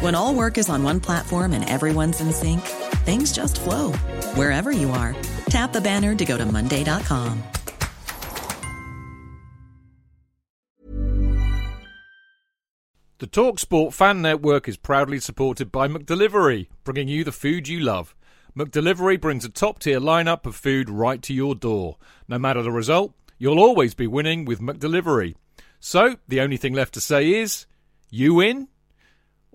When all work is on one platform and everyone's in sync, things just flow wherever you are. Tap the banner to go to Monday.com. The TalkSport Fan Network is proudly supported by McDelivery, bringing you the food you love. McDelivery brings a top tier lineup of food right to your door. No matter the result, you'll always be winning with McDelivery. So, the only thing left to say is, you win?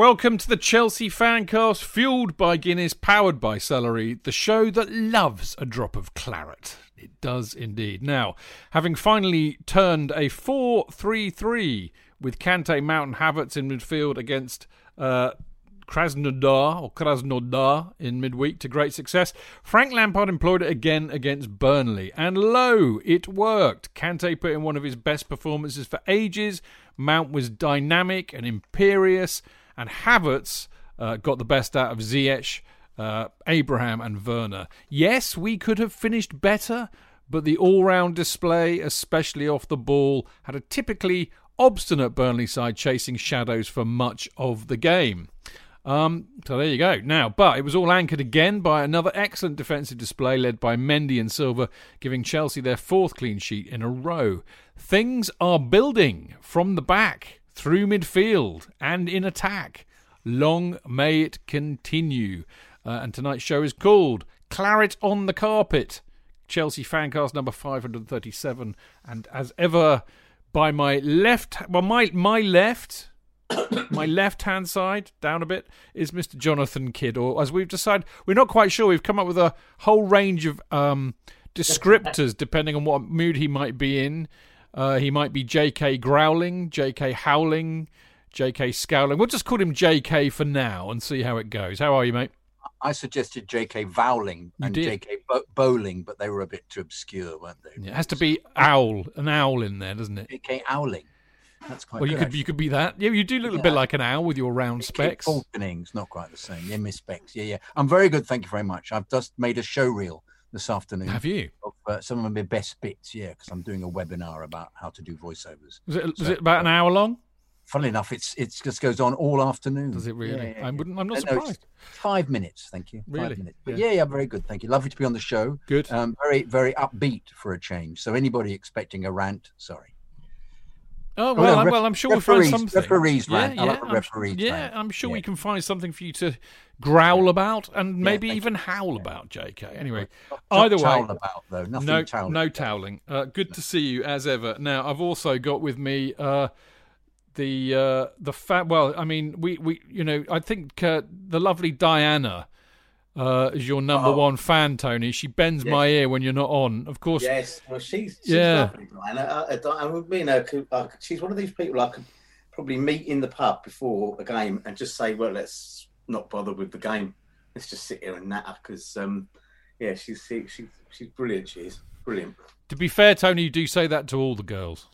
Welcome to the Chelsea Fancast, fueled by Guinness, powered by Celery, the show that loves a drop of claret. It does indeed. Now, having finally turned a 4 3 3 with Kante, Mount and Havertz in midfield against uh, Krasnodar or Krasnodar in midweek to great success. Frank Lampard employed it again against Burnley, and lo, it worked. Kante put in one of his best performances for ages. Mount was dynamic and imperious, and Havertz uh, got the best out of Ziyech, uh, Abraham, and Werner. Yes, we could have finished better, but the all-round display, especially off the ball, had a typically obstinate Burnley side chasing shadows for much of the game. Um, so there you go. Now, but it was all anchored again by another excellent defensive display led by Mendy and Silva, giving Chelsea their fourth clean sheet in a row. Things are building from the back, through midfield, and in attack. Long may it continue. Uh, and tonight's show is called Claret on the Carpet. Chelsea Fancast number 537. And as ever, by my left, well, my, my left, my left hand side, down a bit, is Mr. Jonathan Kidd. Or as we've decided, we're not quite sure. We've come up with a whole range of um, descriptors depending on what mood he might be in. Uh, he might be JK growling, JK howling, JK scowling. We'll just call him JK for now and see how it goes. How are you, mate? I suggested J.K. Vowling and. J.K. Bo- Bowling, but they were a bit too obscure, weren't they? It has to be owl, an owl in there, doesn't it? J.K. Owling. That's quite. Well, you good, could you could be that. Yeah, you do look a little bit like an owl with your round specs. Falconing's not quite the same. Yeah, Miss Specs. Yeah, yeah. I'm very good. Thank you very much. I've just made a show reel this afternoon. Have you? Of, uh, some of my best bits, yeah, because I'm doing a webinar about how to do voiceovers. Was it, was it about an hour long? Funnily enough, it's it just goes on all afternoon. Does it really? Yeah, yeah, I wouldn't. I'm not Uh, no, surprised. Five minutes, thank you. Really? Five minutes. But Yeah. yeah. yeah, very good. Thank you. Lovely to be on the show. Good. Um, very, very upbeat for a change. So anybody expecting a rant, sorry. Oh well, I'm, ref- well, I'm sure we'll find something. referees rant. I Yeah, like referees yeah, rant. I'm sure we can find something for you to growl about and maybe even howl about, JK. Anyway, either way, about though. Nothing no, towel. no toweling. Uh, good to see you as ever. Now, I've also got with me uh, the uh, the fat. Well, I mean, we, we you know, I think uh, the lovely Diana uh, is your number Oh. one fan, Tony. She bends my ear when you're not on. Of course, Yes, well, she's, she's Yeah. lovely, Diana. Di- and with me and could- uh, she's one of these people I could probably meet in the pub before a game and just say, well, let's not bother with the game. Let's just sit here and natter because, um, yeah, she's she, she, she's brilliant. She is brilliant. to be fair, Tony, you do say that to all the girls.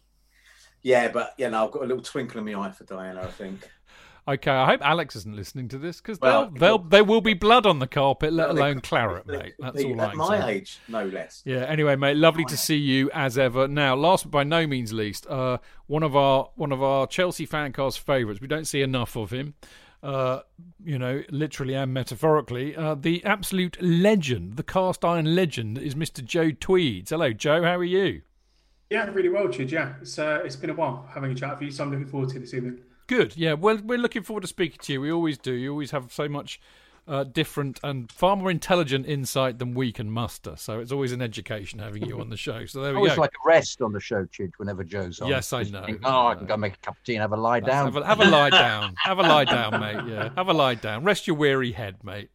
Yeah, but you know, I've got a little twinkle in my eye for Diana. I think. Okay, I hope Alex isn't listening to this because Well, they'll, they'll, there will be blood on the carpet, let alone claret, mate. That's all at I'm my saying. age, no less. Yeah. Anyway, mate, lovely to see you as ever. Now, last but by no means least, uh, one of our one of our Chelsea fan fancast favourites. We don't see enough of him. uh, you know, literally and metaphorically, uh, the absolute legend, the cast iron legend, is Mr. Joe Tweeds. Hello, Joe. How are you? Yeah, really well, Chidge. Yeah, it's uh, it's been a while having a chat with you, so I'm looking forward to this evening. Good. Yeah. Well, we're looking forward to speaking to you. We always do. You always have so much uh, different and far more intelligent insight than we can muster. So it's always an education having you on the show. So there we go. Always go. like a rest on the show, Chidge, whenever Joe's on. Yes, I Just know. think, oh, I can go make a cup of tea and have a lie down. Have a, have a lie down. Have a lie down, mate. Yeah. Have a lie down. Rest your weary head, mate.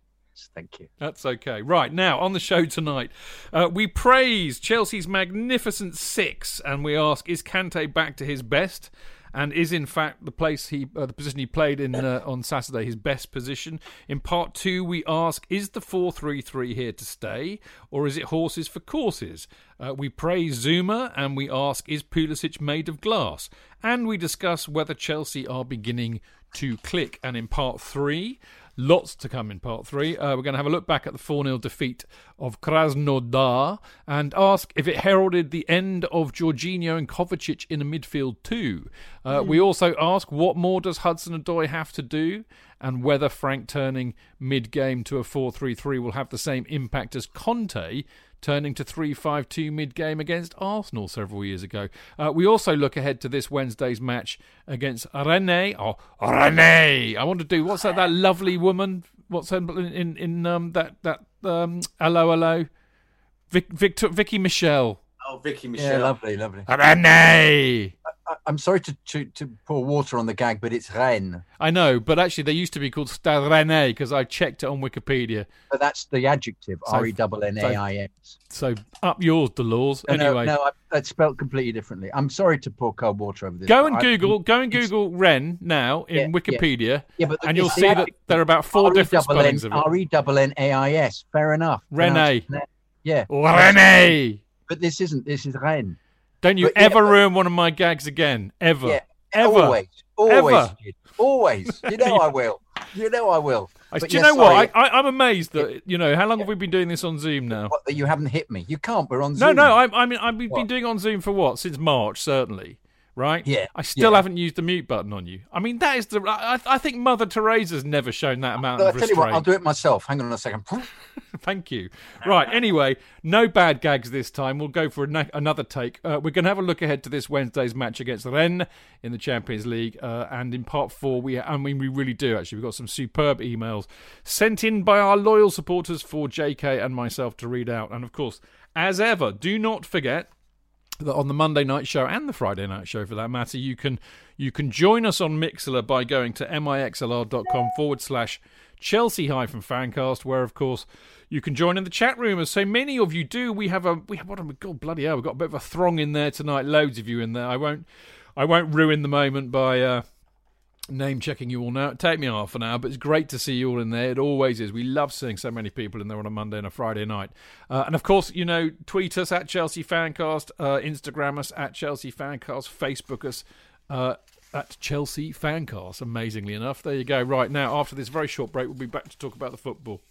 Thank you. That's okay. Right, now on the show tonight, uh, we praise Chelsea's magnificent six and we ask is Kante back to his best? And is in fact the place he, uh, the position he played in uh, on Saturday, his best position? In part two, we ask: Is the four-three-three here to stay, or is it horses for courses? Uh, we praise Zouma and we ask: Is Pulisic made of glass? And we discuss whether Chelsea are beginning to click. And in part three, Lots to come in part three. Uh, we're going to have a look back at the 4 0 defeat of Krasnodar and ask if it heralded the end of Jorginho and Kovacic in a midfield too. Uh, We also ask what more does Hudson Odoi have to do and whether Frank turning mid game to a 4 3 3 will have the same impact as Conte turning to 3 5 2 mid game against Arsenal several years ago. Uh, we also look ahead to this Wednesday's match against Rene. Oh, Rene! I want to do, what's that, that lovely woman? What's her in, in, in um, that, that, um, hello, hello? Vic, Victor, Vicky Michelle. Oh, Vicky Yeah, Michelle. lovely, lovely. Rene! I, I'm sorry to, to, to pour water on the gag, but it's Rennes. I know, but actually they used to be called Stade Rennais because I checked it on Wikipedia. But that's the adjective, So- R E double N A I S. So up yours, Delors. No, Anyway. no, no, I- that's spelled completely differently. I'm sorry to pour cold water over this. Go but and I- Google. Go and Google Ren now in Yeah, yeah. Wikipedia, Yeah, but the- and you'll see that there are about four different R-E-double-N- spellings of it. R E double N A I S. Fair enough. Renee. Yeah, Rene. But this isn't. This is Rennes. Don't you But yeah, ever but- ruin one of my gags again, ever, Yeah, ever. Always, always, Ever. always. You know I will. You know I will. I- But do you yeah, know what? sorry, I, I, I'm amazed that you know how long have we been doing this on Zoom now? what, that you haven't hit me. You can't. We're on No, Zoom. no. I, I mean, I've been What? doing on Zoom for what since March, certainly. Right? Yeah, I still yeah. haven't used the mute button on you. I mean, that is the. I, I think Mother Teresa's never shown that amount I'll of tell restraint. you what. I'll do it myself. Hang on a second. Thank you. Right. Anyway, no bad gags this time. We'll go for an- another take. Uh, we're going to have a look ahead to this Wednesday's match against Rennes in the Champions League, uh, and in part four, we I mean we really do actually. We've got some superb emails sent in by our loyal supporters for J.K. and myself to read out, and of course, as ever, do not forget that on the Monday night show and the Friday night show for that matter, you can you can join us on Mixlr by going to mixlr.com forward slash Chelsea hyphen fancast, where of course you can join in the chat room as so many of you do. We have a we have what we got bloody hell, we've got a bit of a throng in there tonight, loads of you in there. I won't I won't ruin the moment by uh name checking you all now. Take me half an hour, but it's great to see you all in there. It always is. We love seeing so many people in there on a Monday and a Friday night. Uh, and of course, you know, tweet us at Chelsea Fancast, uh, Instagram us at Chelsea Fancast, Facebook us uh, at Chelsea Fancast. Amazingly enough, there you go. Right now, after this very short break, we'll be back to talk about the football.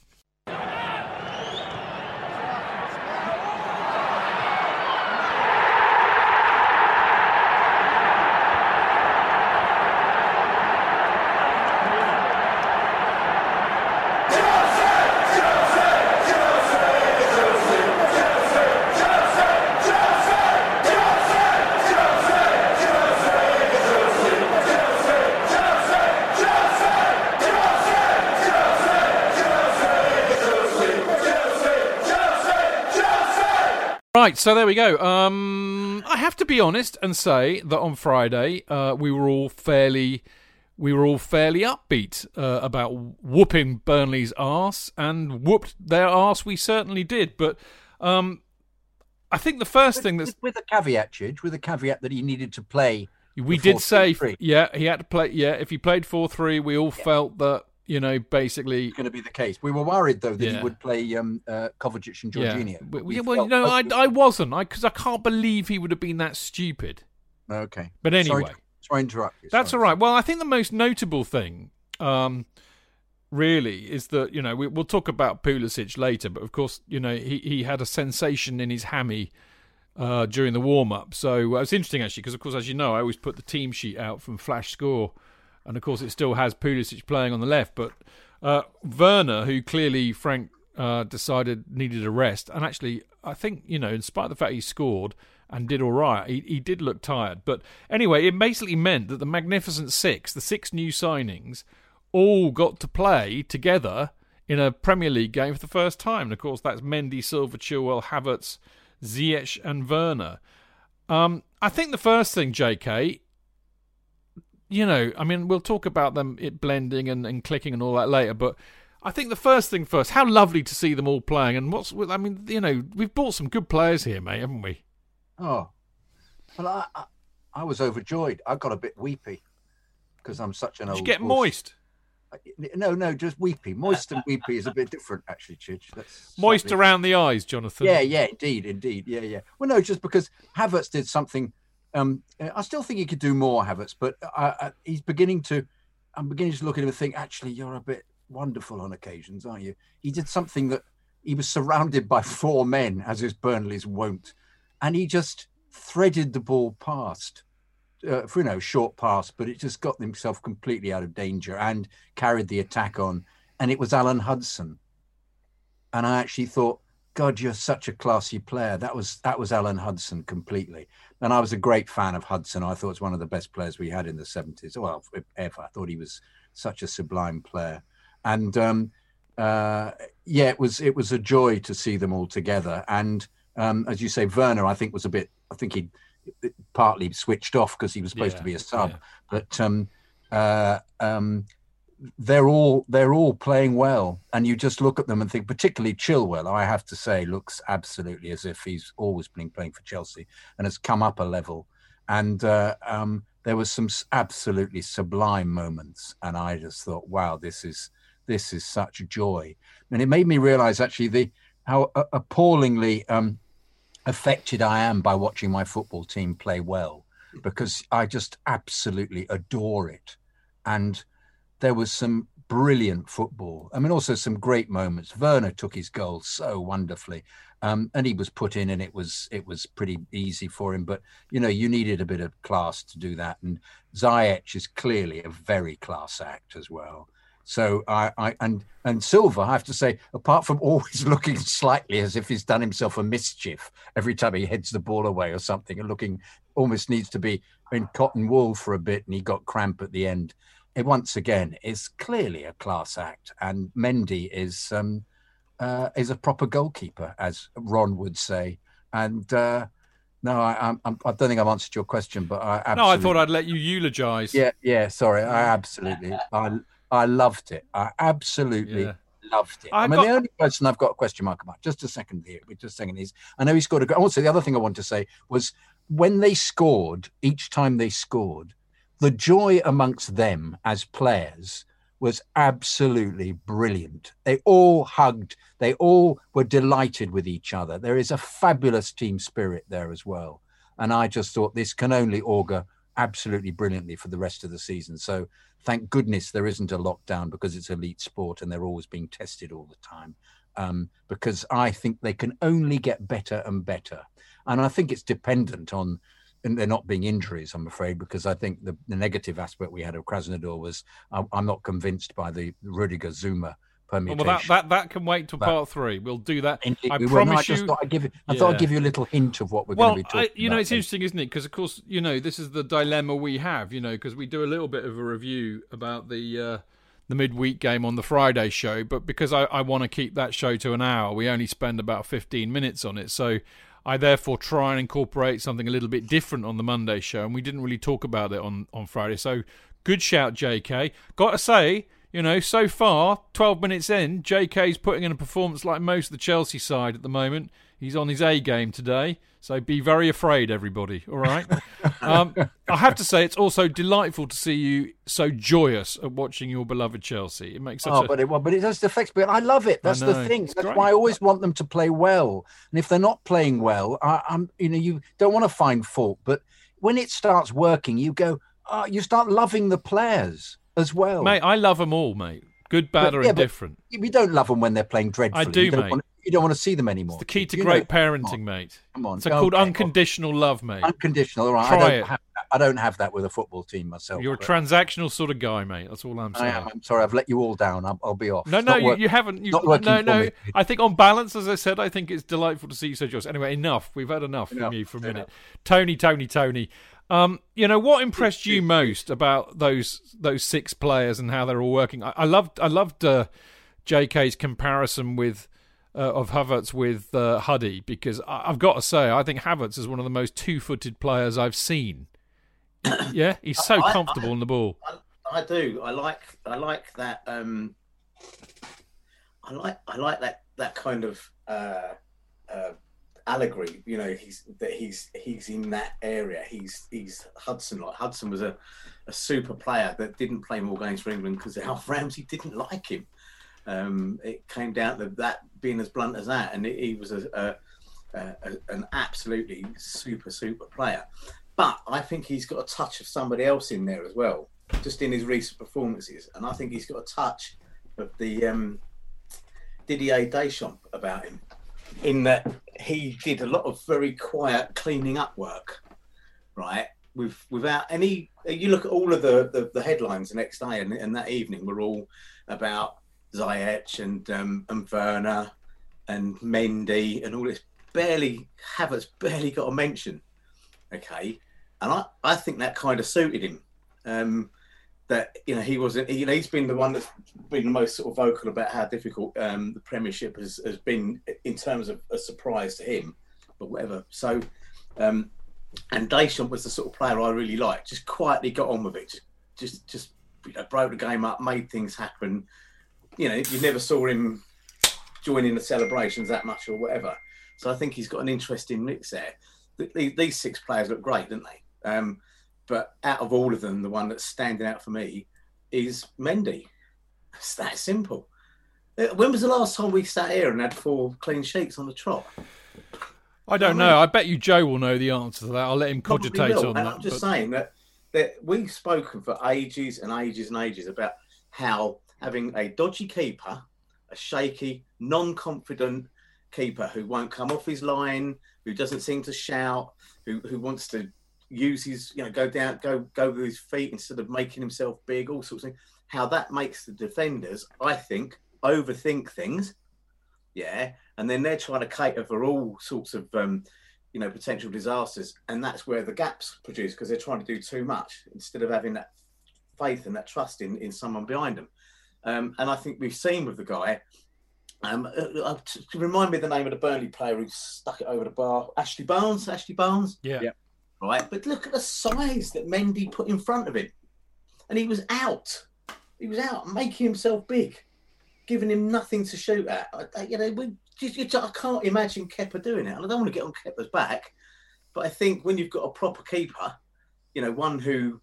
So there we go. Um, I have to be honest and say that on Friday uh, we were all fairly, we were all fairly upbeat uh, about whooping Burnley's arse, and whooped their arse. We certainly did, but um, I think the first thing that's with, with a caveat, Chidge, with a caveat that he needed to play. we did say, 4-3-3. yeah, he had to play. Yeah, if he played four three, we all felt that you know basically Going to be the case. We were worried though that Yeah. he would play um, uh, Kovacic and Jorginho. Yeah, We- we well, no, I, I wasn't, I because I can't believe he would have been that stupid. Okay. But Sorry anyway. to- Sorry to interrupt you. That's sorry. all right. Well, I think the most notable thing, um, really, is that you know we, we'll talk about Pulisic later, but of course, you know he he had a sensation in his hammy uh, during the warm up. So uh, it's interesting actually because, of course, as you know, I always put the team sheet out from Flash Score and of course it still has Pulisic playing on the left. But uh, Werner, who clearly Frank uh, decided needed a rest, and actually I think you know, in spite of the fact he scored and did all right, he, he did look tired. But anyway, it basically meant that the Magnificent Six, the six new signings, all got to play together in a Premier League game for the first time. And of course, that's Mendy, Silva, Chilwell, Havertz, Ziyech, and Werner. Um, I think the first thing, JK, you know, I mean, we'll talk about them it blending and, and clicking and all that later, but I think the first thing first, how lovely to see them all playing. And what's, I mean, you know, we've bought some good players here, mate, haven't we? Oh, well, I, I, I was overjoyed. I got a bit weepy because I'm such an Did old. you get horse. moist? Uh, no, no, just weepy. Moist and weepy is a bit different, actually, Chidge. That's Moist slightly- around the eyes, Jonathan. Yeah, yeah, indeed, indeed. Yeah, yeah. Well, no, just because Havertz did something. Um, I still think he could do more, Havertz, but I, I, he's beginning to. I'm beginning to look at him and think, actually, you're a bit wonderful on occasions, aren't you? He did something that he was surrounded by four men, as his Burnley's won't, and he just threaded the ball past. Uh, for you know, short pass, but it just got himself completely out of danger and carried the attack on. And it was Alan Hudson, and I actually thought, God, you're such a classy player. That was that was Alan Hudson completely. And I was a great fan of Hudson. I thought it was one of the best players we had in the 70s. Well, ever. I thought he was such a sublime player. And um, uh, yeah, it was it was a joy to see them all together. And um, as you say, Werner, I think was a bit. I think he partly switched off because he was supposed Yeah, to be a sub. yeah. But um, uh, um, they're all they're all playing well, and you just look at them and think, particularly Chilwell, I have to say, looks absolutely as if he's always been playing for Chelsea and has come up a level. And uh, um, there was some absolutely sublime moments, and I just thought, wow, this is this is such joy, and it made me realise actually the how uh, appallingly um, affected I am by watching my football team play well, because I just absolutely adore it, and there was some brilliant football. I mean, also some great moments. Werner took his goal so wonderfully, um, and he was put in, and it was it was pretty easy for him. But you know, you needed a bit of class to do that, and Ziyech is clearly a very class act as well. So I, I and and Silva, I have to say, apart from always looking slightly as if he's done himself a mischief every time he heads the ball away or something, and looking almost needs to be in cotton wool for a bit, and he got cramp at the end it once again is clearly a class act, and Mendy is um, uh, is a proper goalkeeper, as Ron would say. And uh, no, I, I'm, I'm, don't think I've answered your question, but I absolutely, No, I thought I'd let you eulogise. yeah, yeah. Sorry, I absolutely, I I loved it. I absolutely Yeah. loved it. I I, mean, got- the only person I've got a question mark about. Just a second here. Just a second. Is I know he scored a. goal. Also, the other thing I want to say was when they scored, each time they scored, the joy amongst them as players was absolutely brilliant. They all hugged. They all were delighted with each other. There is a fabulous team spirit there as well. And I just thought this can only augur absolutely brilliantly for the rest of the season. So thank goodness there isn't a lockdown because it's elite sport and they're always being tested all the time. Um, because I think they can only get better and better. And I think it's dependent on and there not being injuries, I'm afraid, because I think the, the negative aspect we had of Krasnodar was I, I'm not convinced by the Rudiger Zouma permutation. Well, that, that that can wait till That- part three. We'll do that. Indeed, I we. No, I promise just you. thought I'd give you. I thought I'd give you a little hint of what we're well, going to be I, talking you know, about. it's interesting, isn't it? Because of course, you know, this is the dilemma we have. You know, because we do a little bit of a review about the uh, the midweek game on the Friday show, but because I, I want to keep that show to an hour, we only spend about fifteen minutes on it. So. I therefore try and incorporate something a little bit different on the Monday show, and we didn't really talk about it on, on Friday. So, good shout, JK. Got to say, you know, so far, 12 minutes in, JK's putting in a performance like most of the Chelsea side at the moment. He's on his A game today, so be very afraid, everybody. All right. um, I have to say, it's also delightful to see you so joyous at watching your beloved Chelsea. It makes such Oh, a but it well, but it does affect me. I love it. That's the thing. It's That's great. why I always want them to play well. And if they're not playing well, I, I'm you know you don't want to find fault. But when it starts working, you go. Oh, you start loving the players as well. mate. I love them all, mate. Good, bad, But- or yeah, indifferent. You don't love them when they're playing dreadfully. do, you don't mate. Want, you don't want to see them anymore. It's the key to You great know- parenting, mate. Come on, It's called okay, well, unconditional love, mate. Unconditional. All right. Try I don't it. have that. I don't have that with a football team myself. You're a transactional sort of guy, mate. That's all I'm I saying. am. I'm sorry. I've let you all down. I'll, I'll be off. No, It's no, you, work- you haven't. You, not working no, no. me. I think on balance, as I said, I think it's delightful to see you so joyous. Anyway, enough. We've had enough, Enough, from you for a enough. minute. Tony, Tony, Tony. Um, you know what impressed you most about those those six players and how they're all working? I, I loved I loved uh, J.K.'s comparison with uh, of Havertz with uh, Huddy because I, I've got to say I think Havertz is one of the most two-footed players I've seen. yeah, he's so I- I- comfortable in the ball. I, I do. I like. I like that. Um, I like. I like that. That kind of uh, uh, allegory. You know, he's that he's he's in that area. He's he's Hudson. Like Hudson was a, a super player that didn't play more games for England because Alf Ramsey didn't like him. Um, it came down to that being as blunt as that, and he was a, a, a, an absolutely super super player. But I think he's got a touch of somebody else in there as well, just in his recent performances. And I think he's got a touch of the um, Didier Deschamps about him, in that he did a lot of very quiet cleaning up work, right? With without any, you look at all of the the, the headlines the next day, and, and that evening were all about Ziyech and um, and Werner and Mendy and all this. Barely Havertz barely got a mention okay and i i think that kind of suited him um that you know he wasn't you know he's been the one that's been the most sort of vocal about how difficult um the premiership has, has been in terms of a surprise to him but whatever. So um and Deschamps was the sort of player i really liked just quietly got on with it. Just just just you know, broke the game up made things happen. You know you never saw him joining the celebrations that much or whatever. So i think he's got an interesting mix there. Th- th- these six players look great, don't they? Um, but out of all of them, the one that's standing out for me is Mendy. It's that simple. Uh, When was the last time we sat here and had four clean sheets on the trot? I don't know. I bet you Joe will know the answer to that. I'll let him cogitate will. on And that. I'm just but- saying that, that we've spoken for ages and ages and ages about how having a dodgy keeper, a shaky, non-confident keeper who won't come off his line, who doesn't seem to shout, who who wants to use his, you know, go down, go go with his feet instead of making himself big, all sorts of things. How that makes the defenders, I think, overthink things. Yeah, and then they're trying to cater for all sorts of, um, you know, potential disasters, and that's where the gaps produce because they're trying to do too much instead of having that faith and that trust in in someone behind them. Um, and I think we've seen with the guy. Um, uh, uh, to to remind me of the name of the Burnley player who stuck it over the bar. Ashley Barnes. Ashley Barnes. yeah. Yeah. Right, but look at the size that Mendy put in front of him, and he was out. He was out making himself big, giving him nothing to shoot at. I, you know, we just, I can't imagine Kepa doing it, and I don't want to get on Kepa's back, but I think when you've got a proper keeper, you know, one who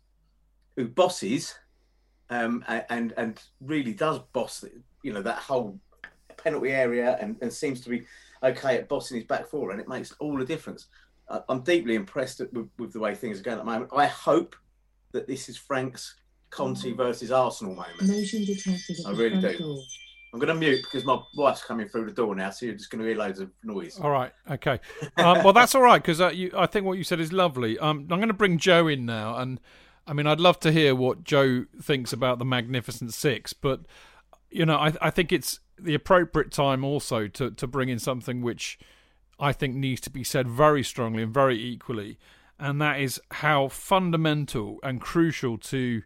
who bosses, um, and and really does boss, you know, that whole penalty area, and, and seems to be okay at bossing his back four, and it makes all the difference. I- I'm deeply impressed with, with the way things are going at the moment. I hope that this is Frank's Conte versus Arsenal moment. Motion detected I really do. door. I'm going to mute because my wife's coming through the door now, so you're just going to hear loads of noise. All right. Okay. Um, well, that's all right because uh, I think what you said is lovely. Um, I'm going to bring Joe in now, and I mean, I'd love to hear what Joe thinks about the Magnificent Six, but you know, I, I think it's the appropriate time also to to bring in something which I think needs to be said very strongly and very equally, and that is how fundamental and crucial to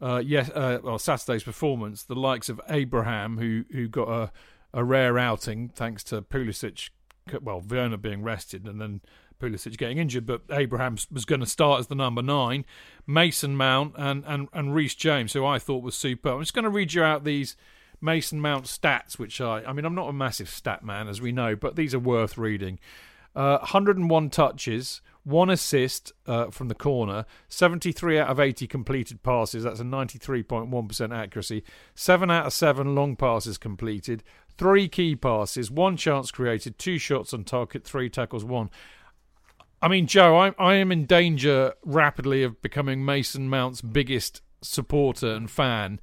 uh, yes, uh, well, Saturday's performance, the likes of Abraham, who who got a, a rare outing thanks to Pulisic, well, Werner being rested and then Pulisic getting injured, but Abraham was going to start as the number nine, Mason Mount and and and Reece James, who I thought was superb. I'm just going to read you out these Mason Mount stats, which I I mean I'm not a massive stat man as we know, but these are worth reading. Uh, 101 touches, one assist uh, from the corner, 73 out of 80 completed passes. That's a 93.1% accuracy. Seven out of seven long passes completed, three key passes, one chance created, two shots on target, three tackles, one. I mean, Joe, I, I am in danger rapidly of becoming Mason Mount's biggest supporter and fan.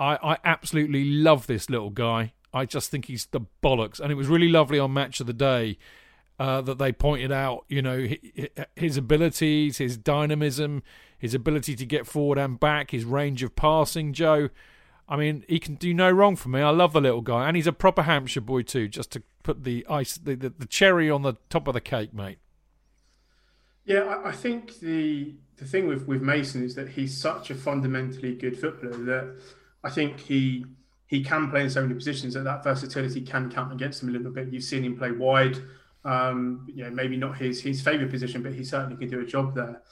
I, I absolutely love this little guy. I just think he's the bollocks. And it was really lovely on Match of the Day uh, that they pointed out, you know, his abilities, his dynamism, his ability to get forward and back, his range of passing, Joe. I mean, he can do no wrong for me. I love the little guy, and he's a proper Hampshire boy too. Just to put the ice, the, the, the cherry on the top of the cake, mate. Yeah, I, I think the the thing with with Mason is that he's such a fundamentally good footballer that I think he he can play in so many positions that that versatility can count against him a little bit. You've seen him play wide, um, you know, maybe not his his favourite position, but he certainly can do a job there.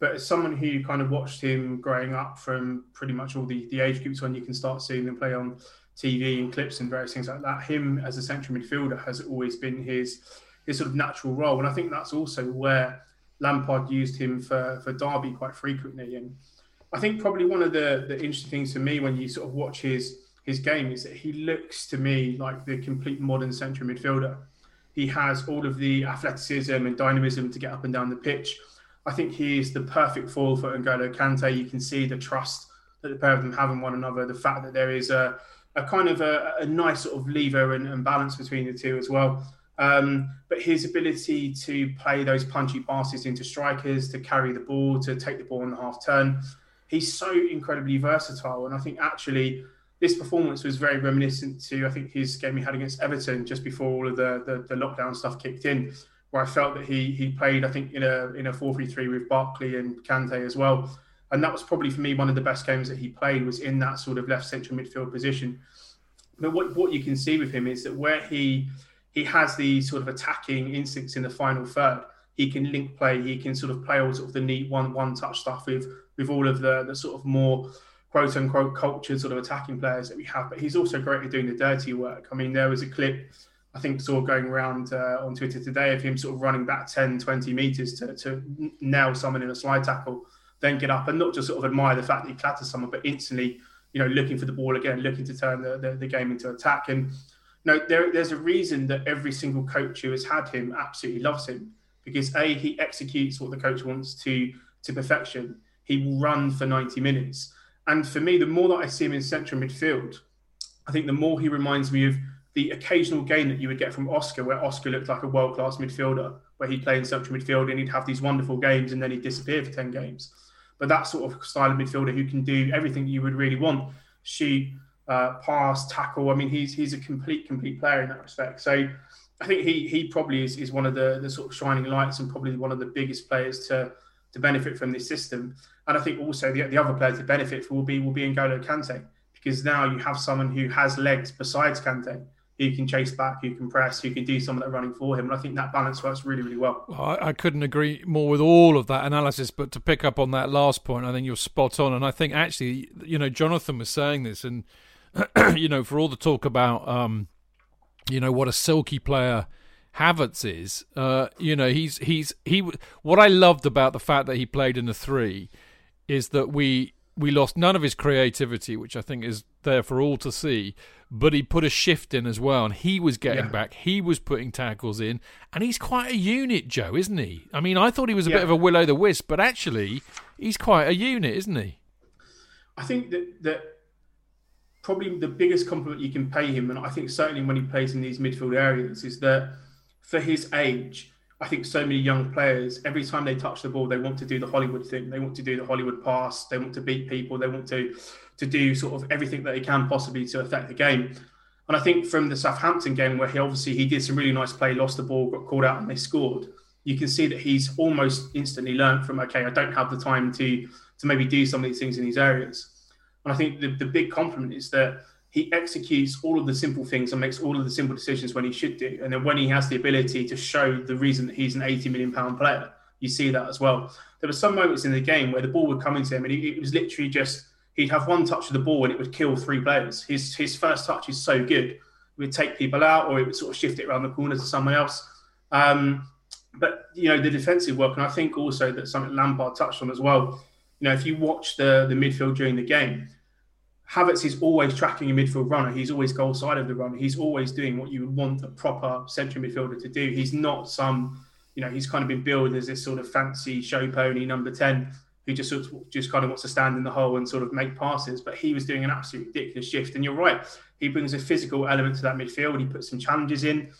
But as someone who kind of watched him growing up from pretty much all the, the age groups when you can start seeing them play on TV and clips and various things like that, him as a central midfielder has always been his his sort of natural role. And I think that's also where Lampard used him for, for Derby quite frequently. And I think probably one of the, the interesting things for me when you sort of watch his his game is that he looks to me like the complete modern central midfielder. He has all of the athleticism and dynamism to get up and down the pitch I think he is the perfect foil for N'Golo Kante. You can see the trust that the pair of them have in one another, the fact that there is a, a kind of a, a nice sort of lever and, and, balance between the two as well. Um, but his ability to play those punchy passes into strikers, to carry the ball, to take the ball on the half turn, he's so incredibly versatile. And I think actually this performance was very reminiscent to I think his game he had against Everton just before all of the, the, the lockdown stuff kicked in where I felt that he he played, I think, in a in a four three three with Barkley and Kante as well. And that was probably for me one of the best games that he played was in that sort of left central midfield position. But what, what you can see with him is that where he he has the sort of attacking instincts in the final third, he can link play, he can sort of play all sort of the neat one one touch stuff with with all of the the sort of more quote unquote cultured sort of attacking players that we have. But he's also great at doing the dirty work. I mean, there was a clip I think saw going around uh, on Twitter today of him sort of running back 10, 20 meters to, to nail someone in a slide tackle, then get up and not just sort of admire the fact that he clatters someone, but instantly, you know, looking for the ball again, looking to turn the, the, the game into attack. And know, there, there's a reason that every single coach who has had him absolutely loves him because A, he executes what the coach wants to to perfection. He will run for 90 minutes. And for me, the more that I see him in central midfield, I think the more he reminds me of the occasional game that you would get from Oscar, where Oscar looked like a world class midfielder, where he'd play in central midfield and he'd have these wonderful games and then he'd disappear for 10 games. But that sort of style of midfielder who can do everything you would really want shoot, uh, pass, tackle. I mean, he's he's a complete, complete player in that respect. So I think he he probably is, is one of the, the sort of shining lights and probably one of the biggest players to to benefit from this system. And I think also the, the other player to benefit will be will be N'Golo Kante because now you have someone who has legs besides Kante who can chase back, who can press, who can do some of that running for him. And I think that balance works really, really well. I, I, couldn't agree more with all of that analysis, but to pick up on that last point, I think you're spot on. And I think actually, you know, Jonathan was saying this, and, you know, for all the talk about, um, you know, what a silky player. Havertz is, uh, you know, he's he's he. What I loved about the fact that he played in the three is that we we lost none of his creativity, which I think is there for all to see. But he put a shift in as well, and he was getting yeah. back. He was putting tackles in, and he's quite a unit, Joe, isn't he? I mean, I thought he was a yeah. bit of a will o' the wisp, but actually, he's quite a unit, isn't he? I think that that probably the biggest compliment you can pay him, and I think certainly when he plays in these midfield areas, is that for his age I think so many young players, every time they touch the ball, they want to do the Hollywood thing. They want to do the Hollywood pass. They want to beat people. They want to to do sort of everything that they can possibly to affect the game. And I think from the Southampton game, where he obviously he did some really nice play, lost the ball, got called out, and they scored. You can see that he's almost instantly learned from okay, I don't have the time to to maybe do some of these things in these areas. And I think the, the big compliment is that he executes all of the simple things and makes all of the simple decisions when he should do. And then when he has the ability to show the reason that he's an 80 million pound player, you see that as well. There were some moments in the game where the ball would come into him and it was literally just he'd have one touch of the ball and it would kill three players. His his first touch is so good. It would take people out or it would sort of shift it around the corner to someone else. Um, but you know the defensive work, and I think also that something Lampard touched on as well. You know, if you watch the the midfield during the game, Havertz is always tracking a midfield runner. He's always goal side of the runner. He's always doing what you would want a proper central midfielder to do. He's not some, you know, he's kind of been billed as this sort of fancy show pony number 10 who just sort of, just kind of wants to stand in the hole and sort of make passes. But he was doing an absolute ridiculous shift. And you're right, he brings a physical element to that midfield. He puts some challenges in.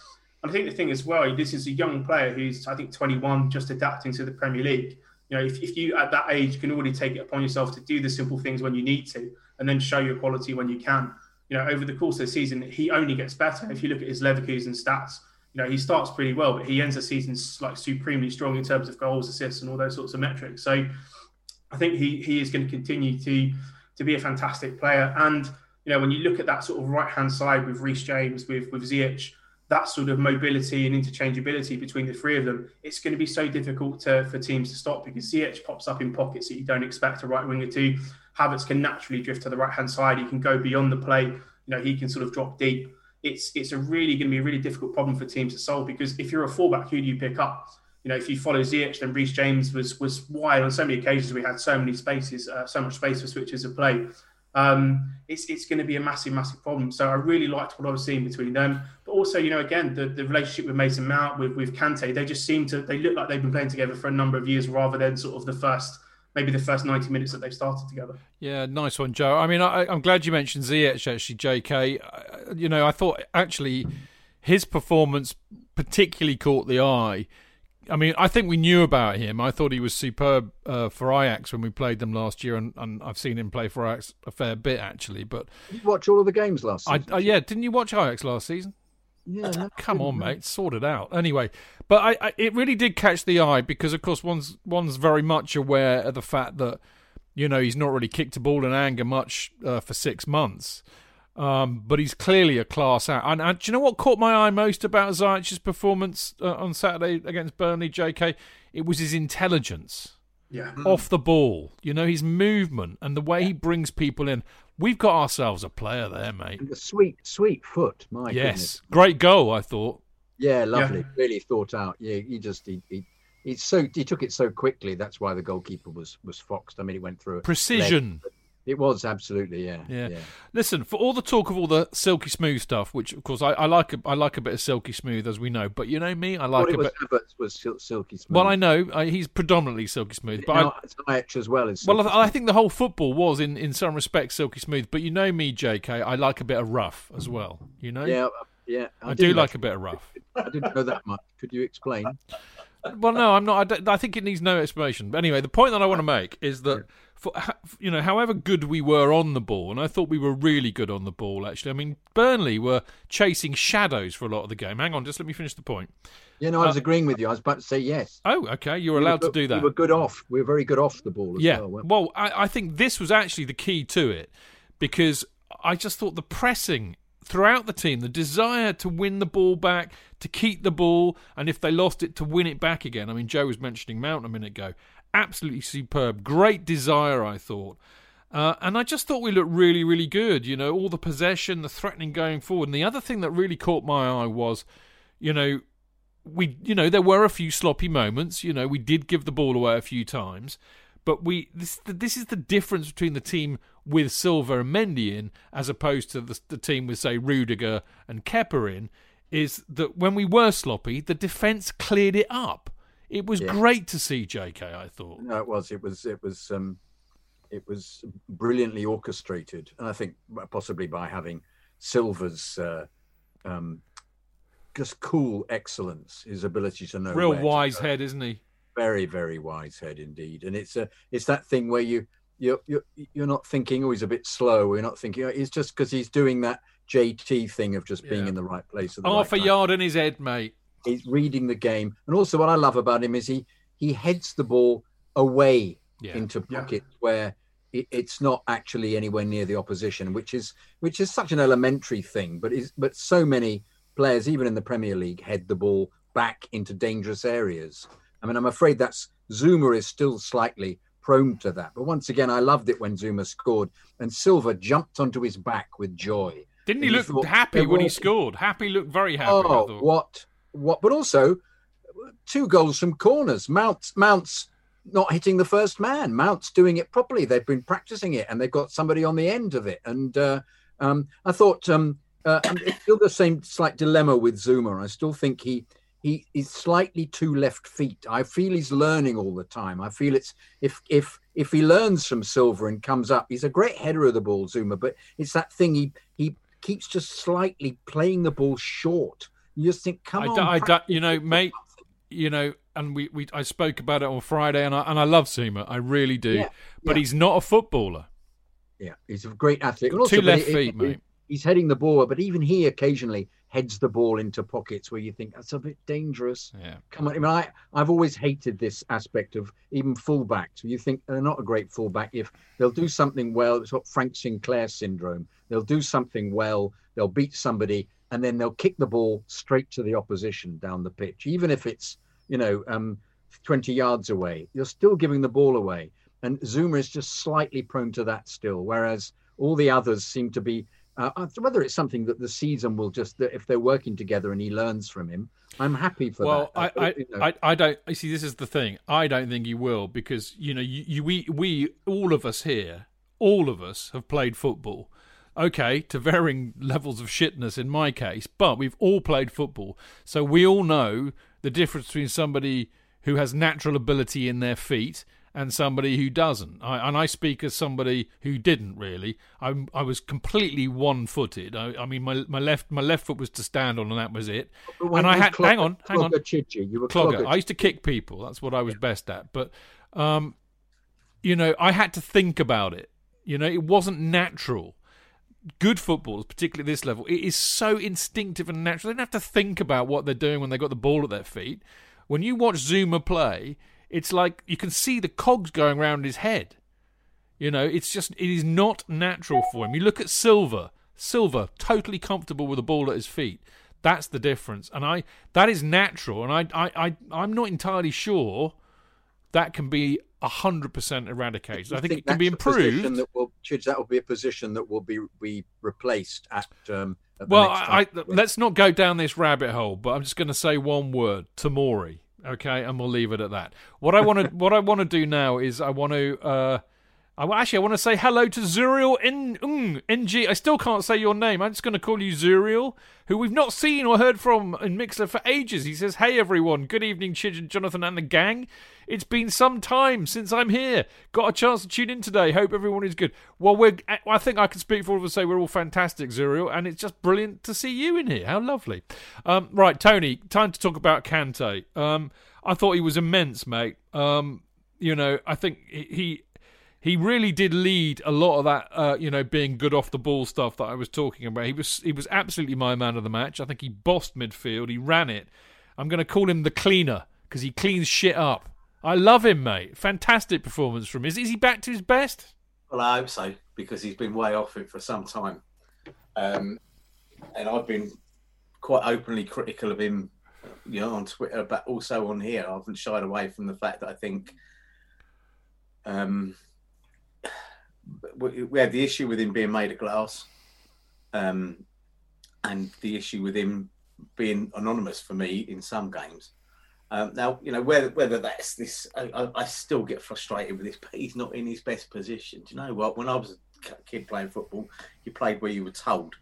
And I think the thing as well, this is a young player who's I think 21, just adapting to the Premier League. You know, if, if you at that age can already take it upon yourself to do the simple things when you need to, and then show your quality when you can. You know, over the course of the season, he only gets better. If you look at his Leverkusen stats, you know, he starts pretty well, but he ends the season like supremely strong in terms of goals, assists, and all those sorts of metrics. So I think he he is going to continue to to be a fantastic player. And you know, when you look at that sort of right hand side with Reece James, with with Ziyech, that sort of mobility and interchangeability between the three of them, it's going to be so difficult to, for teams to stop because Ziyech pops up in pockets that you don't expect a right winger to. Havertz can naturally drift to the right hand side. He can go beyond the play. You know, he can sort of drop deep. It's it's a really going to be a really difficult problem for teams to solve because if you're a fullback, who do you pick up? You know, if you follow Ziyech, then Reece James was was wide on so many occasions. We had so many spaces, uh, so much space for switches of play. Um, it's it's going to be a massive, massive problem. So I really liked what I was seeing between them. But also, you know, again, the, the relationship with Mason Mount, with with Kante, they just seem to they look like they've been playing together for a number of years rather than sort of the first maybe the first 90 minutes that they've started together. Yeah, nice one, Joe. I mean, I, am glad you mentioned Ziyech, actually, JK. You know, I thought actually his performance particularly caught the eye. I mean, I think we knew about him. I thought he was superb uh, for Ajax when we played them last year, and, and, I've seen him play for Ajax a fair bit actually. But Did you watch all of the games last season? I, uh, yeah, didn't you watch Ajax last season? Yeah, come on, mate, sort it out. Anyway, but I, I, it really did catch the eye because, of course, one's one's very much aware of the fact that you know he's not really kicked a ball in anger much uh, for six months, um, but he's clearly a class out. And, and, do you know what caught my eye most about Ziyech's performance uh, on Saturday against Burnley? J.K. It was his intelligence. Yeah. Off the ball, you know, his movement and the way he brings people in. We've got ourselves a player there, mate. And the sweet, sweet foot. My yes, goodness. great goal. I thought. Yeah, lovely. Yeah. Really thought out. Yeah, he just he, he he's so he took it so quickly. That's why the goalkeeper was was foxed. I mean, he went through precision. Leg. It was absolutely, yeah, yeah, yeah. Listen, for all the talk of all the silky smooth stuff, which of course I, I like, a, I like a bit of silky smooth, as we know. But you know me, I like well, a bit. Havertz was silky smooth. Well, I know I, he's predominantly silky smooth, but no, I, as well as. Well, I, I, think the whole football was in in some respects silky smooth. But you know me, J.K., I like a bit of rough as well. You know. Yeah, uh, yeah. I, do like a bit of rough. I didn't know that much. Could you explain? well, no, I'm not. I, I, think it needs no explanation. But anyway, the point that I want to make is that, for, you know, however good we were on the ball, and I thought we were really good on the ball. Actually, I mean, Burnley were chasing shadows for a lot of the game. Hang on, just let me finish the point. Yeah, no, I was uh, agreeing with you. I was about to say yes. Oh, okay. You were allowed we were, to do that. We were good off. We were very good off the ball. yeah. Well, well I, I think this was actually the key to it because I just thought the pressing throughout the team the desire to win the ball back, to keep the ball, and if they lost it, to win it back again. I mean, Joe was mentioning Mount a minute ago. Absolutely superb. Great desire, I thought. Uh, and I just thought we looked really, really good. You know, all the possession, the threatening going forward. And the other thing that really caught my eye was, you know, we, you know, there were a few sloppy moments. You know, we did give the ball away a few times, but we this this is the difference between the team with Silva and Mendy in, as opposed to the, the team with say Rudiger and Kepa in, is that when we were sloppy, the defence cleared it up. It was yeah. great to see JK. I thought. No, it was. It was. It was. Um, it was brilliantly orchestrated, and I think possibly by having Silva's uh, um, just cool excellence, his ability to know. Real wise head, isn't he? very very wise head indeed and it's a it's that thing where you you're you're, you're not thinking oh he's a bit slow you're not thinking oh, it's just because he's doing that jt thing of just being yeah. in the right place at the half right a yard in his head mate he's reading the game and also what i love about him is he he heads the ball away yeah. into pockets yeah. where it, it's not actually anywhere near the opposition which is which is such an elementary thing but is but so many players even in the premier league head the ball back into dangerous areas I mean, I'm afraid that's Zouma is still slightly prone to that. But once again, I loved it when Zouma scored and Silva jumped onto his back with joy. Didn't he look thought, happy when he scored? Happy looked very happy. Oh, what, what? But also, two goals from corners. Mounts, Mounts not hitting the first man. Mounts doing it properly. They've been practicing it, and they've got somebody on the end of it. And uh, um, I thought um, uh, it's still the same slight dilemma with Zouma. I still think he he is slightly too left feet. I feel he's learning all the time. I feel it's if if if he learns from Silva and comes up, he's a great header of the ball, Zouma. But it's that thing he he keeps just slightly playing the ball short. You just think, come I on, d- I d- you know, mate, you know, and we, we I spoke about it on Friday, and I and I love Zouma, I really do, Yeah, but yeah. he's not a footballer. Yeah, he's a great athlete. And Two left feet, mate. He's heading the ball, but even he occasionally heads the ball into pockets where you think that's a bit dangerous. Yeah, Come on, I mean, I, I've always hated this aspect of even fullbacks. You think they're not a great fullback if they'll do something well. It's what Frank Sinclair syndrome. They'll do something well, they'll beat somebody, and then they'll kick the ball straight to the opposition down the pitch, even if it's you know um, 20 yards away. You're still giving the ball away, and Zouma is just slightly prone to that still, whereas all the others seem to be. Uh, uh, whether it's something that the season will just that if they're working together and he learns from him, I'm happy for well, that. I, I, you know. I, I don't. You see, this is the thing. I don't think he will because you know, you, you we we all of us here, all of us have played football. Okay, to varying levels of shitness in my case, but we've all played football, so we all know the difference between somebody who has natural ability in their feet and somebody who doesn't. I, and I speak as somebody who didn't really. I, I was completely one-footed. I, I mean, my my left my left foot was to stand on, and that was it. And I had clog- hang on, hang on. Chichi, you were Clogger. clogger I used to kick people. That's what I was best at. But, um, you know, I had to think about it. You know, it wasn't natural. Good footballers, particularly at this level, it is so instinctive and natural. They don't have to think about what they're doing when they've got the ball at their feet. When you watch Zouma play, it's like you can see the cogs going around his head. You know, it's just it is not natural for him. You look at Silva, Silva, totally comfortable with the ball at his feet. That's the difference, and I that is natural, and I I, I I'm not entirely sure that can be hundred percent eradicated. I think, it can be improved. That will, that will be a position that will be be replaced at. Um, at the Well, next I, I, let's not go down this rabbit hole, but I'm just going to say one word: Tomori. Okay, and we'll leave it at that. What I want to what I want to do now is I want to. Uh, I, actually, I want to say hello to Zuriel N- mm, NG. I still can't say your name. I'm just going to call you Zuriel, who we've not seen or heard from in Mixlr for ages. He says, Hey everyone, good evening, Chidge Jonathan and the gang. It's been some time since I'm here. Got a chance to tune in today. Hope everyone is good. Well, we're. I think I can speak for all of us. And say we're all fantastic, Zuriel, and it's just brilliant to see you in here. How lovely. Um, right, Tony. Time to talk about Kante. Um, I thought he was immense, mate. Um, you know, I think he. He really did lead a lot of that, uh, you know, being good off the ball stuff that I was talking about. He was he was absolutely my man of the match. I think he bossed midfield. He ran it. I'm going to call him the cleaner because he cleans shit up. I love him, mate. Fantastic performance from him. Is, is he back to his best? Well, I hope so because he's been way off it for some time, um, and I've been quite openly critical of him, you know, on Twitter, but also on here. I haven't shied away from the fact that I think um, we we had the issue with him being made of glass, um, and the issue with him being anonymous for me in some games. Um, now, you know, whether whether that's this, I, I, still get frustrated with this, but he's not in his best position. Do you know what? When I was a kid playing football, you played where you were told,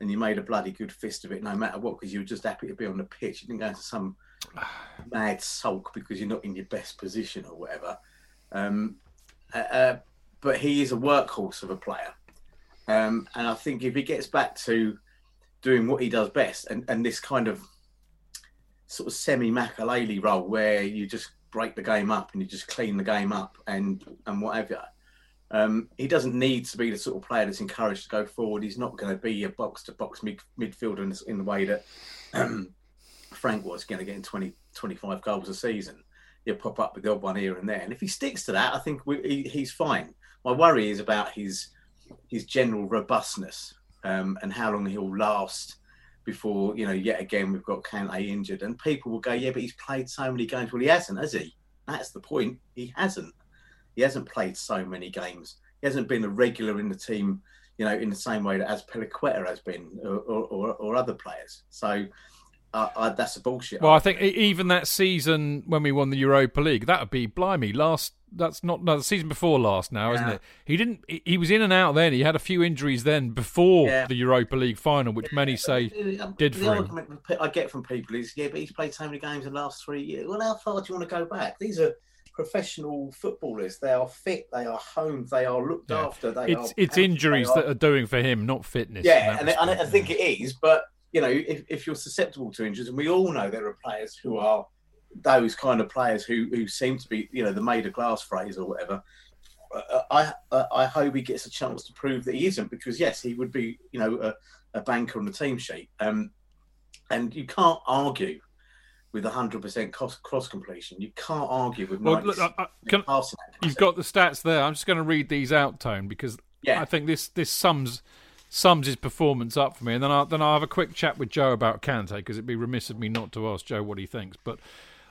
and you made a bloody good fist of it, no matter what, because you were just happy to be on the pitch. You didn't go into some mad sulk because you're not in your best position or whatever. Um, uh, uh, but he is a workhorse of a player, um, and I think if he gets back to doing what he does best, and, and this kind of sort of semi Makelele role where you just break the game up and you just clean the game up and and whatever. Um, he doesn't need to be the sort of player that's encouraged to go forward. He's not going to be a box to box mid, midfielder in, in the way that um, Frank was going to get in 20, 25 goals a season. He'll pop up with the odd one here and there. And if he sticks to that, I think we, he, he's fine. My worry is about his his general robustness um, and how long he'll last before, you know, yet again, we've got Kante injured. And people will go, yeah, but he's played so many games. Well, he hasn't, has he? That's the point. He hasn't. He hasn't played so many games. He hasn't been a regular in the team, you know, in the same way that Azpilicueta has been or, or, or, or other players. So I, I, that's a bullshit. Well, I think even that season when we won the Europa League, that would be blimey last. That's not no the season before last now, yeah. isn't it? He didn't. He was in and out then. He had a few injuries then before yeah. the Europa League final, which many say did the for him. I get from people is yeah, but he's played so many games in the last three years. Well, how far do you want to go back? These are professional footballers. They are fit. They are home. They are looked yeah. after. They it's it's injuries are, that are doing for him, not fitness. Yeah, and, and, I think it is. But you know, if, if you're susceptible to injuries, and we all know there are players who are those kind of players who who seem to be, you know, the made of glass phrase or whatever. Uh, I uh, I hope he gets a chance to prove that he isn't, because yes, he would be, you know, a, a banker on the team sheet. Um, and you can't argue with 100% cross, cross completion. You can't argue with well, look, I, I, can, You've got the stats there. I'm just going to read these out, Tone, because yeah. I think this this sums sums his performance up for me. And then I'll, then I'll have a quick chat with Joe about Kante, because it'd be remiss of me not to ask Joe what he thinks. But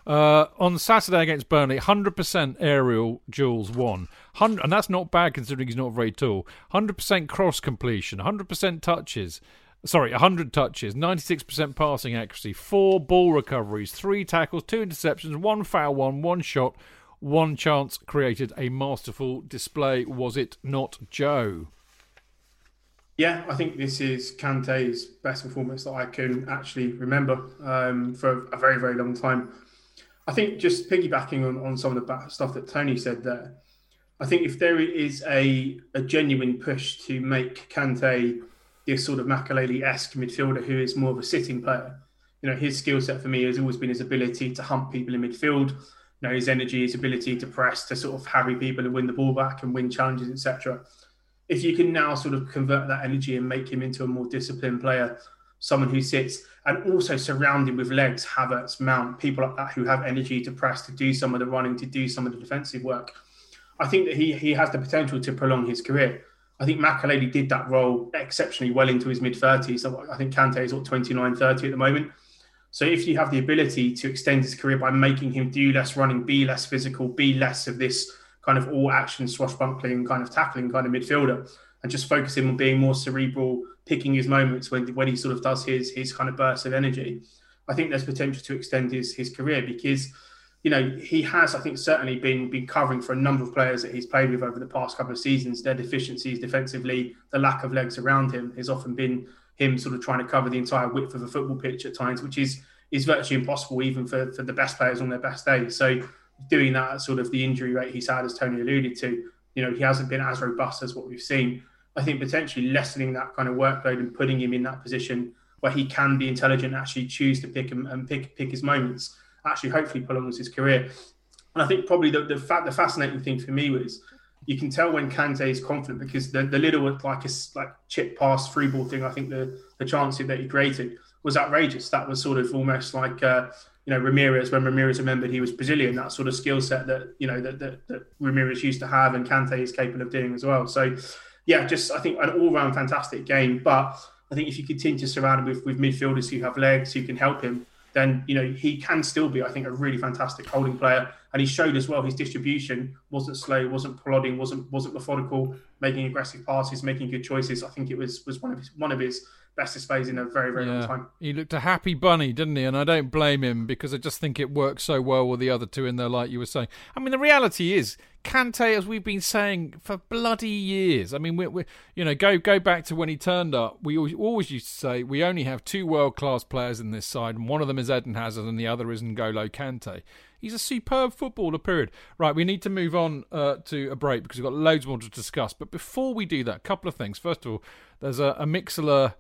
uh, on Saturday against Burnley, 100% aerial duels won. And that's not bad considering he's not very tall. 100% cross completion, 100% touches sorry, 100 touches, 96% passing accuracy, four ball recoveries, three tackles, two interceptions, one foul, one, one shot, one chance created a masterful display. Was it not, Joe? Yeah, I think this is Kante's best performance that I can actually remember um, for a very, very long time. I think just piggybacking on, on some of the stuff that Tony said there, I think if there is a, a genuine push to make Kante this sort of Makelele-esque midfielder who is more of a sitting player. You know, his skill set for me has always been his ability to hunt people in midfield. You know, his energy, his ability to press, to sort of harry people and win the ball back and win challenges, etc. If you can now sort of convert that energy and make him into a more disciplined player, someone who sits and also surround him with legs, Havertz, Mount, people like that who have energy to press, to do some of the running, to do some of the defensive work. I think that he he has the potential to prolong his career. I think Makelele did that role exceptionally well into his mid 30s. So I think Kante is what 29, 30 at the moment. So if you have the ability to extend his career by making him do less running, be less physical, be less of this kind of all action swashbuckling kind of tackling kind of midfielder, and just focus him on being more cerebral, picking his moments when when he sort of does his his kind of bursts of energy, I think there's potential to extend his his career because you know, he has, I think, certainly been been covering for a number of players that he's played with over the past couple of seasons. Their deficiencies defensively, the lack of legs around him, has often been him sort of trying to cover the entire width of a football pitch at times, which is is virtually impossible even for, for the best players on their best days. So doing that sort of the injury rate he's had, as Tony alluded to, you know, he hasn't been as robust as what we've seen. I think potentially lessening that kind of workload and putting him in that position where he can be intelligent, actually choose to pick him and pick pick his moments actually hopefully prolongs his career. And I think probably the the, fact, the fascinating thing for me was you can tell when Kante is confident because the, the little like a like chip pass free ball thing. I think the the chance that he created was outrageous. That was sort of almost like uh, you know Ramires when Ramires remembered he was Brazilian. That sort of skill set that you know that, that that Ramires used to have and Kante is capable of doing as well. So yeah, just I think an all round fantastic game. But I think if you continue to surround him with, with midfielders who have legs who can help him, then you know he can still be, I think, a really fantastic holding player. And he showed as well his distribution wasn't slow, wasn't plodding, wasn't wasn't methodical, making aggressive passes, making good choices. I think it was was one of his one of his best displays in a very, very yeah. long time. He looked a happy bunny, didn't he? And I don't blame him because I just think it works so well with the other two in there, like you were saying. I mean, the reality is, Kante, as we've been saying for bloody years. I mean, we, we you know, go go back to when he turned up. We always used to say we only have two world class players in this side, and one of them is Eden Hazard, and the other is N'Golo Kante. He's a superb footballer, period. Right, we need to move on uh, to a break because we've got loads more to discuss. But before we do that, a couple of things. First of all, there's a, a Mixlr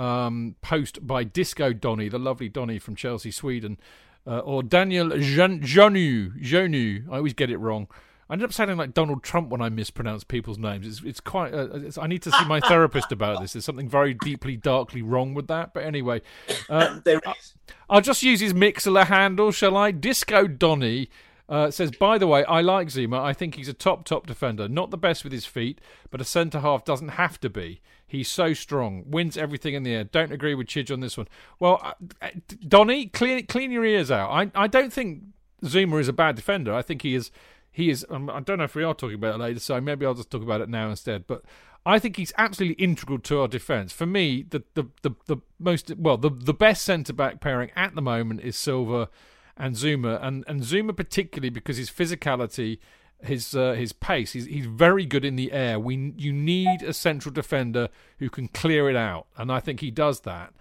um, post by Disco Donny, the lovely Donny from Chelsea, Sweden, uh, or Daniel Jonu. Jonu. I always get it wrong. I end up sounding like Donald Trump when I mispronounce people's names. It's, it's quite. Uh, it's, I need to see my therapist about this. There's something very deeply, darkly wrong with that. But anyway, uh. I'll just use his Mixlr handle, shall I? Disco Donny uh, says, by the way, I like Zouma. I think he's a top, top defender. Not the best with his feet, but a centre half doesn't have to be. He's so strong, wins everything in the air. Don't agree with Chidge on this one. Well, uh, uh, Donny, clean, clean your ears out. I, I don't think Zouma is a bad defender. I think he is. He is. Um, I don't know if we are talking about it later, so maybe I'll just talk about it now instead. But I think he's absolutely integral to our defence. For me, the, the, the, the most well the the best centre back pairing at the moment is Silva and Zouma, and and Zouma particularly because his physicality, his uh, his pace, he's he's very good in the air. We you need a central defender who can clear it out, and I think he does that.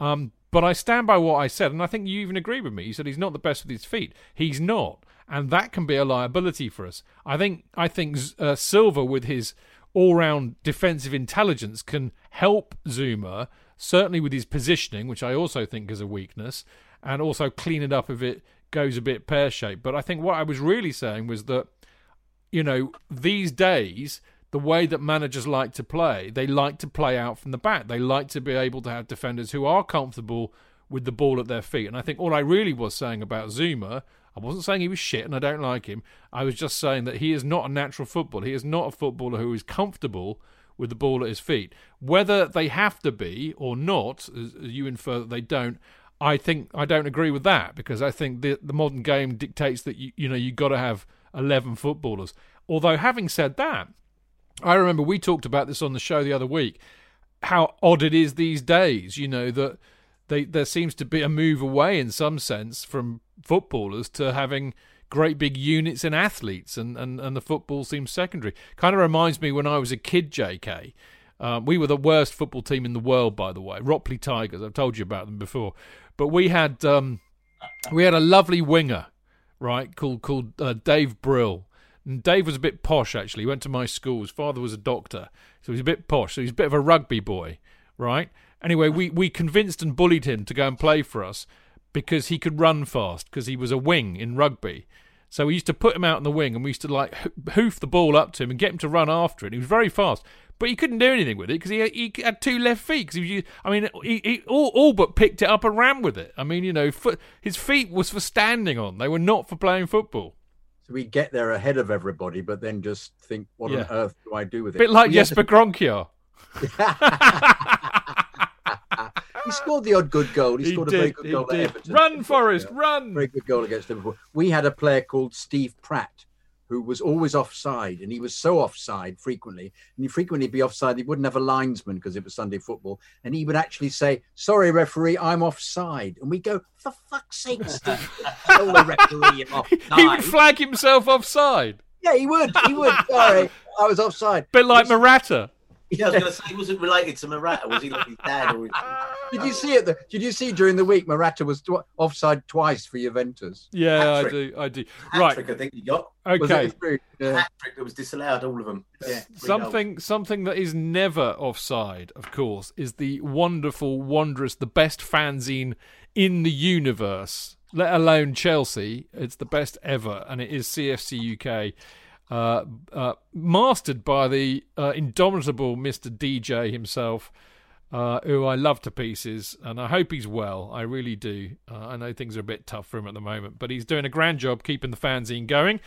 Um, but I stand by what I said, and I think you even agree with me. You said he's not the best with his feet. He's not, and that can be a liability for us. I think I think uh, with his all-round defensive intelligence can help Zouma certainly with his positioning, which I also think is a weakness, and also clean it up if it goes a bit pear-shaped. But I think what I was really saying was that you know these days the way that managers like to play. They like to play out from the back. They like to be able to have defenders who are comfortable with the ball at their feet. And I think all I really was saying about Zouma, I wasn't saying he was shit and I don't like him. I was just saying that he is not a natural footballer. He is not a footballer who is comfortable with the ball at his feet. Whether they have to be or not, as you infer that they don't, I think I don't agree with that because I think the the modern game dictates that you you know you got to have eleven footballers. Although having said that, I remember we talked about this on the show the other week. How odd it is these days, you know that they there seems to be a move away in some sense from footballers to having great big units in athletes, and and and the football seems secondary. Kind of reminds me when I was a kid, J.K. Um, we were the worst football team in the world, by the way, Ropley Tigers. I've told you about them before, but we had um, we had a lovely winger, right, called called uh, Dave Brill and Dave was a bit posh, actually. He went to my school. His father was a doctor. So he's a bit posh. So he's a bit of a rugby boy, right? Anyway, we, we convinced and bullied him to go and play for us because he could run fast because he was a wing in rugby. So we used to put him out in the wing and we used to like hoof the ball up to him and get him to run after it. He was very fast, but he couldn't do anything with it because he, he had two left feet. Cause he, I mean, he, he all, all but picked it up and ran with it. I mean, you know, foot, his feet was for standing on. They were not for playing football. So we get there ahead of everybody, but then just think, what yeah. on earth do I do with it? Bit like Jesper Grønkjær. he scored the odd good goal. He, he scored did, a very good goal did. at Everton. Run, Forest, run! Very good goal against Liverpool. We had a player called Steve Pratt who was always offside, and he was so offside frequently, and he frequently be offside. He wouldn't have a linesman because it was Sunday football, and he would actually say, "Sorry, referee, I'm offside," and we go, "For fuck's sake, Steve, tell the referee offside." He would flag himself offside. Yeah, he would. He would. Sorry, I was offside. Bit like Morata. Yeah, I was going to say he wasn't related to Morata. Was he like his dad? Or his... Did you see it? Did you see during the week Morata was tw- offside twice for Juventus? Yeah, I do. I do. Right. I think he got. Okay. Yeah. Hat-trick that was disallowed. All of them. Yeah. Something. Something that is never offside, of course, is the wonderful, wondrous, the best fanzine in the universe. Let alone Chelsea. It's the best ever, and it is CFC UK. Uh, uh, mastered by the uh, indomitable Mr. DJ himself, uh, who I love to pieces, and I hope he's well. I really do. Uh, I know things are a bit tough for him at the moment, but he's doing a grand job keeping the fanzine going.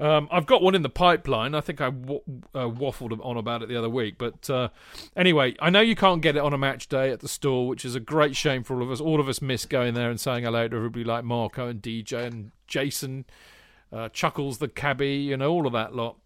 Um, I've got one in the pipeline. I think I w- waffled on about it the other week, but anyway, I know you can't get it on a match day at the store, which is a great shame for all of us. All of us miss going there and saying hello to everybody like Marco and DJ and Jason uh, Chuckles the cabbie, you know, all of that lot.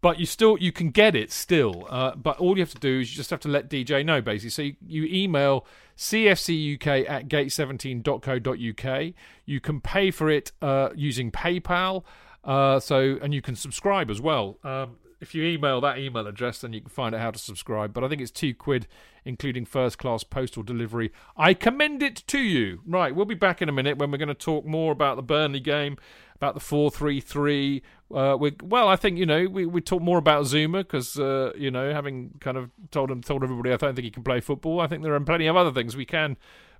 But you still you can get it still. Uh, but all you have to do is you just have to let DJ know basically. So you, you email cfcuk at gate17.co.uk. You can pay for it uh, using PayPal. Uh, so and you can subscribe as well. Um, if you email that email address, then you can find out how to subscribe. But I think it's two quid, including first class postal delivery. I commend it to you. Right, we'll be back in a minute when we're going to talk more about the Burnley game about the four three three. Uh, we well, I think you know we, we talk more about Zouma because uh, you know having kind of told him told everybody I don't think he can play football. I think there are plenty of other things we can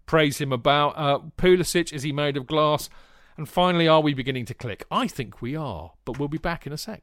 praise him about. Uh, Pulisic is he made of glass? And finally, are we beginning to click? I think we are, but we'll be back in a sec.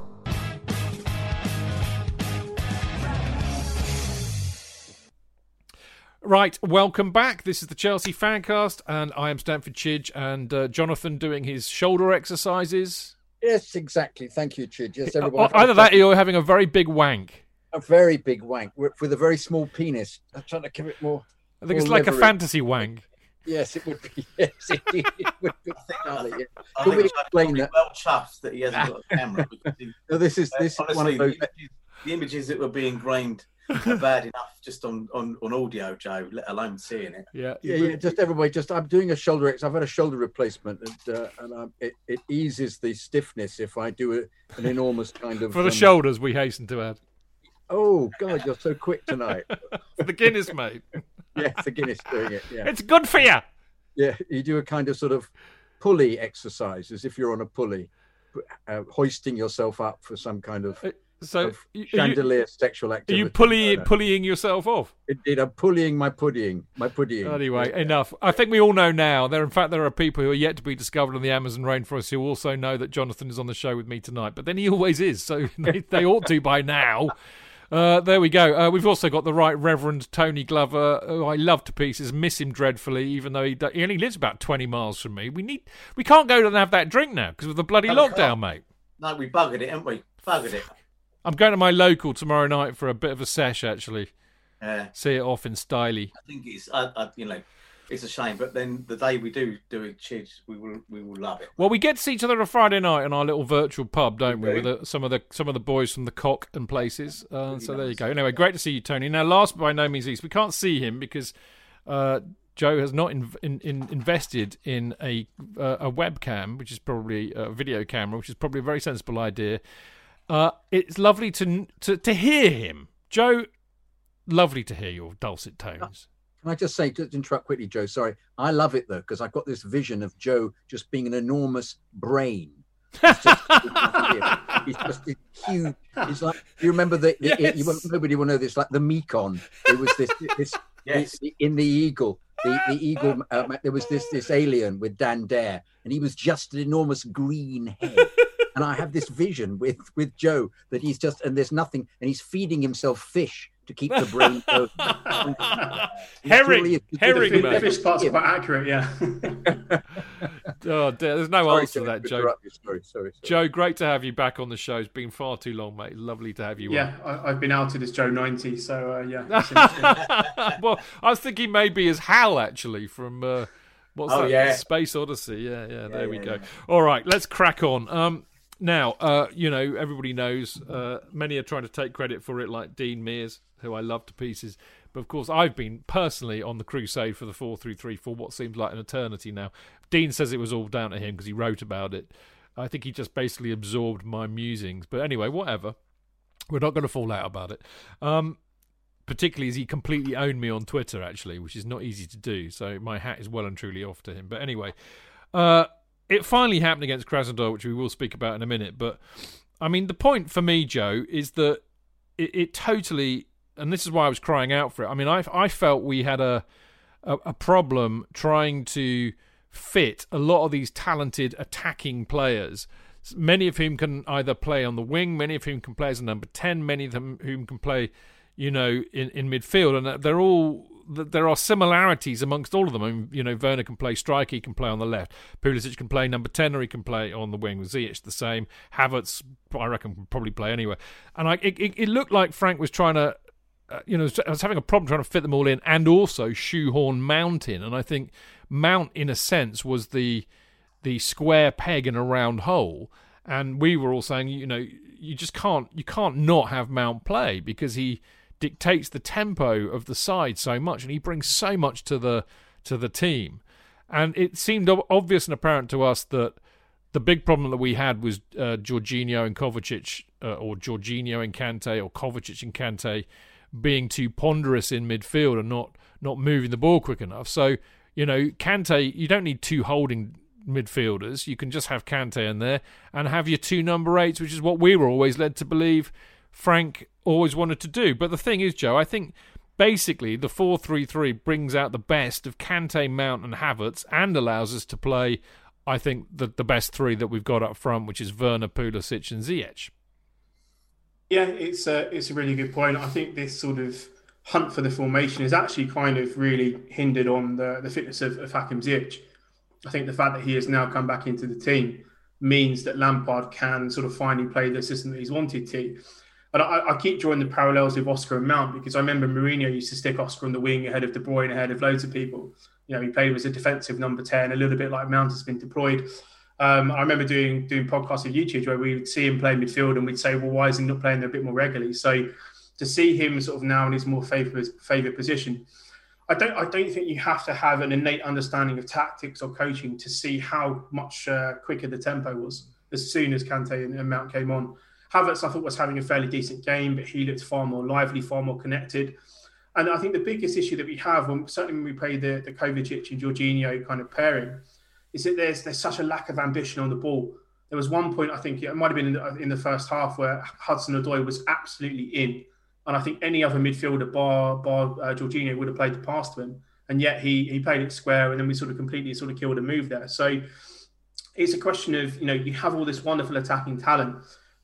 right, welcome back. This is the Chelsea Fancast, and I am Stamford Chidge, and uh, Jonathan doing his shoulder exercises. Yes, exactly. Thank you, Chidge. Yes, Uh, everybody. Either that, or you're having a very big wank. a very big wank with with a very small penis. I'm trying to give it more. I think it's more like a levery. fantasy wank. Yes, it would be. Yes, it, it would be. Hardly, yeah. I Could we explain that? well chuffed that he hasn't got a camera. He, No, this is this is one honestly, of the images, the images that were being grained are bad enough just on, on, on audio, Joe, let alone seeing it. Yeah, Yeah, yeah. Just everybody. Just I'm doing a shoulder ex. I've had a shoulder replacement, and uh, and um, it it eases the stiffness if I do a, an enormous kind of For the um, shoulders, we hasten to add. Oh God, you're so quick tonight. For the Guinness, mate. yeah, the Guinness doing it. Yeah, It's good for you. yeah. You do a kind of sort of pulley exercise as if you're on a pulley, uh, hoisting yourself up for some kind of, So, of you- are you, chandelier sexual activity. are you pulley, I pulleying yourself off? Indeed, I'm pulleying my pudding. My pudding. Anyway, enough. I think we all know now. There, in fact, there are people who are yet to be discovered in the Amazon rainforest who also know that Jonathan is on the show with me tonight. But then he always is, so they, they ought to by now. Uh, there we go. Uh, we've also got the right Reverend Tony Glover, who I love to pieces. Miss him dreadfully, even though he, do- he only lives about twenty miles from me. We need, we can't go and have that drink now because of the bloody No, we lockdown, can't. mate. No, we buggered it, haven't we? Buggered it. I'm going to my local tomorrow night for a bit of a sesh. Actually, Yeah, see it off in styly. I think it's, I, I, you know, it's a shame. But then the day we do do it, Chidge, we will, we will love it. Well, we get to see each other on a Friday night in our little virtual pub, don't we? We With do. uh, some of the some of the boys from the Cock and places. Uh, Really so there you go. Anyway, great to see you, Tony. Now, last but by no means least, we can't see him because uh, Joe has not in, in, in invested in a uh, a webcam, which is probably a video camera, which is probably a very sensible idea. Uh, it's lovely to to to hear him, Joe. Lovely to hear your dulcet tones. Can I just say, just interrupt quickly, Joe? Sorry, I love it though because I've got this vision of Joe just being an enormous brain. He's just, he's just huge. It's like you remember the. the- Yes. you nobody will know this. Like the Mekon, it was this. this Yes. the- in the Eagle, the the Eagle. Uh, there was this this alien with Dan Dare, and he was just an enormous green head. And I have this vision with with Joe that he's just and there's nothing, and he's feeding himself fish to keep the brain going. herring, Really, herring, the, Big fish part's quite accurate, yeah. Oh, dear, there's no Sorry, answer to that, Joe. Sorry, sorry, sorry. Joe, great to have you back on the show. It's been far too long, mate. Lovely to have you yeah, I, I've been outed as Joe 90, so uh, yeah. it's interesting. well, I was thinking maybe as Hal actually from uh, what's Oh, that? yeah. Space Odyssey. Yeah, yeah. there we go. yeah. All right, let's crack on. Um, now, uh, you know, everybody knows. Uh, many are trying to take credit for it, like Dean Mears, who I love to pieces. But of course, I've been personally on the crusade for the four three three for what seems like an eternity now. Dean says it was all down to him because he wrote about it. I think he just basically absorbed my musings. But anyway, whatever. We're not going to fall out about it. Um, particularly as he completely owned me on Twitter, actually, which is not easy to do. So my hat is well and truly off to him. But anyway, uh, it finally happened against Krasnodar, which we will speak about in a minute. But I mean, the point for me, Joe, is that it, it totally, and this is why I was crying out for it. I mean, I I felt we had a a, a problem trying to fit a lot of these talented attacking players. Many of whom can either play on the wing, many of whom can play as a number ten, many of them whom can play, you know, in, in midfield, and they're all there are similarities amongst all of them. I mean, you know, Werner can play striker, he can play on the left. Pulisic can play number ten, or he can play on the wing. Ziyech the same. Havertz, I reckon, can probably play anywhere. And I, it, it, it looked like Frank was trying to uh, you know, I was having a problem trying to fit them all in and also shoehorn Mount in. And I think Mount, in a sense, was the the square peg in a round hole. And we were all saying, you know, you just can't you can't not have Mount play because he dictates the tempo of the side so much, and he brings so much to the to the team. And it seemed obvious and apparent to us that the big problem that we had was uh, Jorginho and Kovacic, uh, or Jorginho and Kante, or Kovacic and Kante being too ponderous in midfield and not not moving the ball quick enough. So you know, Kante, you don't need two holding midfielders. You can just have Kante in there and have your two number eights, which is what we were always led to believe Frank always wanted to do. But the thing is, Joe, I think basically the 4-3-3 brings out the best of Kante, Mount and Havertz and allows us to play I think the the best three that we've got up front, which is Werner, Pulisic and Ziyech. Yeah, it's a it's a really good point. I think this sort of hunt for the formation is actually kind of really hindered on the, the fitness of, of Hakim Ziyech. I think the fact that he has now come back into the team means that Lampard can sort of finally play the system that he's wanted to. And I, I, keep drawing the parallels with Oscar and Mount because I remember Mourinho used to stick Oscar on the wing ahead of De Bruyne, ahead of loads of people. You know, he played as a defensive number 10, a little bit like Mount has been deployed. Um, I remember doing doing podcasts on YouTube where we would see him play midfield and we'd say, well, why is he not playing there a bit more regularly? So to see him sort of now in his more favoured favoured position, I don't I don't think you have to have an innate understanding of tactics or coaching to see how much uh, quicker the tempo was as soon as Kante and, and Mount came on. Havertz, I thought, was having a fairly decent game, but he looked far more lively, far more connected. And I think the biggest issue that we have, when, certainly when we play the, the Kovacic and Jorginho kind of pairing, is that there's there's such a lack of ambition on the ball. There was one point, I think it might have been in the, in the first half, where Hudson Odoi was absolutely in. And I think any other midfielder, bar, bar uh, Jorginho, would have played the pass to him. And yet he, he played it square, and then we sort of completely sort of killed a move there. So it's a question of, you know, you have all this wonderful attacking talent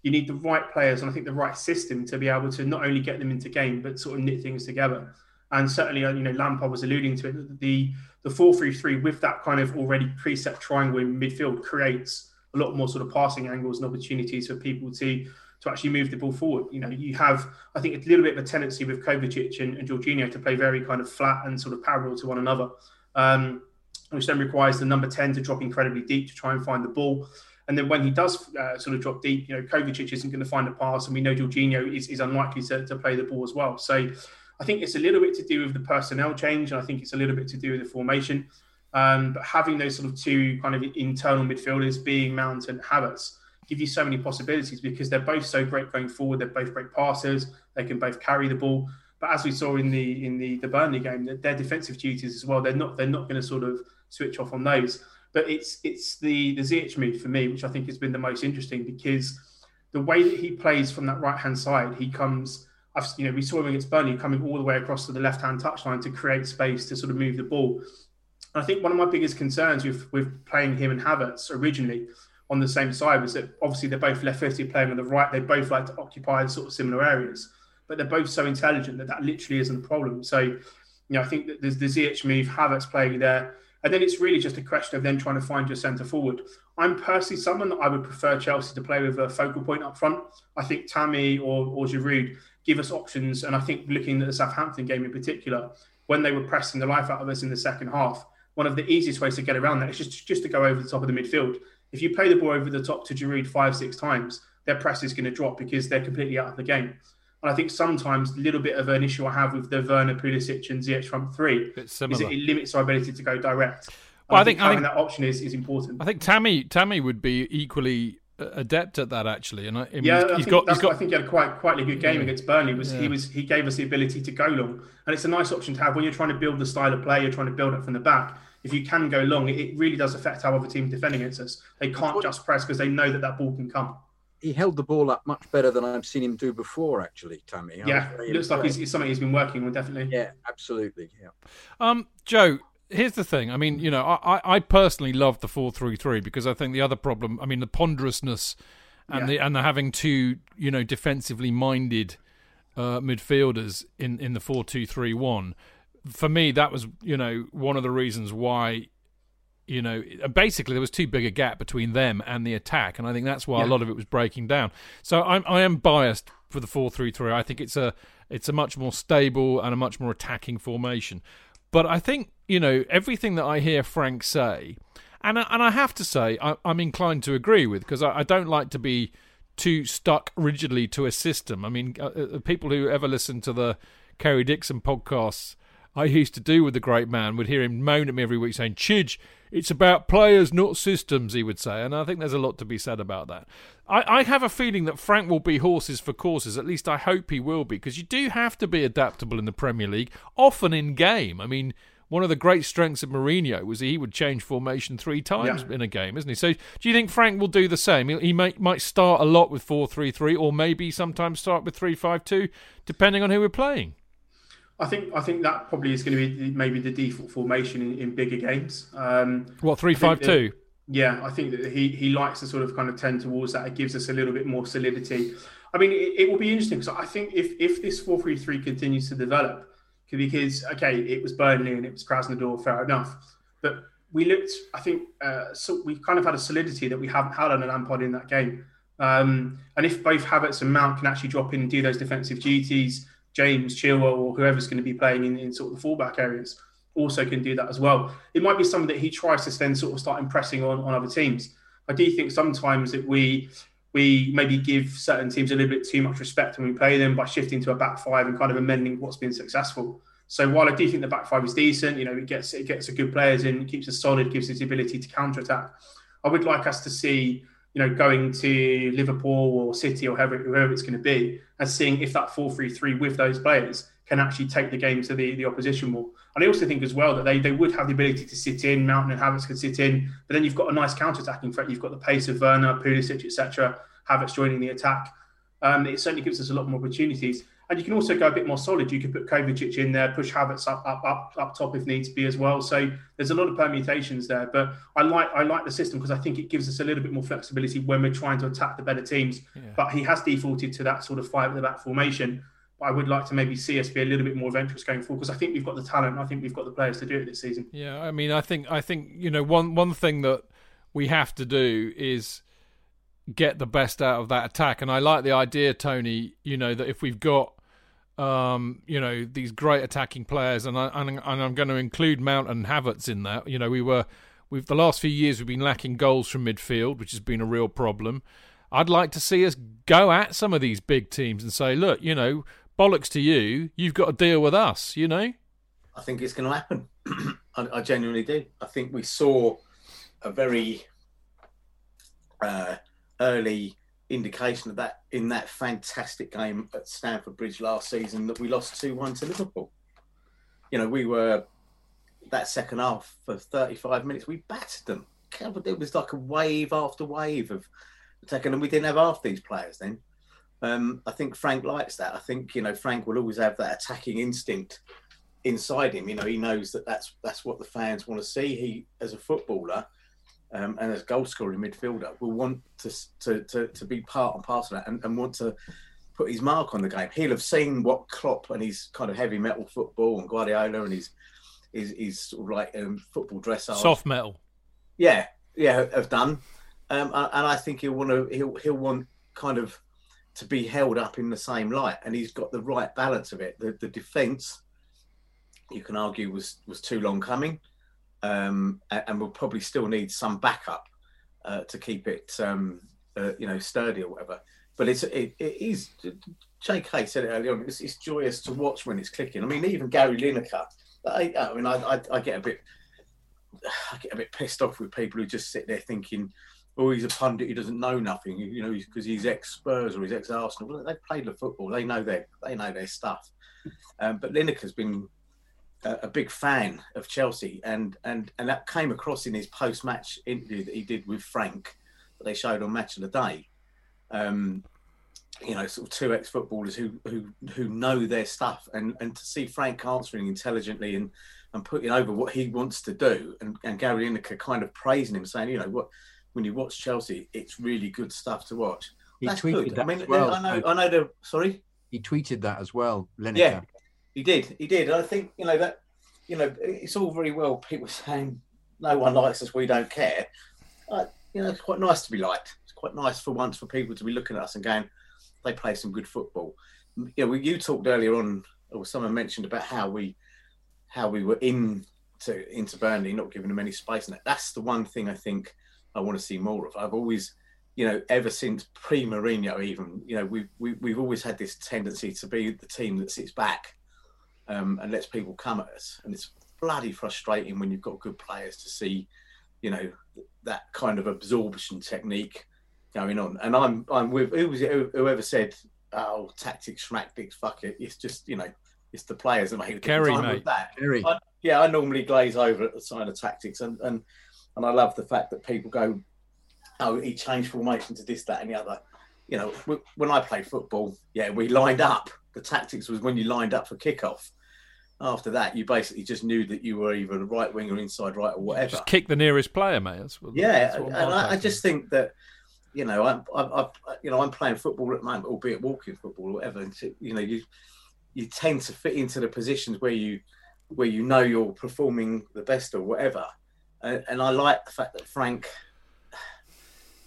you need the right players and I think the right system to be able to not only get them into game but sort of knit things together. And certainly, uh, you know, Lampard was alluding to it. The the four three three with that kind of already preset triangle in midfield creates a lot more sort of passing angles and opportunities for people to to actually move the ball forward. You know, you have I think a little bit of a tendency with Kovacic and, and Jorginho to play very kind of flat and sort of parallel to one another, um, which then requires the number ten to drop incredibly deep to try and find the ball. And then when he does uh, sort of drop deep, you know, Kovacic isn't going to find a pass, and we know Jorginho is, is unlikely to, to play the ball as well. So I think it's a little bit to do with the personnel change, and I think it's a little bit to do with the formation. Um, but having those sort of two kind of internal midfielders, being Mount and Havertz, give you so many possibilities because they're both so great going forward. They're both great passers. They can both carry the ball. But as we saw in the in the the Burnley game, their defensive duties as well. They're not they're not going to sort of switch off on those. But it's it's the the Ziyech move for me, which I think has been the most interesting because the way that he plays from that right hand side, he comes. I've, you know, we saw him against Burnley coming all the way across to the left hand touchline to create space to sort of move the ball. And I think one of my biggest concerns with with playing him and Havertz originally on the same side was that obviously they're both left-footed playing on the right. They both like to occupy sort of similar areas, but they're both so intelligent that that literally isn't a problem. So, you know, I think that there's the Ziyech move, Havertz playing there, and then it's really just a question of then trying to find your centre forward. I'm personally someone that I would prefer Chelsea to play with a focal point up front. I think Tammy or, or Giroud give us options. And I think looking at the Southampton game in particular, when they were pressing the life out of us in the second half, one of the easiest ways to get around that is just, just to go over the top of the midfield. If you play the ball over the top to Giroud five, six times, their press is going to drop because they're completely out of the game. And I think sometimes a little bit of an issue I have with the Werner Pulisic and Ziyech front three is it limits our ability to go direct. Well, I, I think, having I think, that option is, is important. I think Tammy Tammy would be equally uh, adept at that actually, and I, I mean, yeah, he's, I got, he's got. I think he had a quite quite a good game yeah. against Burnley. Was yeah. he was he gave us the ability to go long, and it's a nice option to have when you're trying to build the style of play. You're trying to build it from the back. If you can go long, it really does affect how other teams defend against us. They can't just press because they know that that ball can come he held the ball up much better than I've seen him do before. Actually, Tammy. yeah, it looks like it's, it's, something he's been working on. Definitely. Yeah, absolutely. Yeah. Um, Joe. Here's the thing. I mean, you know, I, I personally love the four three three because I think the other problem. I mean, the ponderousness and yeah. the and the having two, you know, defensively minded uh, midfielders in in the four two three one. For me, that was you know one of the reasons why you know, basically there was too big a gap between them and the attack, and I think that's why yeah. a lot of it was breaking down. So I'm I am biased for the four three three. I think it's a it's a much more stable and a much more attacking formation. But I think you know everything that I hear Frank say, and I, and I have to say I, am inclined to agree with because I, I, don't like to be too stuck rigidly to a system. I mean, uh, uh people who ever listen to the Kerry Dixon podcasts I used to do with the great man would hear him moan at me every week saying, Chidge, it's about players, not systems, he would say. And I think there's a lot to be said about that. I, I have a feeling that Frank will be horses for courses. At least I hope he will be, because you do have to be adaptable in the Premier League, often in game. I mean, one of the great strengths of Mourinho was he would change formation three times yeah. in a game, isn't he? So do you think Frank will do the same? He, he might, might start a lot with 4 3 3, or maybe sometimes start with 3 5 2, depending on who we're playing? I think I think that probably is going to be maybe the default formation in, in bigger games. Um, what three five two? Yeah, I think that he he likes to sort of kind of tend towards that. It gives us a little bit more solidity. I mean, it, it will be interesting because I think if if this four three three continues to develop, because okay, it was Burnley and it was Krasnodar, fair enough, but we looked. I think uh, so we kind of had a solidity that we haven't had under Lampard in that game. Um, and if both Havertz and Mount can actually drop in and do those defensive duties, James, Chilwell, or whoever's going to be playing in, in sort of the fullback areas also can do that as well. It might be something that he tries to then sort of start impressing on, on other teams. I do think sometimes that we we maybe give certain teams a little bit too much respect when we play them by shifting to a back five and kind of amending what's been successful. So while I do think the back five is decent, you know, it gets it gets a good players in, keeps us solid, gives us the ability to counter attack. I would like us to see, you know, going to Liverpool or City or whoever, whoever it's going to be, and seeing if that 4-3-3 with those players can actually take the game to the, the opposition more. And I also think as well that they, they would have the ability to sit in, Mount and Havertz could sit in, but then you've got a nice counter-attacking threat. You've got the pace of Werner, Pulisic, etc. Havertz joining the attack. Um, it certainly gives us a lot more opportunities. And you can also go a bit more solid. You could put Kovacic in there, push Havertz up, up, up, up top if needs be as well. So there's a lot of permutations there. But I like I like the system because I think it gives us a little bit more flexibility when we're trying to attack the better teams. Yeah. But he has defaulted to that sort of five at the back formation. I would like to maybe see us be a little bit more adventurous going forward because I think we've got the talent. I think we've got the players to do it this season. Yeah, I mean, I think I think you know one one thing that we have to do is get the best out of that attack, and I like the idea, Tony. You know that if we've got um, you know these great attacking players, and I and, and I'm going to include Mount and Havertz in that. You know, we were we've the last few years we've been lacking goals from midfield, which has been a real problem. I'd like to see us go at some of these big teams and say, look, you know, bollocks to you. You've got to deal with us. You know. I think it's going to happen. I, I, genuinely do. I think we saw a very uh, early indication of that in that fantastic game at Stamford Bridge last season that we lost two one to Liverpool. You know, we were that second half for 35 minutes. We battered them. It was like a wave after wave of attacking, and we didn't have half these players then. Um, I think Frank likes that. I think you know Frank will always have that attacking instinct inside him. You know, he knows that that's that's what the fans want to see. He, as a footballer um, and as goal scoring midfielder, will want to, to to to be part and parcel of that and, and want to put his mark on the game. He'll have seen what Klopp and his kind of heavy metal football and Guardiola and his his, his sort of like um, football dress up. soft metal. Yeah, yeah, have done. Um, and I think he'll want to he'll he'll want kind of to be held up in the same light, and he's got the right balance of it. The, the defence, you can argue, was was too long coming, um, and, we'll probably still need some backup uh, to keep it, um, uh, you know, sturdy or whatever. But it's it, it is. J.K. said it earlier on. It's, it's, joyous to watch when it's clicking. I mean, even Gary Lineker. I, I mean, I, I, I get a bit I get a bit pissed off with people who just sit there thinking, oh, he's a pundit, he doesn't know nothing, you know, because he's ex Spurs or he's ex Arsenal. Well, they've played the football, they know their they know their stuff. Um, but Lineker's been a, a, big fan of Chelsea, and and and that came across in his post match interview that he did with Frank that they showed on Match of the Day. Um, you know, sort of two ex footballers who who who know their stuff, and and to see Frank answering intelligently and and putting over what he wants to do, and, and Gary Lineker kind of praising him, saying, you know, what when you watch Chelsea, it's really good stuff to watch. He That's tweeted good. that I mean, well. I know, I know. The sorry, he tweeted that as well. Lineker. Yeah, he did. He did. I think you know that. You know, it's all very well people saying no one likes us, we don't care. You know, it's quite nice to be liked. It's quite nice for once for people to be looking at us and going, they play some good football. You know, you talked earlier on, or someone mentioned about how we how we were in to into Burnley, not giving them any space, and that's the one thing I think I want to see more of. I've always, you know, ever since pre Mourinho, even, you know, we, we've always had this tendency to be the team that sits back um, and lets people come at us. And it's bloody frustrating when you've got good players to see, you know, that kind of absorption technique going on. And I'm, I'm with who was it, whoever said, oh, tactics, schmactics, fuck it. It's just, you know, it's the players that make the Kerry, mate. That. Kerry. I, yeah, I normally glaze over at the sign of tactics, and, and and I love the fact that people go, oh, he changed formation to this, that, and the other. You know, when I played football, yeah, we lined up. The tactics was when you lined up for kickoff. After that, you basically just knew that you were either the right wing or inside right or whatever. Just kick the nearest player, mate. That's what, yeah, that's and I, I, just think that you know, I'm, I'm, I'm, you know, I'm playing football at the moment, albeit walking football or whatever. And you know, you you tend to fit into the positions where you where you know you're performing the best or whatever. And, and I like the fact that Frank.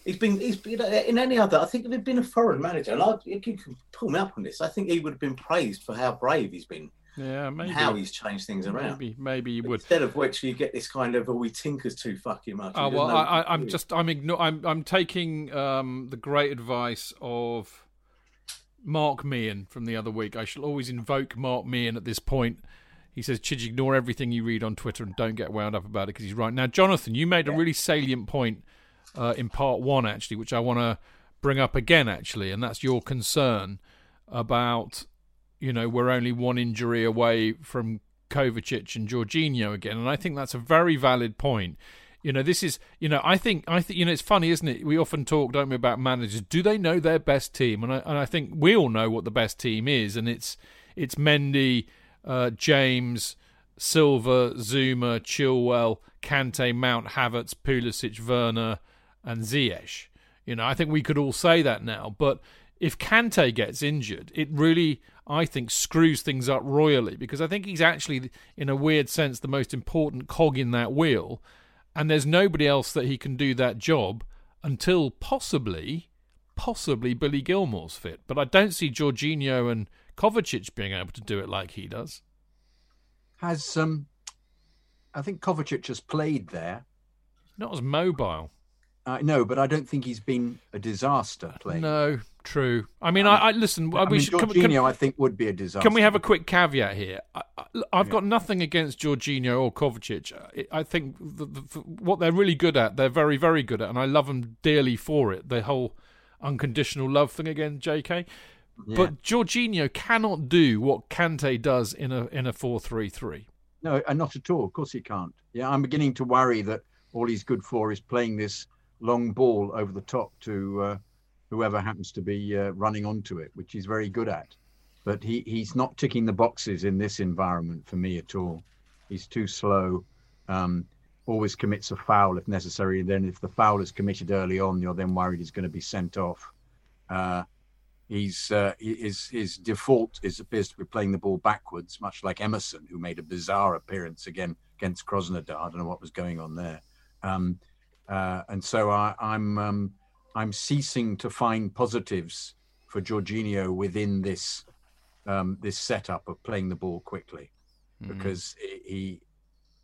He's been, he's been in any other. I think if he'd been a foreign manager, and I, you can pull me up on this. I think he would have been praised for how brave he's been Yeah, maybe. how he's changed things around. Maybe, maybe you would. Instead of which you get this kind of, oh, we tinkers too fucking much. Oh well, i, i'm just I'm igno- I'm I'm taking um, the great advice of Mark Meehan from the other week. I shall always invoke Mark Meehan at this point. He says, "Chidge, ignore everything you read on Twitter and don't get wound up about it because he's right." Now, Jonathan, you made a really salient point uh, in part one, actually, which I want to bring up again, actually, and that's your concern about you know we're only one injury away from Kovacic and Jorginho again, and I think that's a very valid point. You know, this is you know I think I think you know it's funny, isn't it? We often talk, don't we, about managers? Do they know their best team? And I and I think we all know what the best team is, and it's it's Mendy, uh, James, Silva, Zouma, Chilwell, Kante, Mount, Havertz, Pulisic, Werner, and Ziyech. You know, I think we could all say that now. But if Kante gets injured, it really, I think, screws things up royally because I think he's actually, in a weird sense, the most important cog in that wheel. And there's nobody else that he can do that job until possibly, possibly Billy Gilmour's fit. But I don't see Jorginho and Kovacic being able to do it like he does. Has um, I think Kovacic has played there. Not as mobile. Uh, I know, but I don't think he's been a disaster playing. No, true. I mean, I, I listen. I we mean, should, Jorginho, can- I think, would be a disaster. Can we have a quick caveat here? I, I, I've got nothing against Jorginho or Kovacic. I, I think the, the, what they're really good at, they're very, very good at, and I love them dearly for it. The whole unconditional love thing again, JK. But Jorginho cannot do what Kante does in a in a four three three. No, and not at all. Of course he can't. Yeah, I'm beginning to worry that all he's good for is playing this long ball over the top to uh, whoever happens to be uh, running onto it, which he's very good at. But he, he's not ticking the boxes in this environment for me at all. He's too slow. Um, always commits a foul if necessary. And then if the foul is committed early on, you're then worried he's going to be sent off. Uh, he's uh, his his default is appears to be playing the ball backwards, much like Emerson, who made a bizarre appearance again against Krasnodar. I don't know what was going on there. Um, uh, and so I, I'm um, I'm ceasing to find positives for Jorginho within this um, this setup of playing the ball quickly, because he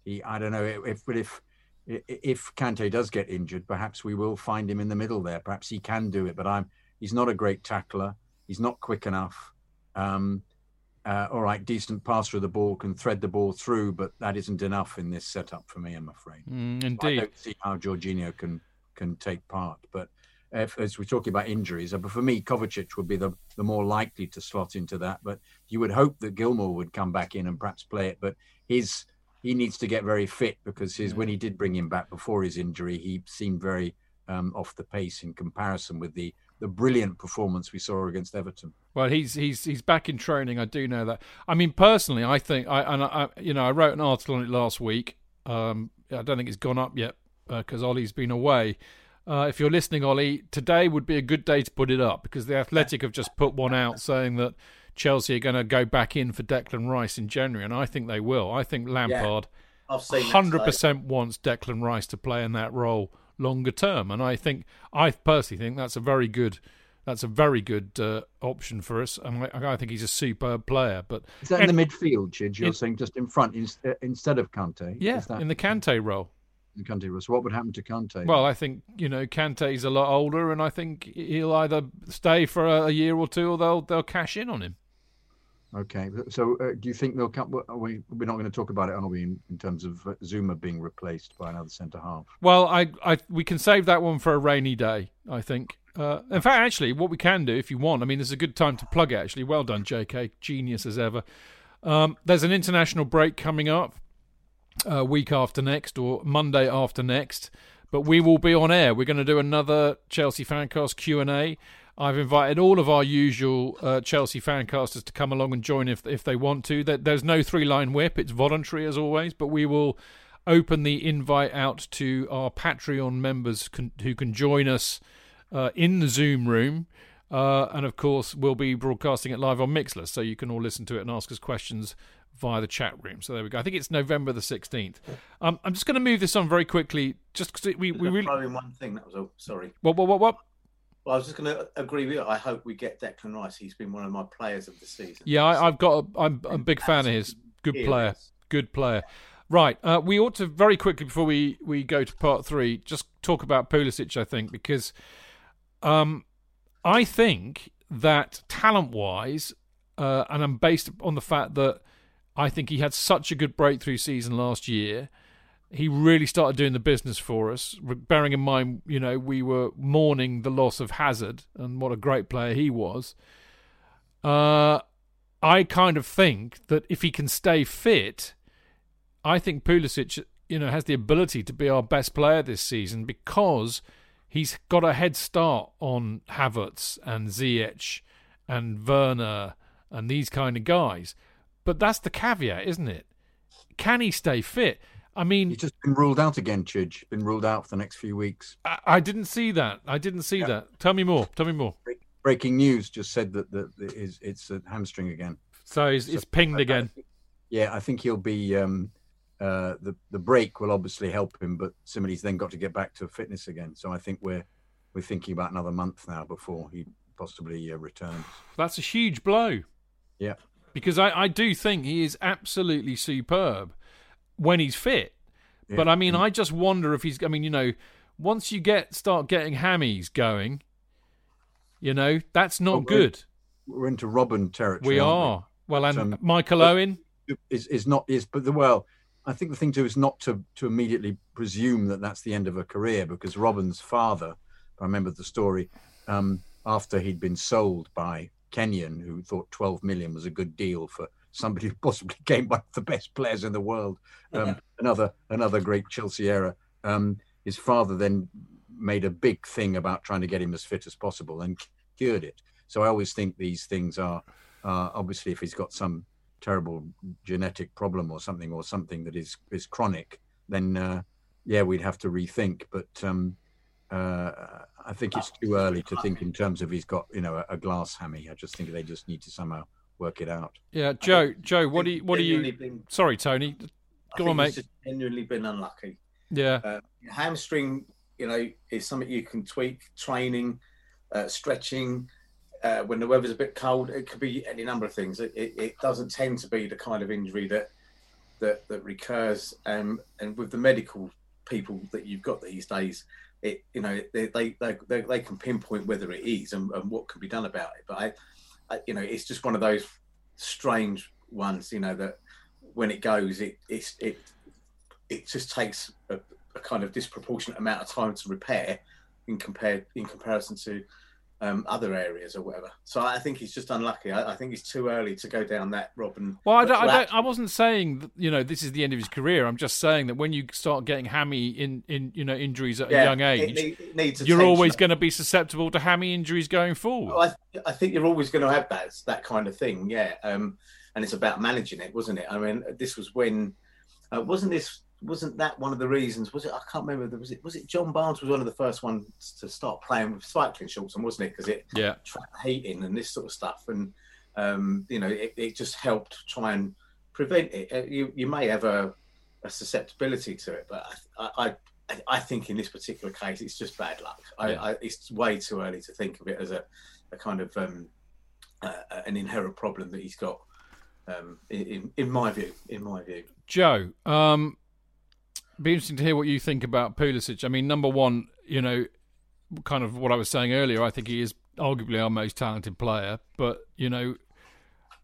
he I don't know if but if if Kante does get injured, perhaps we will find him in the middle there. Perhaps he can do it, but I'm he's not a great tackler. He's not quick enough. Um, uh, all right, decent passer of the ball, can thread the ball through, but that isn't enough in this setup for me. I'm afraid. Mm, I don't see how Jorginho can can take part. But if, as we're talking about injuries, uh, but for me, Kovacic would be the, the more likely to slot into that. But you would hope that Gilmour would come back in and perhaps play it. But his he needs to get very fit because his when he did bring him back before his injury, he seemed very um, off the pace in comparison with the the brilliant performance we saw against Everton. Well, he's he's he's back in training. I do know that. I mean, personally, I think I and I, you know I wrote an article on it last week. Um, I don't think it's gone up yet because Ollie's been away. Uh, if you're listening, Ollie, today would be a good day to put it up because the Athletic have just put one out saying that Chelsea are going to go back in for Declan Rice in January, and I think they will. I think Lampard I've seen that hundred today. percent wants Declan Rice to play in that role longer term, and I think I personally think that's a very good that's a very good uh, option for us, and I, I think he's a superb player. But Is that in the midfield, Chidge? You're in- saying just in front in, uh, instead of Kante? yeah, Is that in the Kante role. in Kante? So what would happen to Kante? Well, I think you know Kante's a lot older, and I think he'll either stay for a, a year or two, or they'll they'll cash in on him. Okay, so uh, do you think they'll come? We, we're not going to talk about it, are we? In, in terms of uh, Zouma being replaced by another centre half. Well, I, I, we can save that one for a rainy day. I think. Uh, in fact, actually, what we can do, if you want, I mean, this is a good time to plug it. Actually, well done, J.K. Genius as ever. Um, there's an international break coming up, uh, week after next or Monday after next, but we will be on air. We're going to do another Chelsea Fancast Q and A. I've invited all of our usual uh, Chelsea fancasters to come along and join if if they want to. There's no three line whip; it's voluntary as always. But we will open the invite out to our Patreon members can, who can join us uh, in the Zoom room. Uh, and of course, we'll be broadcasting it live on Mixlr, so you can all listen to it and ask us questions via the chat room. So there we go. I think it's November the 16th. Um, I'm just going to move this on very quickly, just because we, we really. One thing. That was all. Sorry. What, what, what, what? Well, I was just going to agree with you. I hope we get Declan Rice. He's been one of my players of the season. Yeah, I, have got. A, I'm, I'm a big fan of his. Good player. Good player. Right. Uh, we ought to very quickly before we, we go to part three just talk about Pulisic. I think because um, I think that talent wise, uh, and I'm based on the fact that I think he had such a good breakthrough season last year. He really started doing the business for us. Bearing in mind, you know, we were mourning the loss of Hazard and what a great player he was. Uh, I kind of think that if he can stay fit, I think Pulisic, you know, has the ability to be our best player this season because he's got a head start on Havertz and Ziyech and Werner and these kind of guys. But that's the caveat, isn't it? Can he stay fit? I mean, he's just been ruled out again, Chidge. Been ruled out for the next few weeks. I, I didn't see that. I didn't see yeah. that. Tell me more. Tell me more. Breaking news just said that the, the, it's a hamstring again. So it's, so, it's pinged again. I yeah, I think he'll be. Um, uh, the the break will obviously help him, but somebody's then got to get back to fitness again. So I think we're we're thinking about another month now before he possibly uh, returns. That's a huge blow. Yeah, because I, I do think he is absolutely superb when he's fit. Yeah. But I mean, I just wonder if he's. I mean, you know, once you get start getting hammies going, you know, that's not well, good. We're into Robben territory. We are. We? Well, and um, Michael Owen is is not is, but the well. I think the thing to do is not to to immediately presume that that's the end of a career because Robben's father, I remember the story, um, after he'd been sold by Kenyon, who thought 12 million was a good deal for somebody who possibly came one of the best players in the world. Um, another another great Chelsea era. Um, his father then made a big thing about trying to get him as fit as possible and cured it. So I always think these things are uh, obviously if he's got some terrible genetic problem or something or something that is is chronic, then uh, yeah, we'd have to rethink. But um, uh, I think it's too early to think in terms of he's got you know a, a, glass hammy. I just think they just need to somehow work it out. Yeah, Joe, Joe, what do you what do you? Been, Sorry, Tony, go on, mate. Just genuinely been unlucky. Yeah, uh, hamstring, you know, is something you can tweak. Training, uh, stretching. Uh, when the weather's a bit cold, it could be any number of things. It, it, it doesn't tend to be the kind of injury that that that recurs. Um, and with the medical people that you've got these days, it you know they they they, they can pinpoint whether it is and, and, what can be done about it. But I, I, Uh, you know, it's just one of those strange ones. You know that when it goes, it it's it it just takes a, a kind of disproportionate amount of time to repair in compared in comparison to um, other areas or whatever. So I think he's just unlucky. I, I, think it's too early to go down that Robben. Well, I, don't, I, don't, I wasn't saying that, you know this is the end of his career. I'm just saying that when you start getting hammy in, in you know injuries at yeah, a young age, it, it you're always going to be susceptible to hammy injuries going forward. Well, I, I, think you're always going to have that that kind of thing. Yeah, um, and it's about managing it, wasn't it? I mean, this was when uh, wasn't this wasn't that one of the reasons? Was it? I can't remember. Was it? Was it John Barnes was one of the first ones to start playing with cycling shorts, and wasn't it? Because it yeah trapped heating and this sort of stuff, and um, you know, it, it, just helped try and prevent it. Uh, you you may have a, a susceptibility to it, but I, I I think in this particular case, it's just bad luck. I, I, it's way too early to think of it as a, a kind of um, uh, an inherent problem that he's got. Um, in, in my view, in my view, Joe. Um, be interesting to hear what you think about Pulisic. I mean, number one, you know, kind of what I was saying earlier. I think he is arguably our most talented player. But you know,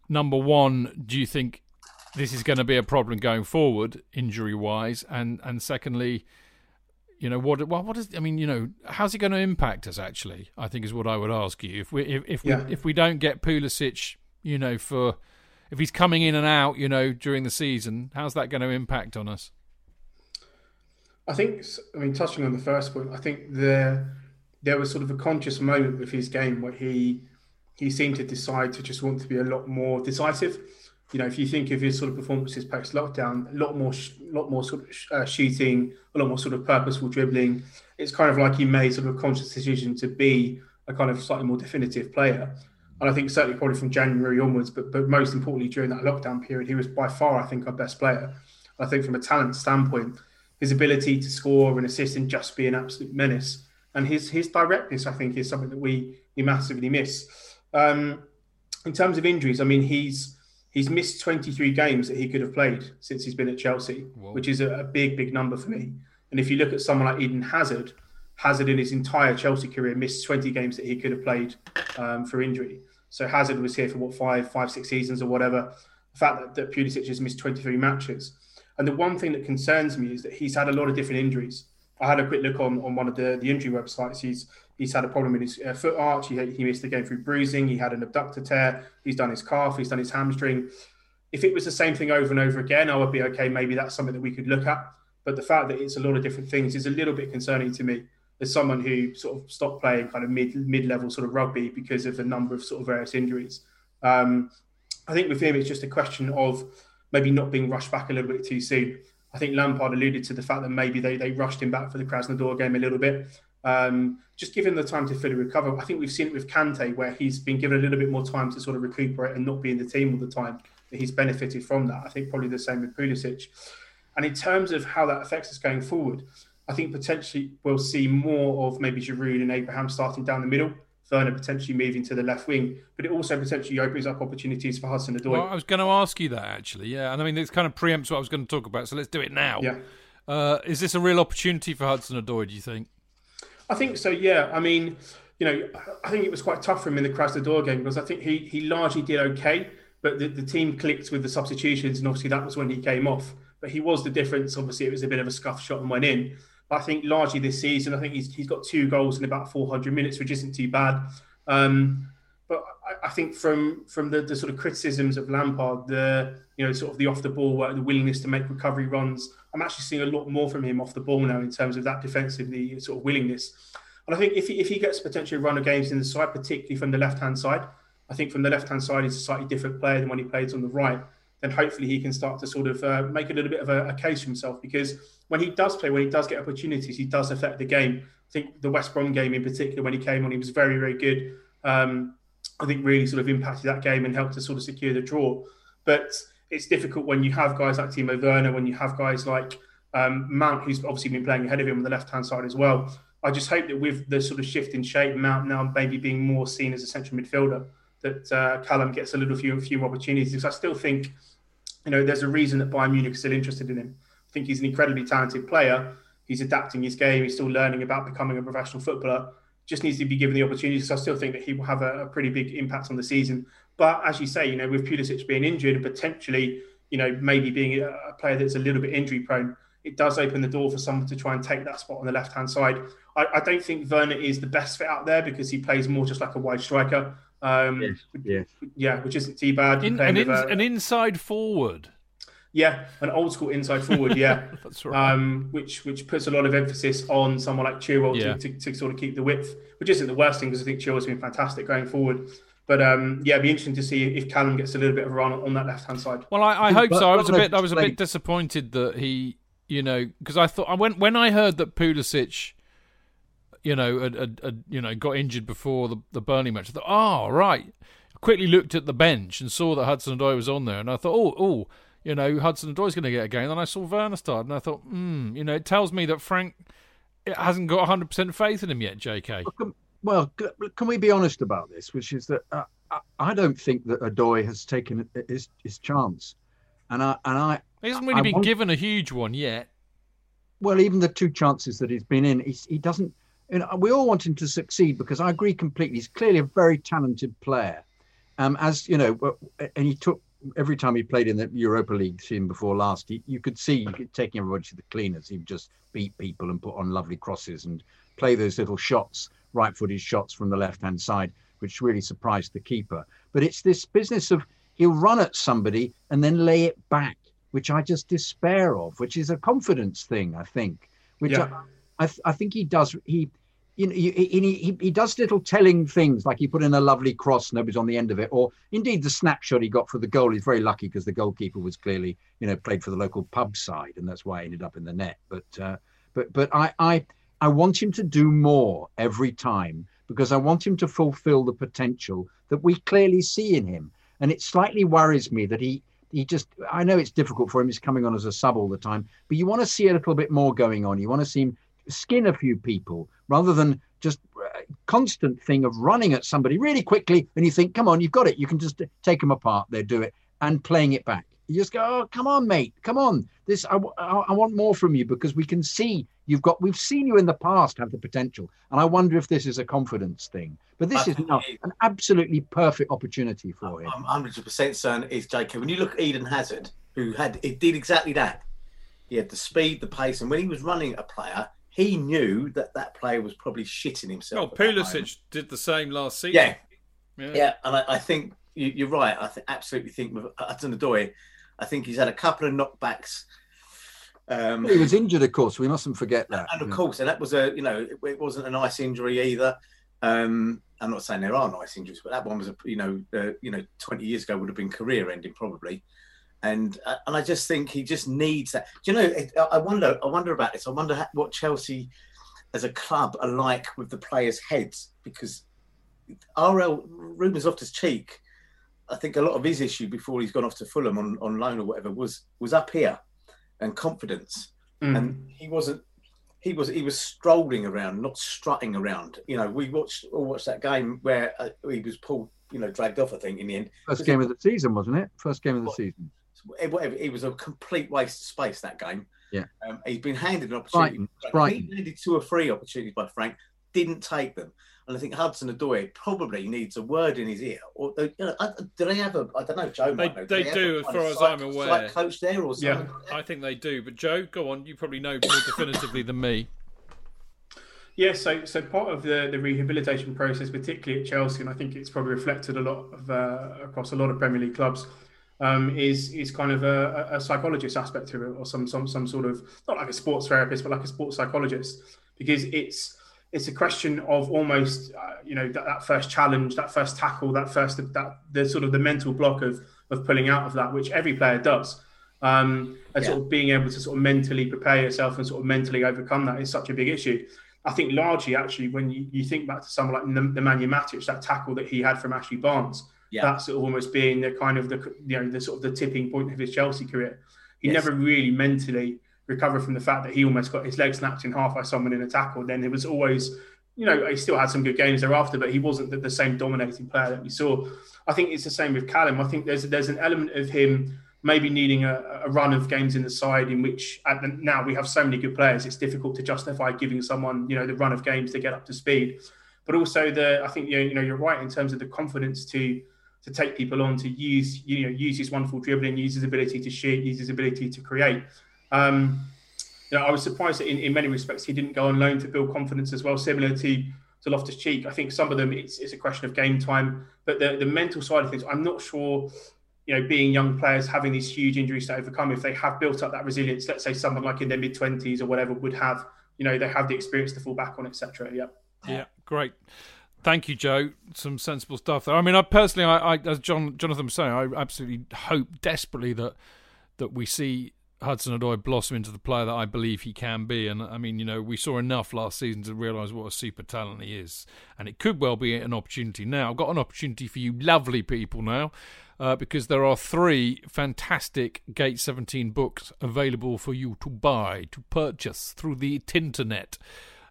number one, do you think this is going to be a problem going forward, injury wise? And and secondly, you know what? Well, what is? I mean, you know, how's it going to impact us? Actually, I think is what I would ask you. If we if, if yeah. we if we don't get Pulisic, you know, for if he's coming in and out, you know, during the season, how's that going to impact on us? I think, I mean, touching on the first point, I think there there was sort of a conscious moment with his game where he he seemed to decide to just want to be a lot more decisive. You know, if you think of his sort of performances post lockdown, a lot more, lot more sort of uh, shooting, a lot more sort of purposeful dribbling. It's kind of like he made sort of a conscious decision to be a kind of slightly more definitive player. And I think certainly probably from January onwards, but but most importantly during that lockdown period, he was by far, I think, our best player. I think from a talent standpoint, his ability to score and assist and just be an absolute menace, and his his directness, I think, is something that we we massively miss. Um, in terms of injuries, I mean, he's he's missed 23 games that he could have played since he's been at Chelsea, Whoa. which is a, a, big, big number for me. And if you look at someone like Eden Hazard, Hazard in his entire Chelsea career missed 20 games that he could have played um, for injury. So Hazard was here for what five, five, six seasons or whatever. The fact that, that Pulisic has missed 23 matches. And the one thing that concerns me is that he's had a lot of different injuries. I had a quick look on, on one of the, the injury websites. He's he's had a problem in his uh, foot arch. He, he missed the game through bruising. He had an abductor tear. He's done his calf. He's done his hamstring. If it was the same thing over and over again, I would be okay. Maybe that's something that we could look at. But the fact that it's a lot of different things is a little bit concerning to me as someone who sort of stopped playing kind of mid mid level sort of rugby because of a number of sort of various injuries. Um, I think with him, it's just a question of maybe not being rushed back a little bit too soon. I think Lampard alluded to the fact that maybe they, they rushed him back for the Krasnodar game a little bit. Um, just give him the time to fully recover. I think we've seen it with Kante, where he's been given a little bit more time to sort of recuperate and not be in the team all the time. He's benefited from that. I think probably the same with Pulisic. And in terms of how that affects us going forward, I think potentially we'll see more of maybe Giroud and Abraham starting down the middle. Werner potentially moving to the left wing, but it also potentially opens up opportunities for Hudson Odoi. Well, I was going to ask you that actually, yeah, and I mean this kind of preempts what I was going to talk about, so let's do it now. Yeah, uh, is this a real opportunity for Hudson Odoi? Do you think? I think so. Yeah, I mean, you know, I think it was quite tough for him in the Krasnodar game because I think he he largely did okay, but the, the team clicked with the substitutions, and obviously that was when he came off. But he was the difference. Obviously, it was a bit of a scuff shot and went in. I think largely this season, I think he's, he's got two goals in about 400 minutes, which isn't too bad. Um, but I, I, think from from the, the, sort of criticisms of Lampard, the you know sort of the off the ball work, the willingness to make recovery runs, I'm actually seeing a lot more from him off the ball now in terms of that defensively sort of willingness. And I think if he, if he gets potentially run of games in the side, particularly from the left hand side, I think from the left hand side he's a slightly different player than when he plays on the right. Then hopefully he can start to sort of uh, make a little bit of a, a case for himself because when he does play, when he does get opportunities, he does affect the game. I think the West Brom game in particular, when he came on, he was very, very good. Um, I think really sort of impacted that game and helped to sort of secure the draw. But it's difficult when you have guys like Timo Werner, when you have guys like um, Mount, who's obviously been playing ahead of him on the left hand side as well. I just hope that with the sort of shift in shape, Mount now maybe being more seen as a central midfielder, that uh, Callum gets a little few few opportunities. Because I still think, you know, there's a reason that Bayern Munich is still interested in him. I think he's an incredibly talented player. He's adapting his game. He's still learning about becoming a professional footballer. Just needs to be given the opportunity. So I still think that he will have a, a, pretty big impact on the season. But as you say, you know, with Pulisic being injured and potentially, you know, maybe being a, player that's a little bit injury prone, it does open the door for someone to try and take that spot on the left hand side. I, I, don't think Werner is the best fit out there because he plays more just like a wide striker. Um, yes, yes. Yeah, which isn't too bad. In, an, in, an inside forward. Yeah, an old school inside forward. Yeah, that's right. Um, which which puts a lot of emphasis on someone like Chilwell yeah. to, to, to, sort of keep the width, which isn't the worst thing because I think Chilwell's been fantastic going forward. But um, yeah, it'd be interesting to see if Callum gets a little bit of a run on that left hand side. Well, I, I hope but, so. I was a bit I was a bit disappointed that he, you know, because I thought I went when I heard that Pulisic, you know, had, had, had, you know got injured before the the Burnley match. I thought, oh right. I quickly looked at the bench and saw that Hudson Odoi was on there, and I thought, oh oh you know, Hudson and Odoi's going to get a game. Then I saw Werner start, and I thought, hmm, you know, it tells me that Frank it hasn't got 100% faith in him yet, JK. Well, can we be honest about this? Which is that uh, I don't think that Odoi has taken his, his chance. And I, and I, he hasn't really I been want, given a huge one yet. Well, even the two chances that he's been in, he's, he doesn't. We all want him to succeed because I agree completely. He's clearly a very talented player. Um, as you know, and he took every time he played in the Europa League team before last, he, you could see taking everybody to the cleaners. He would just beat people and put on lovely crosses and play those little shots, right-footed shots from the left-hand side, which really surprised the keeper. But it's this business of he'll run at somebody and then lay it back, which I just despair of, which is a confidence thing, I think. Which yeah. I, I, I think he does. He you know, he, he, he does little telling things, like he put in a lovely cross, nobody's on the end of it, or indeed the snapshot he got for the goal. He's very lucky because the goalkeeper was clearly, you know, played for the local pub side, and that's why he ended up in the net. But uh, but but I I I want him to do more every time because I want him to fulfill the potential that we clearly see in him. And it slightly worries me that he he just I know it's difficult for him. He's coming on as a sub all the time, but you want to see a little bit more going on. You want to see him skin a few people rather than just uh, constant thing of running at somebody really quickly and you think come on you've got it. You can just take them apart they do it and playing it back. You just go oh come on mate. Come on. This I, I, I want more from you because we can see you've got we've seen you in the past have the potential and i wonder if this is a confidence thing. But this is not an absolutely perfect opportunity for him. I'm 100% certain is jk when you look at eden hazard who had it did exactly that. He had the speed the pace and when he was running a player he knew that that player was probably shitting himself. Oh, Pulisic did the same last season. Yeah, yeah, yeah and I, I think you, are right. I th- absolutely think with Hudson-Odoi, I think he's had a couple of knockbacks. Um, he was injured, of course. We mustn't forget that. And of course, and that was a you know it, it wasn't a nice injury either. Um, I'm not saying there are nice injuries, but that one was a you know uh, you know 20 years ago would have been career ending probably and uh, and I just think he just needs that. Do you know? It, I wonder. I wonder about this. I wonder what Chelsea, as a club, are like with the players' heads because RL Ruben Loftus-Cheek. I think a lot of his issue before he's gone off to Fulham on, on loan or whatever was was up here and confidence, mm. and he wasn't. He was he was strolling around, not strutting around. You know, we watched all watched that game where uh, he was pulled, you know, dragged off. I think in the end. First game of the season, wasn't it? First game of the what? season whatever. It was a complete waste of space that game. Yeah, um, he's been handed an opportunity. Brighton. He handed two or three opportunities by Frank, didn't take them. And I think Hudson-Odoi probably needs a word in his ear. Or you know, do they have a? I don't know. Joe they, know. They, they do, as far as psych, I'm aware. coach there or something. Yeah, I think they do. But Joe, go on. You probably know more definitively than me. Yeah, so so part of the, the rehabilitation process, particularly at Chelsea, and I think it's probably reflected a lot of uh, across a lot of Premier League clubs, um, is is kind of a, a, psychologist aspect to it, or some some some sort of not like a sports therapist, but like a sports psychologist, because it's it's a question of almost uh, you know that, that, first challenge, that first tackle, that first that the sort of the mental block of of pulling out of that, which every player does. Um, and yeah. sort of being able to sort of mentally prepare yourself and sort of mentally overcome that is such a big issue. I think largely, actually, when you, you think back to someone like Nemanja Matic, that tackle that he had from Ashley Barnes, yeah. that sort of almost being the kind of the you know the sort of the tipping point of his Chelsea career. He yes. never really mentally recovered from the fact that he almost got his leg snapped in half by someone in a tackle. Then it was always, you know, he still had some good games thereafter, but he wasn't the, the same dominating player that we saw. I think it's the same with Callum. I think there's there's an element of him maybe needing a, a run of games in the side in which the, now we have so many good players, it's difficult to justify giving someone you know the run of games to get up to speed. But also the I think you know, you know you're right in terms of the confidence to to take people on to use you know use his wonderful dribbling, use his ability to shoot, use his ability to create. Um, you know, I was surprised that in, in many respects he didn't go on loan to build confidence as well, similar to to Loftus Cheek. I think some of them it's, it's a question of game time, but the the mental side of things, I'm not sure. You know, being young players having these huge injuries to overcome, if they have built up that resilience, let's say someone like in their mid twenties or whatever would have, you know, they have the experience to fall back on, etc. Yeah. Yeah, great. Thank you, Joe. Some sensible stuff there. I mean, I personally, I, I as John Jonathan was saying, I absolutely hope desperately that that we see Hudson-Odoi blossom into the player that I believe he can be. And I mean, you know, we saw enough last season to realise what a super talent he is, and it could well be an opportunity now. I've got an opportunity for you, lovely people, now. Uh, because there are three fantastic Gate 17 books available for you to buy, to purchase through the Tinternet.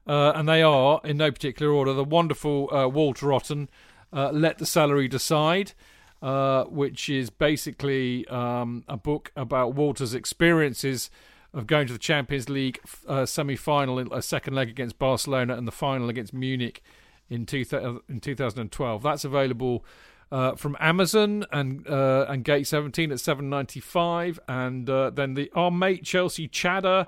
Uh, and they are, in no particular order, the wonderful uh, Walter Otton, uh, Let the Celery Decide, uh, which is basically um, a book about Walter's experiences of going to the Champions League uh, semi final, a second leg against Barcelona, and the final against Munich in, two in 2012. That's available. Uh, from Amazon and and Gate 17 at 7.95, and then the our mate Chelsea Chatter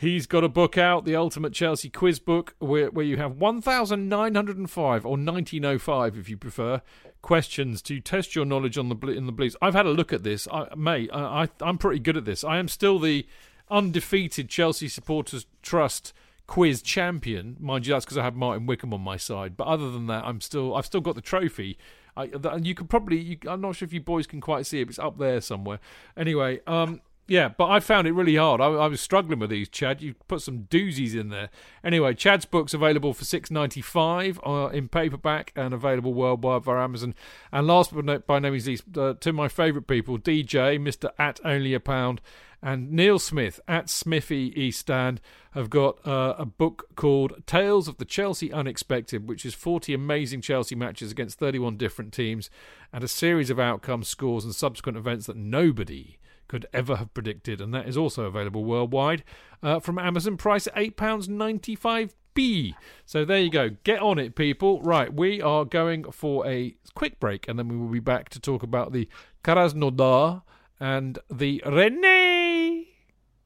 He's got a book out, the Ultimate Chelsea Quiz Book, where, where you have 1,905 or 1905, if you prefer, questions to test your knowledge on the in the Blues. I've had a look at this, I, mate. I, I, I'm pretty good at this. I am still the undefeated Chelsea Supporters Trust quiz champion. Mind you, that's because I have Martin Wickham on my side. But other than that, I'm still I've still got the trophy. I, you could probably you, I'm not sure if you boys can quite see it. But It's up there somewhere. Anyway, um, Yeah, but I found it really hard. I, I, was struggling with these, Chad. You put some doozies in there. Anyway, Chad's book's available for six ninety five uh, in paperback and available worldwide via Amazon. And last but no, by no means least, uh, to my favourite people, DJ, Mister at Only a Pound, and Neil Smith at Smithy East Stand have got uh, a book called Tales of the Chelsea Unexpected, which is 40 amazing Chelsea matches against 31 different teams and a series of outcomes, scores, and subsequent events that nobody could ever have predicted, and that is also available worldwide uh, from Amazon. Price at £8.95b. So there you go. Get on it, people. Right, we are going for a quick break, and then we will be back to talk about the Krasnodar and the Rennes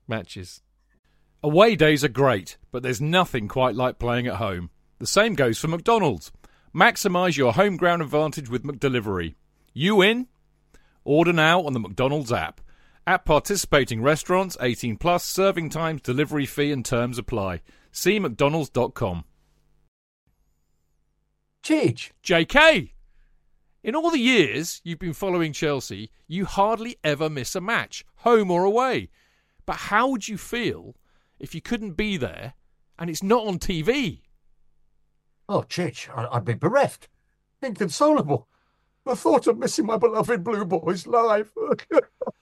matches. Away days are great, but there's nothing quite like playing at home. The same goes for McDonald's. Maximise your home ground advantage with McDelivery. You in? Order now on the McDonald's app. At participating restaurants, 18 plus, serving times, delivery fee and terms apply. See mcdonalds.com. Chidge. JK! In all the years you've been following Chelsea, you hardly ever miss a match, home or away. But how would you feel if you couldn't be there and it's not on TV? Oh, Chidge, I'd be bereft, inconsolable. The thought of missing my beloved Blue Boys live.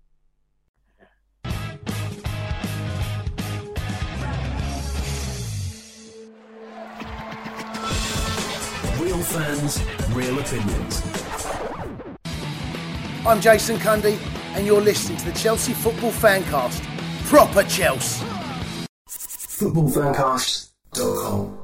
Real fans, real opinions. I'm Jason Cundy, and you're listening to the Chelsea Football Fancast. Proper Chelsea. Footballfancast.com.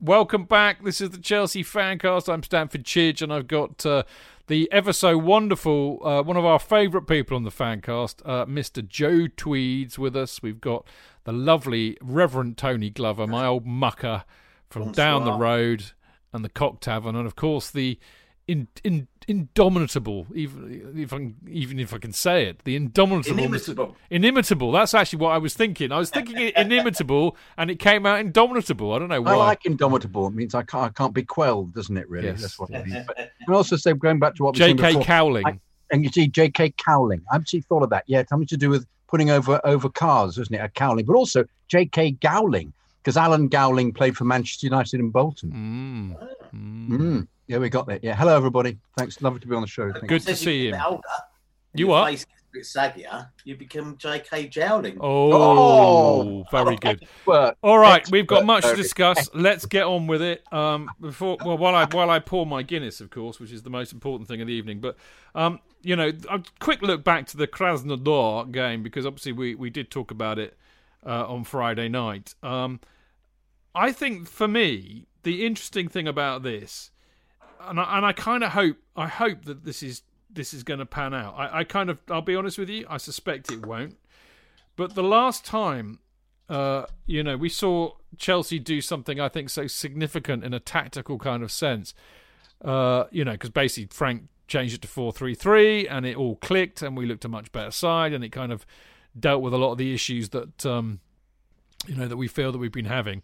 Welcome back. This is the Chelsea Fancast. I'm Stamford Chidge, and I've got uh, the ever so wonderful, uh, one of our favourite people on the Fancast, uh, Mr. Joe Tweeds, with us. We've got the lovely Reverend Tony Glover, my old mucker from Bonsoir. down the road, and the Cock Tavern, and of course the in, in, indomitable, even if I, even if I can say it, the indomitable, Inimitable. inimitable. That's actually what I was thinking. I was thinking inimitable, and it came out indomitable. I don't know why. I like indomitable. It means I can't, I can't be quelled, doesn't it? Really, Yes. that's what it means. But and also say going back to what we were saying J.K. before, Cowling. I- and you see J.K. Cowling. I actually thought of that. Yeah, something to do with putting over over cars, isn't it? A Cowling, but also J.K. Gowling because Alan Gowling played for Manchester United in Bolton. Mm. Mm. Mm. Yeah, we got that. Yeah, hello everybody. Thanks, lovely to be on the show. Thank Good to see you. Older, You are? Face gets bit saggier. You become J.K. Jowling. Oh, very good. Expert. All right, Expert, we've got much to Tony. discuss. Let's get on with it. Um, before, well, while I while I pour my Guinness, of course, which is the most important thing of the evening. But um, you know, a quick look back to the Krasnodar game because obviously we we did talk about it uh, on Friday night. Um, I think for me, the interesting thing about this, and I, and I kind of hope I hope that this is this is going to pan out. I, I kind of I'll be honest with you, I suspect it won't. But the last time, uh, you know, we saw Chelsea do something I think so significant in a tactical kind of sense. Uh, you know, because basically Frank changed it to four three three, and it all clicked, and we looked a much better side, and it kind of dealt with a lot of the issues that um, you know that we feel that we've been having.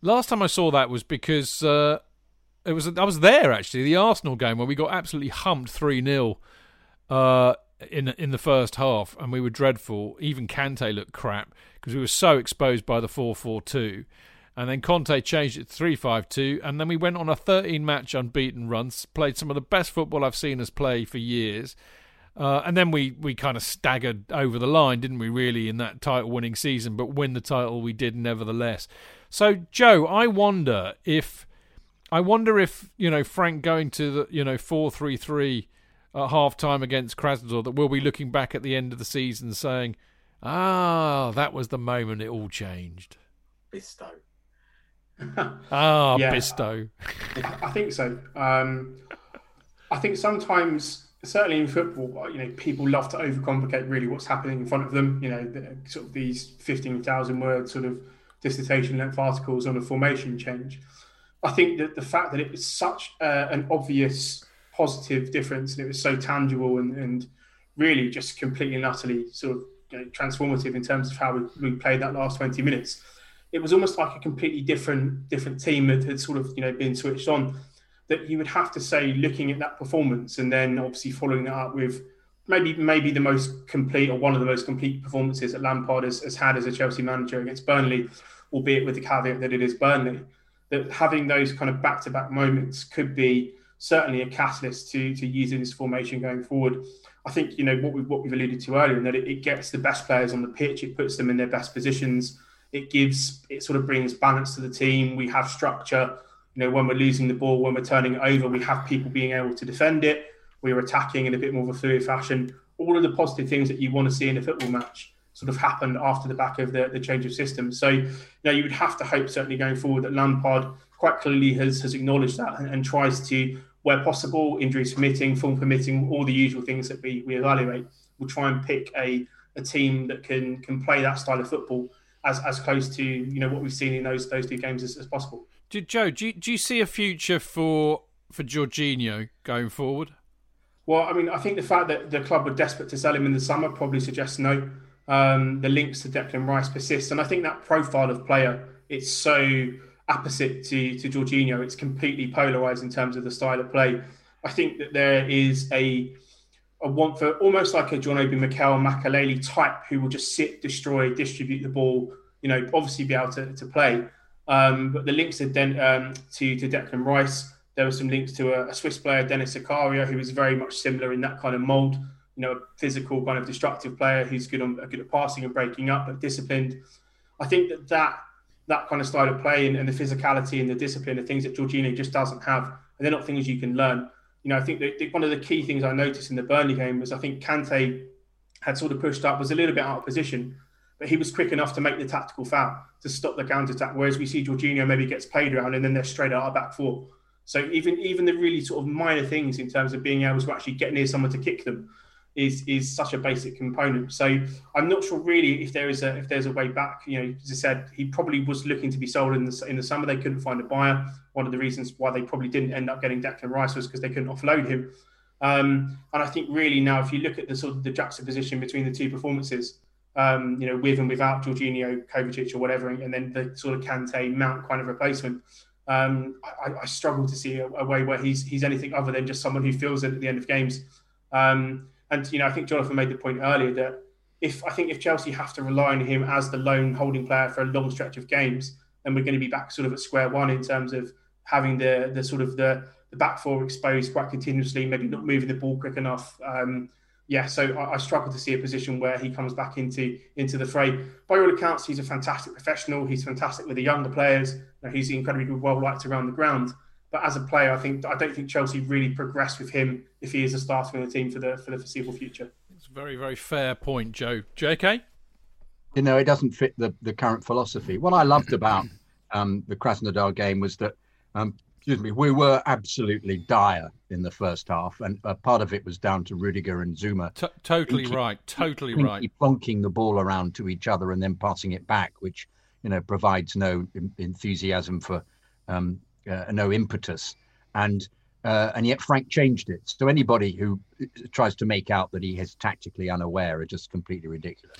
Last time I saw that was because uh, it was I was there actually the Arsenal game where we got absolutely humped three 0 uh, in in the first half, and we were dreadful. Even Kante looked crap because we were so exposed by the four four two. And then Conte changed it to 3 5 2. And then we went on a 13 match unbeaten run, played some of the best football I've seen us play for years. Uh, and then we, we kind of staggered over the line, didn't we, really, in that title winning season? But win the title we did nevertheless. So, Joe, I wonder if. I wonder if, you know, Frank going to the, you know, 4 3 3 at half time against Krasnodar, that we'll be looking back at the end of the season saying, ah, that was the moment it all changed. Bisto. ah, yeah, Bisto. I think so. Um, I think sometimes, certainly in football, you know, people love to overcomplicate really what's happening in front of them. You know, the, sort of these fifteen thousand word sort of dissertation length articles on a formation change. I think that the fact that it was such uh, an obvious positive difference and it was so tangible and, and really just completely and utterly sort of you know, transformative in terms of how we, we played that last 20 minutes it was almost like a completely different different team that had sort of you know been switched on. That you would have to say, looking at that performance, and then obviously following that up with maybe maybe the most complete or one of the most complete performances that Lampard has, has had as a Chelsea manager against Burnley, albeit with the caveat that it is Burnley. That having those kind of back to back moments could be certainly a catalyst to to using this formation going forward. I think you know what we what we've alluded to earlier, and that it, it gets the best players on the pitch, it puts them in their best positions it gives it sort of brings balance to the team. We have structure. You know, when we're losing the ball, when we're turning it over, we have people being able to defend it. We're attacking in a bit more of a fluid fashion. All of the positive things that you want to see in a football match sort of happened after the back of the, the change of system. So, you know, you would have to hope certainly going forward that Lampard quite clearly has has acknowledged that and, and tries to, where possible, injuries permitting, form permitting, all the usual things that we, we evaluate, We'll try and pick a, a team that can can play that style of football as as close to you know what we've seen in those those two games as, as possible. Do, Joe, do you, do you see a future for for Jorginho going forward? Well, I mean, I think the fact that the club were desperate to sell him in the summer probably suggests no. Um, the links to Declan Rice persist, and I think that profile of player it's so opposite to to Jorginho. It's completely polarized in terms of the style of play. I think that there is a a want for almost like a John Obi Mikel Makelele type who will just sit, destroy, distribute the ball, you know, obviously be able to, to play. Um, but the links to, Den, um, to, to Declan Rice, there were some links to a, a, Swiss player, Denis Zakaria, who is very much similar in that kind of mould. You know, a physical kind of destructive player who's good on good at passing and breaking up, but disciplined. I think that that that kind of style of play and, and the physicality and the discipline are things that Jorginho just doesn't have, and they're not things you can learn you know, I think that one of the key things I noticed in the Burnley game was I think Kante had sort of pushed up, was a little bit out of position, but he was quick enough to make the tactical foul to stop the counter attack. Whereas we see Jorginho maybe gets played around and then they're straight out of back four. So even even the really sort of minor things in terms of being able to actually get near someone to kick them is is such a basic component. So I'm not sure really if there is a if there's a way back. You know, as I said, he probably was looking to be sold in the in the summer. They couldn't find a buyer. One of the reasons why they probably didn't end up getting Declan Rice was because they couldn't offload him. Um, and I think really now, if you look at the sort of the juxtaposition between the two performances, um, you know, with and without Jorginho, Kovacic, or whatever, and then the sort of Kante Mount kind of replacement. Um, I, I, struggle to see a, a, way where he's he's anything other than just someone who feels it at the end of games. Um, and you know, I think Jonathan made the point earlier that if I think if Chelsea have to rely on him as the lone holding player for a long stretch of games, then we're going to be back sort of at square one in terms of having the the sort of the the back four exposed quite continuously, maybe not moving the ball quick enough. Um, yeah, so I, I, struggle to see a position where he comes back into into the fray. By all accounts, he's a fantastic professional. He's fantastic with the younger players. You know, he's incredibly well liked around the ground. But as a player, I think I don't think Chelsea really progress with him if he is a starter in the team for the for the foreseeable future. It's a very very fair point, Joe. J.K. You know, it doesn't fit the the current philosophy. What I loved about um, the Krasnodar game was that, um, excuse me, we were absolutely dire in the first half, and uh, part of it was down to Rudiger and Zouma. T- totally right, totally right. Bonking the ball around to each other and then passing it back, which you know provides no enthusiasm for um, uh, no impetus, and uh, and yet Frank changed it. So anybody who tries to make out that he is tactically unaware are just completely ridiculous,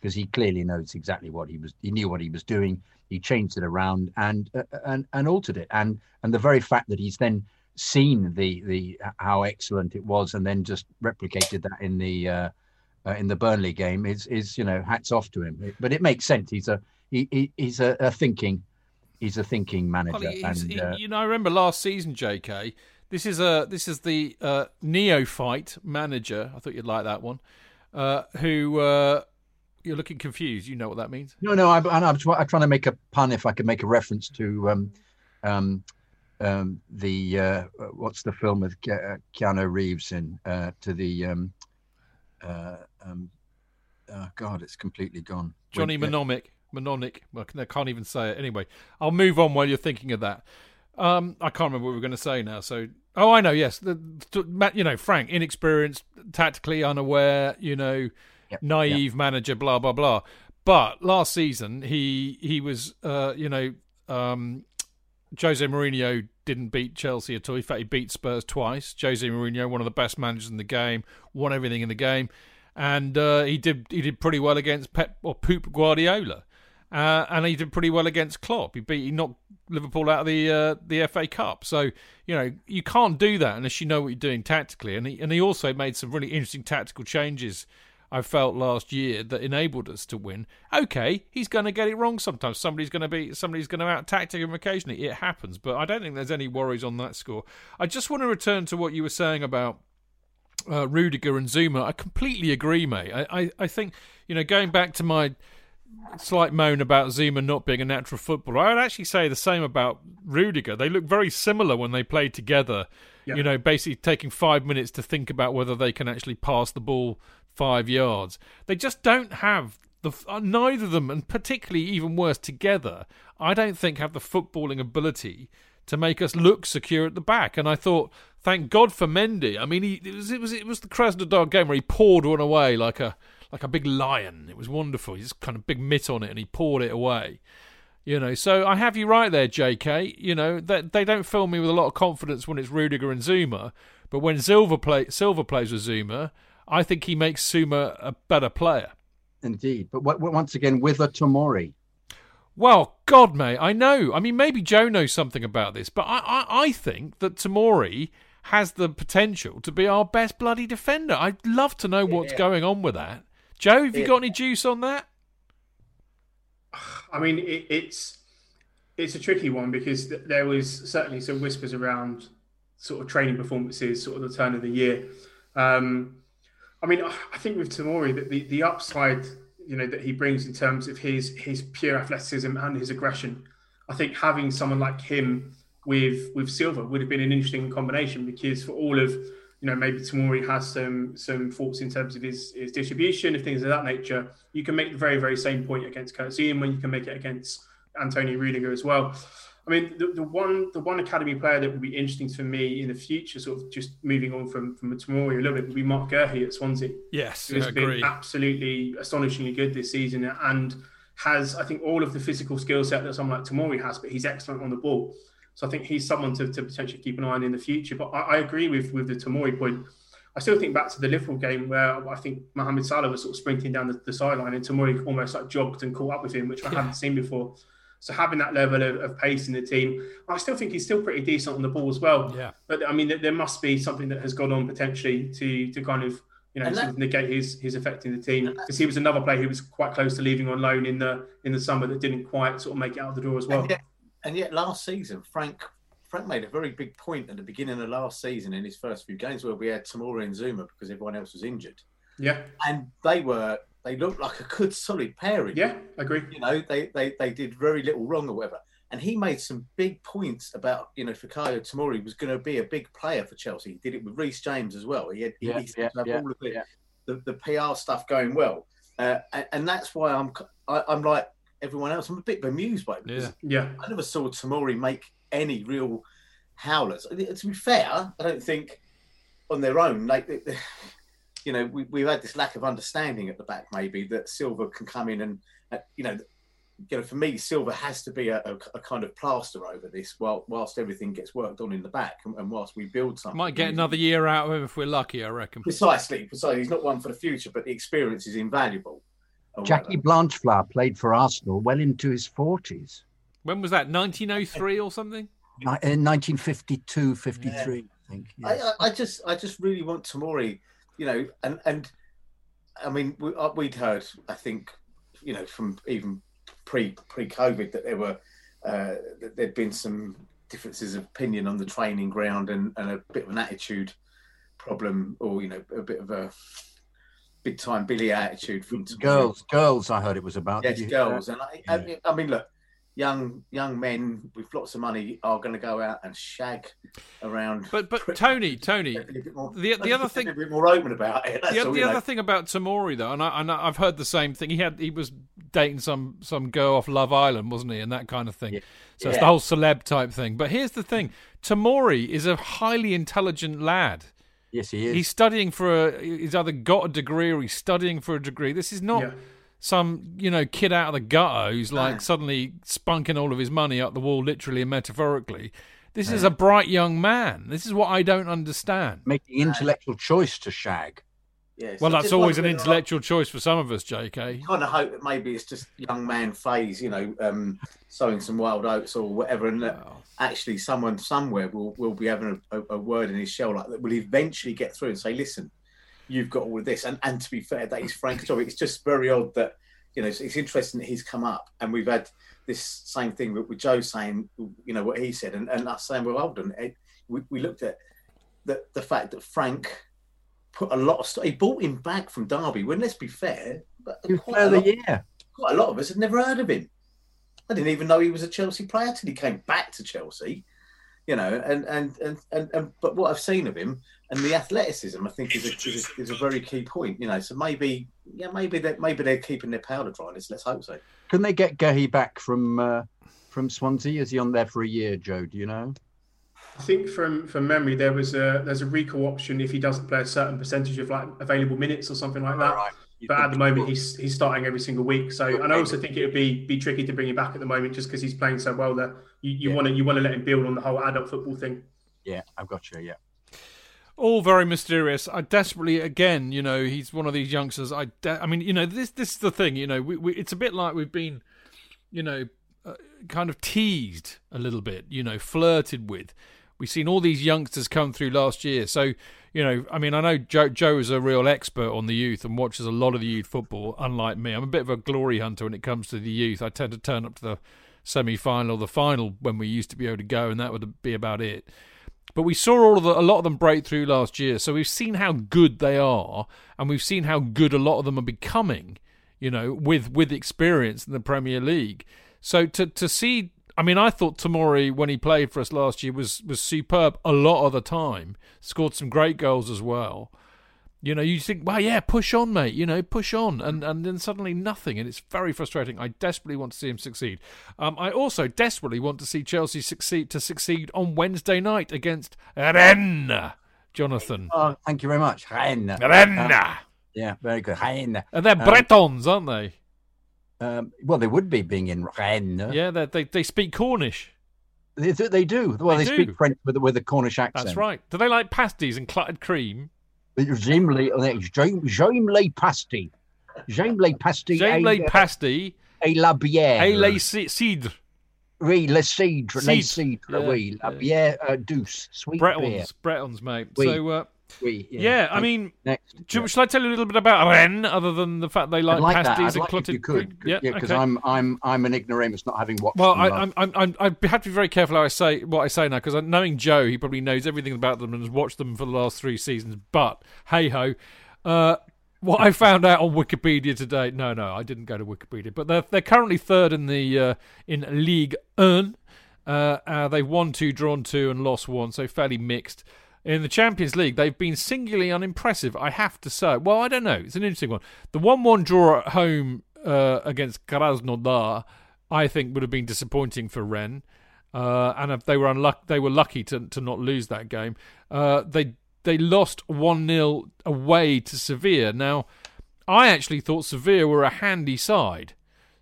because he clearly knows exactly what he was. He knew what he was doing. he changed it around and uh, and and altered it. And and the very fact that he's then seen the the how excellent it was and then just replicated that in the uh, uh, in the Burnley game is is you know hats off to him. But it makes sense. He's a he, he he's a, a thinking he's a thinking manager. Well, and, he, uh, you know, I remember last season, J.K. This is a this is the uh, neophyte manager. I thought you'd like that one. Uh, who uh, you're looking confused. You know what that means? No, no. I, I'm, I'm, trying to make a pun. If I could make a reference to um, um, um, the uh, what's the film with Ke- uh, Keanu Reeves in uh, to the um, uh, um, oh God, it's completely gone. Johnny With, Mnemonic. Well, I can't even say it. Anyway, I'll move on while you're thinking of that. Um, I can't remember what we were going to say now. So, oh, I know. Yes, the, the- You know, Frank, inexperienced, tactically unaware. You know, Yep, naive manager. Blah blah blah. But last season, he he was. Uh, you know, um, Jose Mourinho didn't beat Chelsea at all. In fact, he beat Spurs twice. Jose Mourinho, one of the best managers in the game, won everything in the game, and uh, he did he did pretty well against Pep or Poop Guardiola, uh, and he did pretty well against Klopp. He beat he knocked Liverpool out of the uh, the FA Cup. So you know you can't do that unless you know what you're doing tactically. And he and he also made some really interesting tactical changes. I felt last year that enabled us to win. Okay, he's going to get it wrong sometimes. Somebody's going to be somebody's going to out tactic him occasionally. It happens, but I don't think there's any worries on that score. I just want to return to what you were saying about uh, Rudiger and Zouma. I completely agree, mate. I, I, I think you know going back to my slight moan about Zouma not being a natural footballer. I would actually say the same about Rudiger. They look very similar when they play together. Yeah. You know, basically taking five minutes to think about whether they can actually pass the ball five yards. They just don't have the uh, neither of them, and particularly even worse together. I don't think have the footballing ability to make us look secure at the back. And I thought, thank God for Mendy. I mean, he, it was it was it was the Krasnodar game where he poured one away like a like a big lion. It was wonderful. He just kind of big mitt on it and he poured it away. You know, so I have you right there, J.K. You know that they don't fill me with a lot of confidence when it's Rudiger and Zouma, but when Silva play Silva plays with Zouma, I think he makes Zouma a better player. Indeed, but what, what- once again with a Tomori. Well, God, mate, I know. I mean, maybe Joe knows something about this, but I, I, I think that Tomori has the potential to be our best bloody defender. I'd love to know what's Yeah. going on with that. Joe, have you Yeah. got any juice on that? I mean, it, it's it's a tricky one because th- there was certainly some whispers around sort of training performances, sort of the turn of the year. Um, I mean, I I think with Tomori that the, the upside, you know, that he brings in terms of his his pure athleticism and his aggression, I think having someone like him with with Silva would have been an interesting combination because for all of you know maybe Tomori has some some faults in terms of his his distribution and things of that nature. You can make the very very same point against Kurt when you can make it against Antonio Rudiger as well. I mean, the, the one the one academy player that would be interesting for me in the future, sort of just moving on from from Tomori a little bit, would be Marc Guehi at Swansea Yes, who has been absolutely astonishingly good this season and has, I think, all of the physical skill set that someone like Tomori has, but he's excellent on the ball. So I think he's someone to, to potentially keep an eye on in the future. But I, I agree with, with the Tomori point. I still think back to the Liverpool game where I think Mohamed Salah was sort of sprinting down the, the sideline and Tomori almost like jogged and caught up with him, which I haven't seen before. So having that level of, of pace in the team, I still think he's still pretty decent on the ball as well. Yeah. But I mean, there- must be something that has gone on potentially to to kind of you know sort that- of negate his his effect in the team because he was another player who was quite close to leaving on loan in the in the summer that didn't quite sort of make it out of the door as well. And yet, last season, Frank Frank made a very big point at the beginning of last season in his first few games where we had Tomori and Zouma because everyone else was injured, Yeah, and they were they looked like a good solid pairing. yeah, I agree. you know they they they did very little wrong or whatever. And he made some big points about you know Fikayo Tomori was going to be a big player for Chelsea. He did it with Reece James as well. He had he, Yeah, he yeah, to have yeah, all of the, yeah. the the PR stuff going well, uh, and, and that's why I'm I, I'm like everyone else. I'm a bit bemused by it because Yeah, I never saw Tomori make any real howlers. To be fair, I don't think on their own, like, they- they- you know, we, we've had this lack of understanding at the back, maybe that Silva can come in and, uh, you know, you know, for me, Silva has to be a, a, a kind of plaster over this, while whilst everything gets worked on in the back, and, and whilst we build something. Might get another year out of him if we're lucky, I reckon. Precisely, precisely. He's not one for the future, but the experience is invaluable. Or Jackie whatever. Blanchflower played for Arsenal well into his 40s. When was that? 1903 or something? In 1952, 53, I think. I, yes. I, I just, I just really want Tomori, you know, and and I mean, we, uh, we'd heard, I think, you know, from even pre pre COVID that there were uh, that there'd been some differences of opinion on the training ground and, and a bit of an attitude problem, or you know, a bit of a big time Billy attitude from Tomori. girls, girls, I heard it was about. Yes, Did you hear that? girls, and I, I, I mean, look, young young men with lots of money are going to go out and shag around. But but Tony, Tony, Be a bit more- the the other thing a bit more open about it. That's the, all, the other know. thing about Tomori though, and, I, and I've heard the same thing. He had he was dating some some girl off Love Island, wasn't he, and that kind of thing. So it's the whole celeb type thing. But here's the thing: Tomori is a highly intelligent lad. Yes, he is. He's studying for a. He's either got a degree or he's studying for a degree. This is not Yeah. some you know kid out of the gutter who's like No. suddenly spunking all of his money up the wall, literally and metaphorically. This is a bright young man. This is what I don't understand. making intellectual choice to shag. Yes, Well, that's always an intellectual choice for some of us, J.K. kind of hope that maybe it's just young man phase, you know, um, sowing some wild oats or whatever, and that actually someone somewhere will will be having a, a, a word in his shell like that will eventually get through and say, "Listen, you've got all of this." And and to be fair, that is Frank's. It's just very odd that you know it's, it's interesting that he's come up and we've had this same thing with, with Joe saying, you know, what he said, and, and us saying, "Well, hold on." It, we, we looked at the the fact that Frank put a lot of stuff. He bought him back from Derby. When let's be fair, but quite a lot- year. quite a lot of us had never heard of him. I didn't even know he was a Chelsea player till he came back to Chelsea. You know, and and and and, and but what I've seen of him and the athleticism, I think, is a, is a, is a very key point. You know, so maybe yeah, maybe that maybe they're keeping their powder dry. Let's let's hope so. Can they get Guehi back from uh, from Swansea? Is he on there for a year, Joe? Do you know? I think from from memory there was a there's a recall option if he doesn't play a certain percentage of like available minutes or something like that. But at the moment he's he's starting every single week. So and I also think it would be be tricky to bring him back at the moment just because he's playing so well that you, you Yeah. want to you want to let him build on the whole adult football thing. Yeah, I've got you. Yeah. all very mysterious. I desperately, again, you know, he's one of these youngsters. I, de- I mean, you know, this this is the thing. You know, we, we it's a bit like we've been, you know, uh, kind of teased a little bit. You know, flirted with. We've seen all these youngsters come through last year. So, you know, I mean, I know Joe, Joe is a real expert on the youth and watches a lot of the youth football. Unlike me, I'm a bit of a glory hunter when it comes to the youth. I tend to turn up to the semi-final or the final when we used to be able to go, and that would be about it. But we saw all of the, a lot of them break through last year, so we've seen how good they are, and we've seen how good a lot of them are becoming. You know, with with experience in the Premier League. So to to see, I mean, I thought Tomori when he played for us last year was was superb a lot of the time. Scored some great goals as well. You know, you think, well, yeah, push on, mate. You know, push on, and and then suddenly nothing, and it's very frustrating. I desperately want to see him succeed. Um, I also desperately want to see Chelsea succeed to succeed on Wednesday night against Rennes. Jonathan, Oh, thank you very much. Rennes. Rennes, yeah, very good. Rennes. and they're um, Bretons, aren't they? Um, well, they would be being in Rennes. Yeah, they they they speak Cornish. They, they do. Well, They they, do. speak French with, with a Cornish accent. That's right. Do they like pasties and clotted cream? J'aime les, j'aime, j'aime les pastilles. J'aime les pastilles J'aime les et, pasties et la bière. et les ci- cidres. Oui, le cidre, les Cidre, cidres, yeah, oui. La yeah. bière uh, douce, sweet beer. Bretons, Bretons, mate. Oui. So, uh, Oui, yeah, I mean, next. do, yeah. shall I tell you a little bit about Rennes, other than the fact they like, like pasties and like clotted you could. Yeah, because okay. I'm I'm I'm an ignoramus, not having watched. Well, them I, I'm, I'm, I'm, I have to be very careful how I say what I say now because knowing Joe, he probably knows everything about them and has watched them for the last three seasons. But hey ho, uh, what I found out on Wikipedia today. No, no, I didn't go to Wikipedia, but they're they're currently third in the uh, in League Un. Uh, uh, they've won two, drawn two, and lost one, so fairly mixed. In the Champions League, they've been singularly unimpressive, I have to say. Well, I don't know. It's an interesting one. The 1 1 draw at home uh, against Krasnodar, I think, would have been disappointing for Rennes. Uh, and if they were unlucky, they were lucky to, to not lose that game. Uh, they they lost 1 0 away to Sevilla. Now, I actually thought Sevilla were a handy side.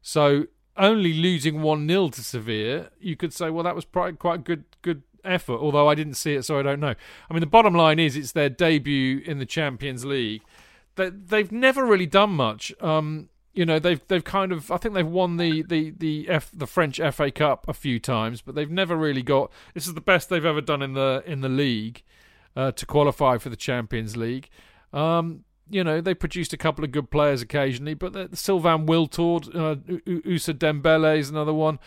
So only losing 1 0 to Sevilla, you could say, well, that was quite, quite good good effort, although I didn't see it, so I don't know. I mean, the bottom line is it's their debut in the Champions League. They, they've never really done much. Um, you know they've they've kind of I think they've won the the the F the French FA Cup a few times, but they've never really got. This is the best they've ever done in the in the league uh, to qualify for the Champions League. Um, you know they produced a couple of good players occasionally, but Sylvain Wiltord, uh, Ousmane Dembele is another one.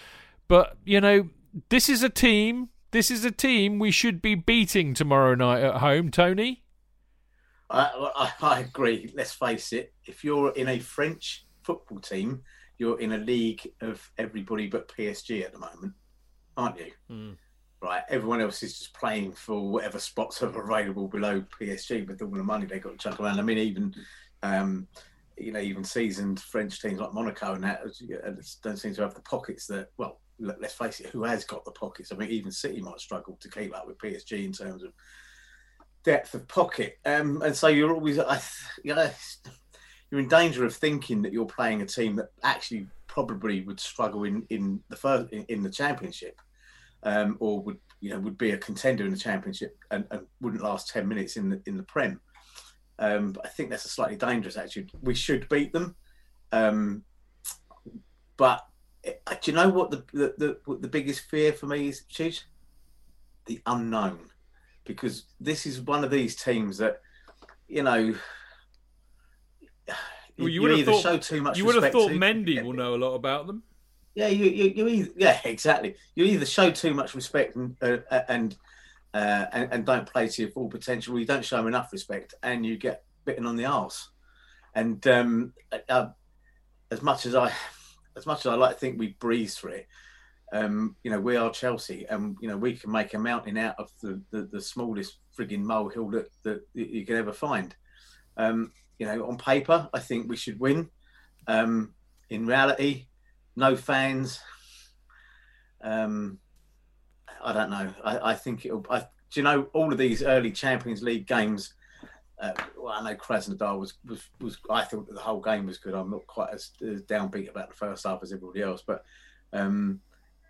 But you know this is a team. This is a team we should be beating tomorrow night at home, Tony. I, I, I agree. Let's face it. If you're in a French football team, you're in a league of everybody but PSG at the moment, aren't you? Mm. Right. Everyone else is just playing for whatever spots are available below PSG with all the money they got to chuck around. I mean, even um, you know, even seasoned French teams like Monaco and that don't seem to have the pockets that. Well, let's face it, who has got the pockets? I mean, even City might struggle to keep up with PSG in terms of depth of pocket. Um, and so you're always, I, you know, you're in danger of thinking that you're playing a team that actually probably would struggle in in the first in, in the championship, um, or would you know would be a contender in the championship and, and wouldn't last ten minutes in the in the prem. Um, but I think that's a slightly dangerous attitude. We should beat them, um, but uh, do you know what the the, the, the biggest fear for me is, Chief? The unknown, because this is one of these teams that you know well, you, you would have thought, show too much. You would have thought Mendy will know a lot about them. Yeah, you, you, you either, yeah, exactly. You either show too much respect and uh, and, uh, and, and don't play to your full potential, or you don't show enough respect and you get bitten on the arse. And um, uh, as much as I, as much as I like to think we breeze through it, um, you know, we are Chelsea, and you know we can make a mountain out of the the, the smallest frigging molehill that, that you can ever find. Um, you know, on paper, I think we should win. Um, in reality, no fans. Um, I don't know. I, I think it'll. I, do you know all of these early Champions League games? Uh, well, I know Krasnodar was, was was. I thought the whole game was good. I'm not quite as, as downbeat about the first half as everybody else, but um,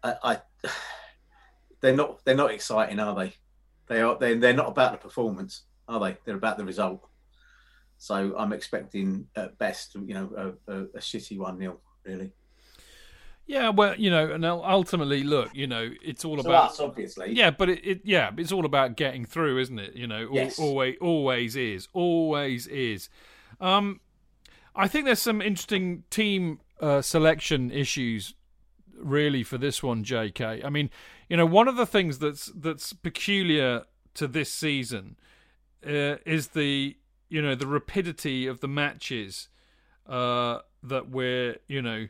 I, I they're not they're not exciting, are they? They are. They're, they're not about the performance, are they? They're about the result. So I'm expecting at best, you know, a, a, a shitty one 0 really. Yeah, well, you know, and ultimately, look, you know, it's all about us, obviously. Yeah, but it, it, yeah, it's all about getting through, isn't it? You know, yes. always, always is, always is. Um, I think there's some interesting team uh, selection issues, really, for this one, J.K. I mean, you know, one of the things that's that's peculiar to this season uh, is the you know the rapidity of the matches uh, that we're you know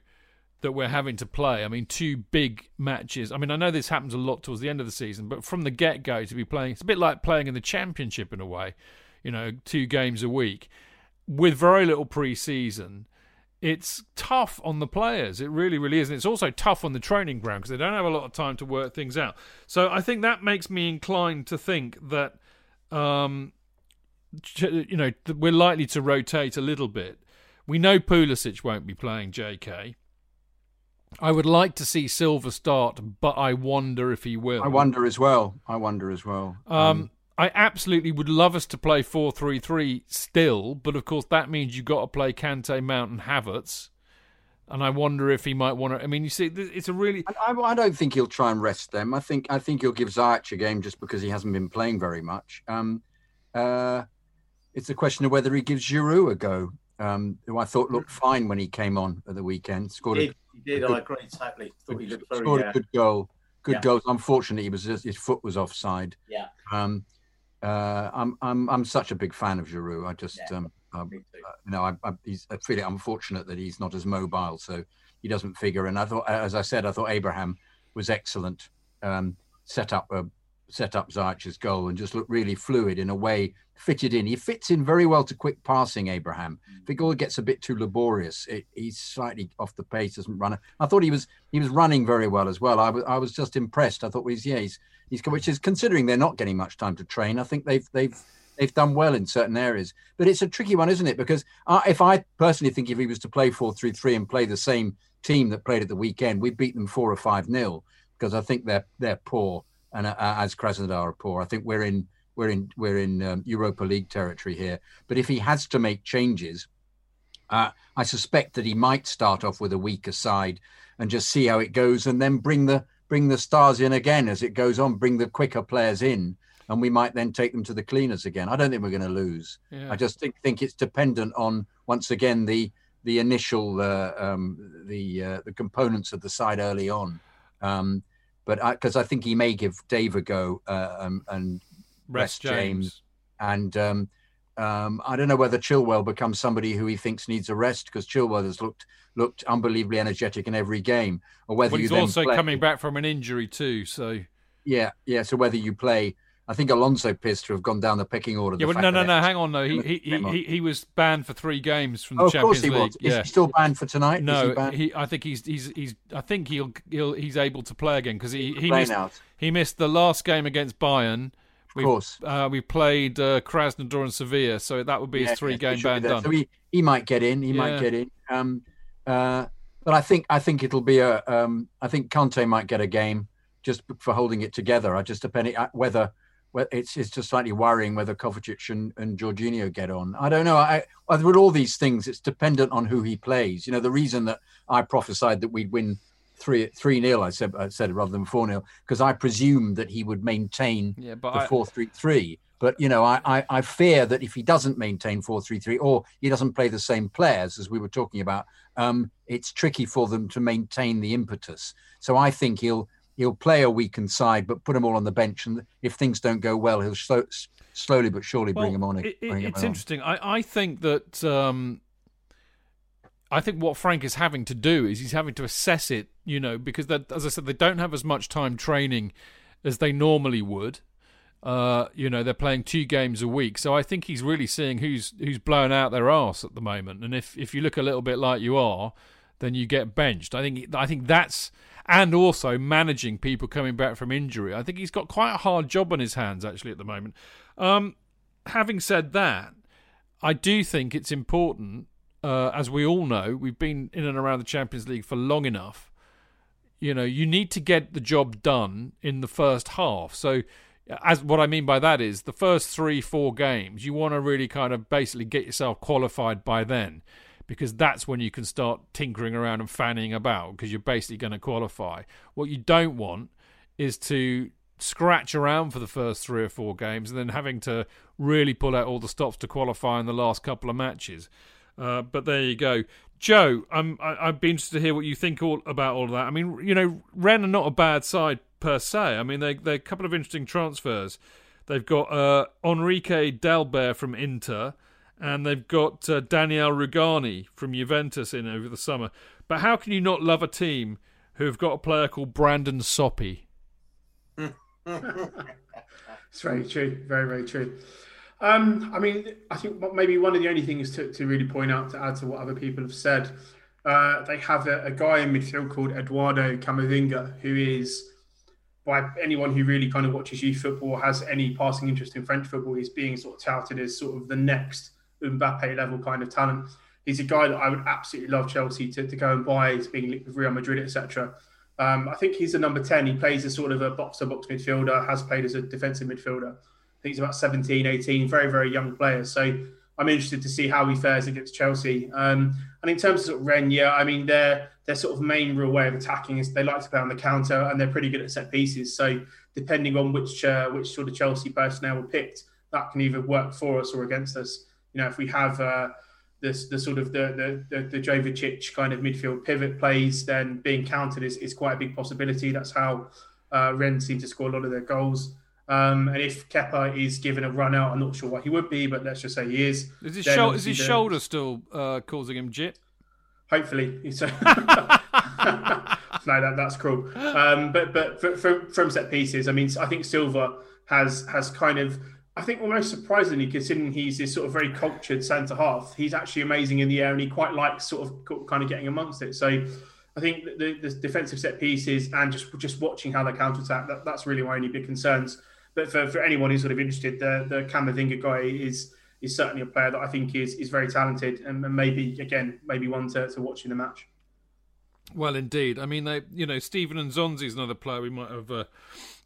that we're having to play. I mean, two big matches. I mean, I know this happens a lot towards the end of the season, but from the get go to be playing, it's a bit like playing in the championship in a way. You know, two games a week with very little pre-season. It's tough on the players. It really, really is. And it's also tough on the training ground because they don't have a lot of time to work things out. So I think that makes me inclined to think that um, you know, we're likely to rotate a little bit. We know Pulisic won't be playing JK. I would like to see Silva start, but I wonder if he will. I wonder as well. I wonder as well. Um, um, I absolutely would love us to play 4 3 3 still, but of course that means you've got to play Kante, Mount, and Havertz. And I wonder if he might want to. I mean, you see, it's a really. I, I, don't think he'll try and rest them. I think I think he'll give Ziyech a game just because he hasn't been playing very much. Um, uh, it's a question of whether he gives Giroud a go, um, who I thought looked fine when he came on at the weekend. Scored he did. A, he did. A good, I agree totally. Thought he looked very, scored a good goal. Good yeah. goal. Unfortunately, he was just, his foot was offside. Yeah. Um, uh, I'm I'm I'm such a big fan of Giroud. I just yeah, um, um uh, you know I, I, he's I feel it unfortunate that he's not as mobile, so he doesn't figure. And I thought, as I said, I thought Abraham was excellent. Um, set up a set up Ziyech's goal and just looked really fluid in a way, fitted in. He fits in very well to quick passing, Abraham. If it all gets a bit too laborious, it, he's slightly off the pace, doesn't run. I thought he was he was running very well as well. I was I was just impressed. I thought he's yeah he's he's which is considering they're not getting much time to train. I think they've they've they've done well in certain areas, but it's a tricky one, isn't it? Because uh, if I personally think if he was to play four three three and play the same team that played at the weekend, we'd beat them four or five nil because I think they're they're poor and uh, as Krasnodar are poor. I think we're in we're in we're in um, Europa League territory here. But if he has to make changes, Uh, I suspect that he might start off with a weaker side and just see how it goes, and then bring the bring the stars in again as it goes on. Bring the quicker players in, and we might then take them to the cleaners again. I don't think we're going to lose. Yeah. I just think think it's dependent on once again the the initial uh, um, the uh, the components of the side early on. Um, but because I, I, think he may give Dave a go uh, um, and rest, James. James. and um, um, I don't know whether Chilwell becomes somebody who he thinks needs a rest because Chilwell has looked looked unbelievably energetic in every game, or whether well, he's also play... coming back from an injury too. So yeah, yeah. So whether you play I think Alonso appears to have gone down the pecking order. Yeah, but no, no, no. Hang on, no. He he, he he was banned for three games from the oh, Champions League. Of course he was. Yeah. Is he still banned for tonight? No, he, he, I think he's he's he's. I think he'll he'll he's able to play again because he he missed out. he missed the last game against Bayern. Of we've, course, uh, we played uh, Krasnodar and Sevilla, so that would be yeah, his three-game ban done. So he, he might get in. He yeah. might get in. Um, uh, but I think I think it'll be a. Um, I think Kante might get a game just for holding it together. I just depending whether well, it's it's just slightly worrying whether Kovacic and, and Jorginho get on. I don't know. I, I with all these things, it's dependent on who he plays. You know, the reason that I prophesied that we'd win three three nil, I said I said rather than four nil, because I presumed that he would maintain yeah, but the I, four three three. But you know, I, I, I fear that if he doesn't maintain four three three, or he doesn't play the same players as we were talking about, um, it's tricky for them to maintain the impetus. So I think he'll he'll play a weakened side, but put them all on the bench. And if things don't go well, he'll slow, slowly but surely well, bring them on. It, it, it's on. interesting. I, I think that um, I think what Frank is having to do is he's having to assess it. You know, because as I said, they don't have as much time training as they normally would. Uh, you know, they're playing two games a week, so I think he's really seeing who's who's blowing out their arse at the moment. And if if you look a little bit like you are, then you get benched. I think I think that's and also managing people coming back from injury. I think he's got quite a hard job on his hands actually at the moment. Um, having said that, I do think it's important, uh, as we all know, we've been in and around the Champions League for long enough. You know, you need to get the job done in the first half. So, as what I mean by that is the first three, four games, you want to really kind of basically get yourself qualified by then because that's when you can start tinkering around and fanning about because you're basically going to qualify. What you don't want is to scratch around for the first three or four games and then having to really pull out all the stops to qualify in the last couple of matches. Uh, but there you go, Joe. I'm I, I'd be interested to hear what you think all about all of that. I mean, you know, Rennes are not a bad side per se. I mean, they they're a couple of interesting transfers. They've got uh, Enrique Dalbert from Inter and they've got uh, Daniel Rugani from Juventus in over the summer. But how can you not love a team who've got a player called Brandon Soppy? it's very true, very very true. Um, I mean, I think maybe one of the only things to, to really point out to add to what other people have said, uh, they have a, a, guy in midfield called Eduardo Camavinga, who is, by anyone who really kind of watches youth football, has any passing interest in French football, is being sort of touted as sort of the next Mbappe level kind of talent. He's a guy that I would absolutely love Chelsea to, to go and buy. He's being linked with Real Madrid, etc. Um, I think he's a number 10. He plays as sort of a box to box midfielder, has played as a defensive midfielder. I think he's about 17, 18, very, very young player. So I'm interested to see how he fares against Chelsea. Um, and in terms of, sort of Rennes, yeah, I mean, their, their sort of main real way of attacking is they like to play on the counter and they're pretty good at set pieces. So depending on which, uh, which sort of Chelsea personnel were picked, that can either work for us or against us you know, if we have uh, this the sort of the the the, the Jovic kind of midfield pivot plays, then being countered is, is quite a big possibility. That's how uh, Rennes seem to score a lot of their goals. Um, and if Kepa is given a run out, I'm not sure what he would be, but let's just say he is. Is his, sho- is his the, shoulder still uh, causing him jip? Hopefully. no, that, that's cruel. Um, but but from, from set pieces, I mean, I think Silva has has kind of I think almost surprisingly, considering he's this sort of very cultured centre half, he's actually amazing in the air and he quite likes sort of kind of getting amongst it. So I think the, the defensive set pieces and just just watching how they counter attack, that, that's really my only big concerns. But for, for anyone who's sort of interested, the, the Camavinga guy is is certainly a player that I think is is very talented and maybe, again, maybe one to, to watch in the match. Well, indeed. I mean, they, you know, Steven Nzonzi is another player we might have uh,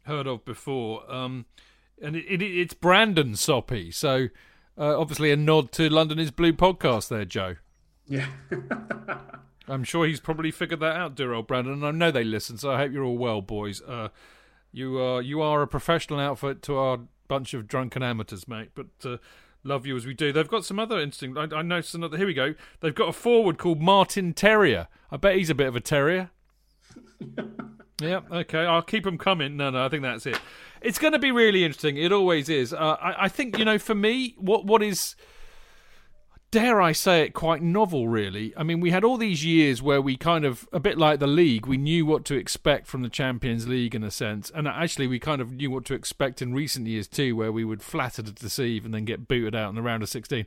heard of before. Um, and it, it, it's Brandon Soppy. So uh, obviously a nod to London is Blue podcast there, Joe. Yeah. I'm sure he's probably figured that out, dear old Brandon. And I know they listen, so I hope you're all well, boys. Uh, you are you are a professional outfit to our bunch of drunken amateurs, mate. But uh, love you as we do. They've got some other interesting. I, I noticed another. Here we go. They've got a forward called Martin Terrier. I bet he's a bit of a terrier. yeah. Okay. I'll keep them coming. No, no. I think that's it. It's going to be really interesting. It always is. Uh, I, I think you know. For me, what what is dare I say it, quite novel, really. I mean, we had all these years where we kind of, a bit like the league, we knew what to expect from the Champions League in a sense. And actually, we kind of knew what to expect in recent years too, where we would flatter to deceive and then get booted out in the round of 16.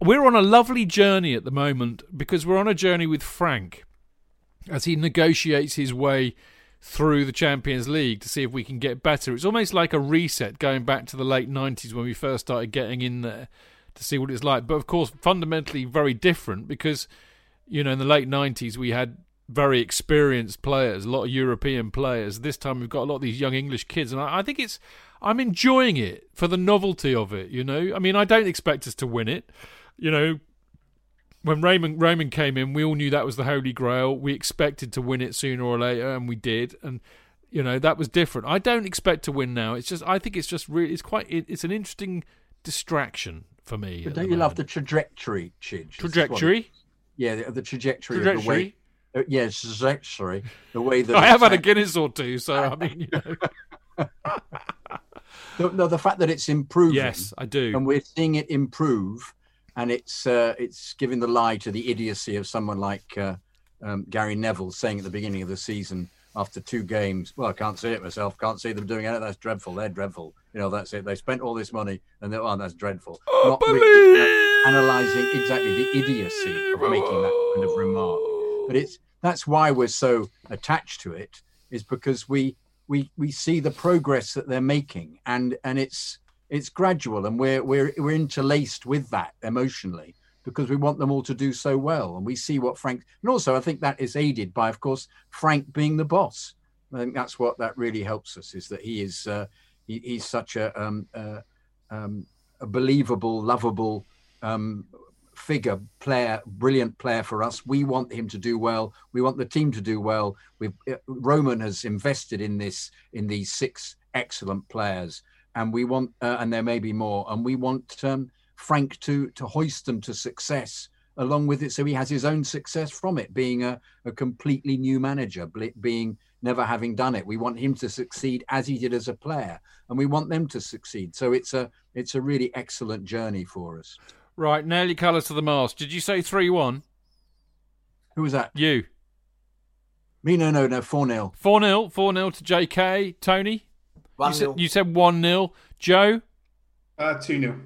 We're on a lovely journey at the moment because we're on a journey with Frank as he negotiates his way through the Champions League to see if we can get better. It's almost like a reset going back to the late 90s when we first started getting in there to see what it's like. But of course, fundamentally very different because, you know, in the late 90s we had very experienced players, a lot of European players. This time we've got a lot of these young English kids, and I, I think it's I'm enjoying it for the novelty of it. You know, I mean, I don't expect us to win it. You know, when Raymond Roman came in, we all knew that was the holy grail. We expected to win it sooner or later, and we did. And you know that was different. I don't expect to win now. It's just I think it's just really it's quite it, it's an interesting distraction for me. But don't you love the trajectory, Chidge? Trajectory? Yeah, the, the trajectory, trajectory, of the way. Uh, yes, yeah, trajectory. The way that I have had a Guinness or two, so I mean, you know. no, no, the fact that it's improving. Yes, I do, and we're seeing it improve, and it's uh, it's giving the lie to the idiocy of someone like uh, um, Gary Neville saying at the beginning of the season after two games. Well, I can't see it myself. Can't see them doing it. That's dreadful. They're dreadful. You know, that's it. They spent all this money, and they're, oh, that's dreadful. Oh, Not really analysing exactly the idiocy of making that kind of remark. But it's that's why we're so attached to it, is because we we we see the progress that they're making, and and it's it's gradual, and we're we're we're interlaced with that emotionally because we want them all to do so well. And we see what Frank, and also I think that is aided by, of course, Frank being the boss. I think that's what that really helps us is that he is uh, he, he's such a um, uh, um, a believable, lovable um, figure, player, brilliant player for us. We want him to do well. We want the team to do well. We've uh, Roman has invested in this in these six excellent players, and we want uh, and there may be more, and we want um, Frank to to hoist them to success along with it. So he has his own success from it, being a, a completely new manager, being never having done it. We want him to succeed as he did as a player, and we want them to succeed. So it's a it's a really excellent journey for us. Right, nail your colours to the mast. Did you say three one? Who was that? You. Me? No, no, no. Four 0 Four 0 Four 0 to J.K. Tony. One you, said, you said one 0 Joe. Uh, two 0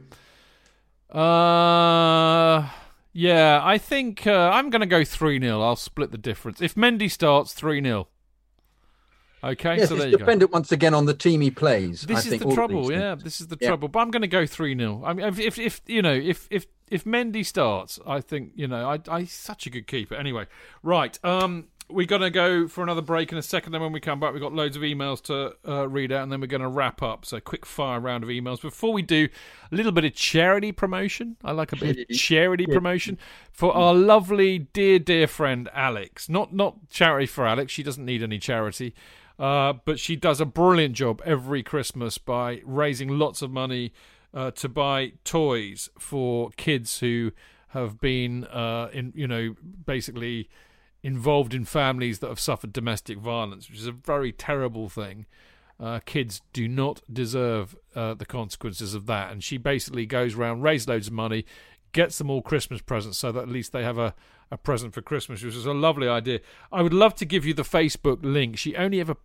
uh, yeah, I think uh, I'm going to go 3 0. I'll split the difference. If Mendy starts, 3 0. Okay, yes, so it's there you dependent go. once again on the team he plays. This I is think the trouble, yeah. Things. This is the yeah. trouble. But I'm going to go 3 0. I mean, if, if, if, you know, if, if, if Mendy starts, I think, you know, I, I, such a good keeper. Anyway, right. Um, we're going to go for another break in a second. Then when we come back, we've got loads of emails to uh, read out, and then we're going to wrap up. So quick fire round of emails. Before we do, a little bit of charity promotion. I like a bit of charity promotion for our lovely, dear, dear friend Alex. Not not charity for Alex. She doesn't need any charity. Uh, but she does a brilliant job every Christmas by raising lots of money uh, to buy toys for kids who have been uh, in, you know, basically involved in families that have suffered domestic violence, which is a very terrible thing. Uh, kids do not deserve uh, the consequences of that. And she basically goes around, raises loads of money, gets them all Christmas presents so that at least they have a, a present for Christmas, which is a lovely idea. I would love to give you the Facebook link. She only ever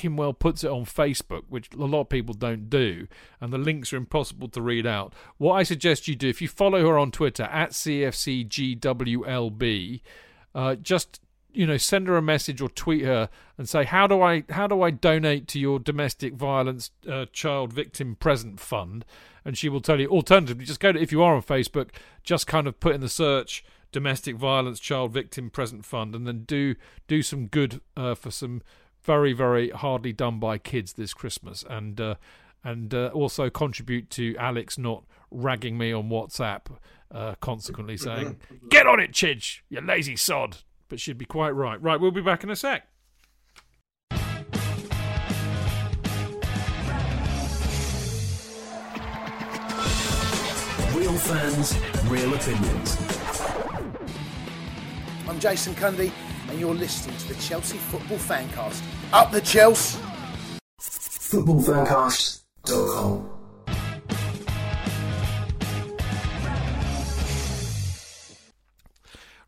Kimwell puts it on Facebook, which a lot of people don't do, and the links are impossible to read out. What I suggest you do, if you follow her on Twitter at CFCGWLB, uh, just you know send her a message or tweet her and say how do I how do I donate to your domestic violence uh, child victim present fund, and she will tell you. Alternatively, just go to if you are on Facebook, just kind of put in the search domestic violence child victim present fund, and then do do some good uh, for some very very hardly done by kids this Christmas and. Uh, and uh, also contribute to Alex not ragging me on WhatsApp, uh, consequently saying, "Get on it, Chidge, you lazy sod." But she'd be quite right. Right, we'll be back in a sec. Real fans, real opinions. I'm Jason Cundy, and you're listening to the Chelsea Football Fancast. Up the Chelsea! Footballfancast.com.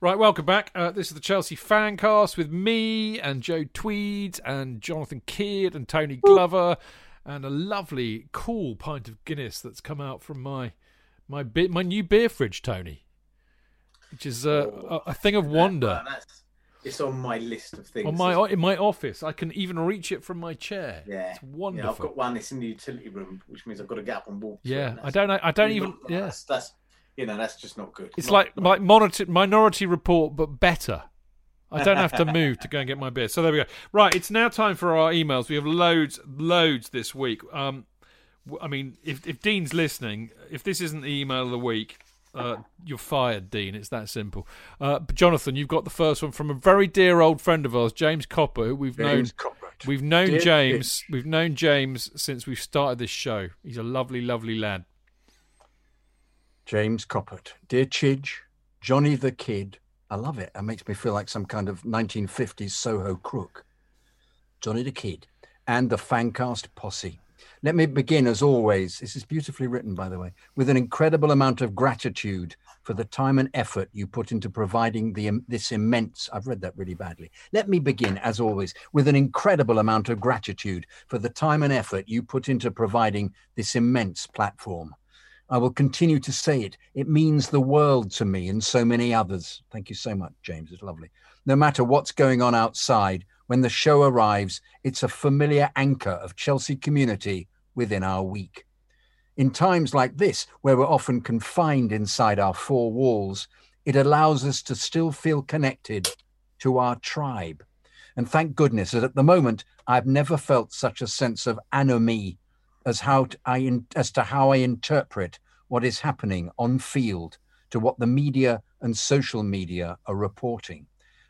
Right, welcome back. Uh, this is the Chelsea Fancast with me and Joe Tweed and Jonathan Kidd and Tony Glover and a lovely, cool pint of Guinness that's come out from my my be- my new beer fridge, Tony, which is uh, a, a thing of wonder. It's on my list of things. On my in my office, I can even reach it from my chair. yeah, it's wonderful. Yeah, I've got one. It's in the utility room, which means I've got to get up and walk. Yeah, I don't know. I don't even. Yes, Yeah, that's, that's you know that's just not good. it's Not- like not- like monitor, Minority Report, but better. I don't have to move to go and get my beer. So there we go. Right, it's now time for our emails. We have loads, loads this week. Um, w- I mean, if if Dean's listening, if this isn't the email of the week, uh, you're fired, Dean. It's that simple. Uh, but Jonathan, you've got the first one from a very dear old friend of ours, James Copper, who we've known. James We've known Dear James. We've known James since we've started this show. He's a lovely, lovely lad. James Coppert. Dear Chidge, Johnny the Kid. I love it. It makes me feel like some kind of 1950s Soho crook. Johnny the Kid and the Fancast posse. Let me begin, as always, this is beautifully written, by the way, with an incredible amount of gratitude for the time and effort you put into providing the this immense. I've read that really badly. Let me begin, as always, with an incredible amount of gratitude for the time and effort you put into providing this immense platform. I will continue to say it. It means the world to me and so many others. Thank you so much, James. It's lovely. No matter what's going on outside, when the show arrives, it's a familiar anchor of Chelsea community within our week. In times like this, where we're often confined inside our four walls, it allows us to still feel connected to our tribe. And thank goodness that at the moment, I've never felt such a sense of anomie as how I in, as to how I interpret what is happening on field to what the media and social media are reporting.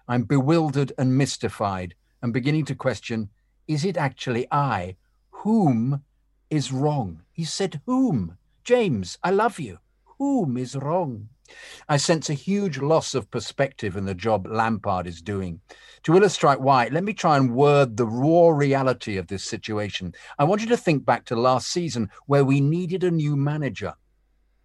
I'm bewildered and mystified and beginning to question is it actually I? Whom is wrong? He said, Whom? James, I love you. Whom is wrong? I sense a huge loss of perspective in the job Lampard is doing. To illustrate why, let me try and word the raw reality of this situation. I want you to think back to last season where we needed a new manager.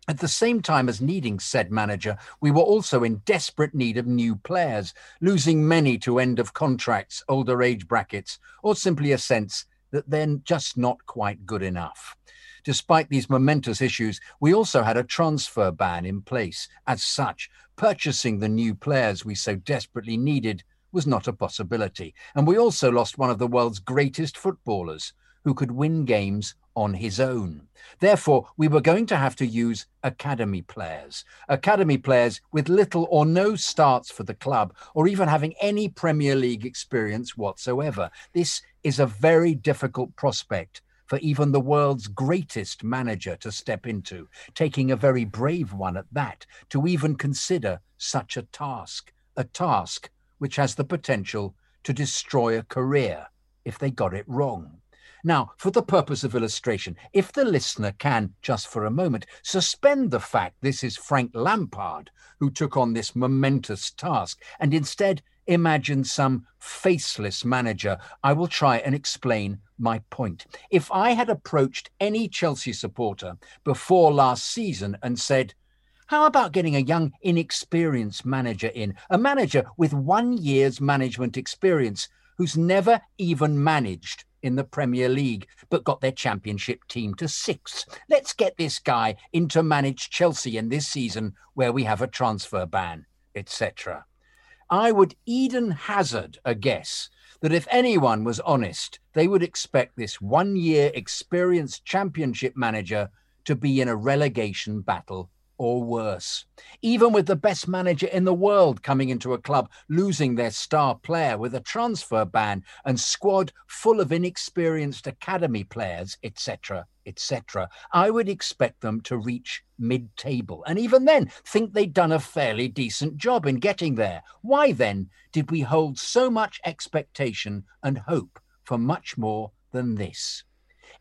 At the same time as needing said manager, we were also in desperate need of new players, losing many to end of contracts, older age brackets, or simply a sense that they're just not quite good enough. Despite these momentous issues, we also had a transfer ban in place. As such, purchasing the new players we so desperately needed was not a possibility. And we also lost one of the world's greatest footballers who could win games on his own. Therefore, we were going to have to use academy players, academy players with little or no starts for the club, or even having any Premier League experience whatsoever. This is a very difficult prospect for even the world's greatest manager to step into, taking a very brave one at that, to even consider such a task, a task which has the potential to destroy a career if they got it wrong. Now, for the purpose of illustration, if the listener can, just for a moment, suspend the fact this is Frank Lampard who took on this momentous task and instead imagine some faceless manager, I will try and explain my point. If I had approached any Chelsea supporter before last season and said, how about getting a young, inexperienced manager in, a manager with one year's management experience who's never even managed in the Premier League, but got their championship team to six. Let's get this guy in to manage Chelsea in this season where we have a transfer ban, etc. I would Eden hazard a guess that if anyone was honest, they would expect this one year experienced championship manager to be in a relegation battle or worse. Even with the best manager in the world coming into a club, losing their star player with a transfer ban and squad full of inexperienced academy players, etc., etc., I would expect them to reach mid table and even then think they'd done a fairly decent job in getting there. Why then did we hold so much expectation and hope for much more than this?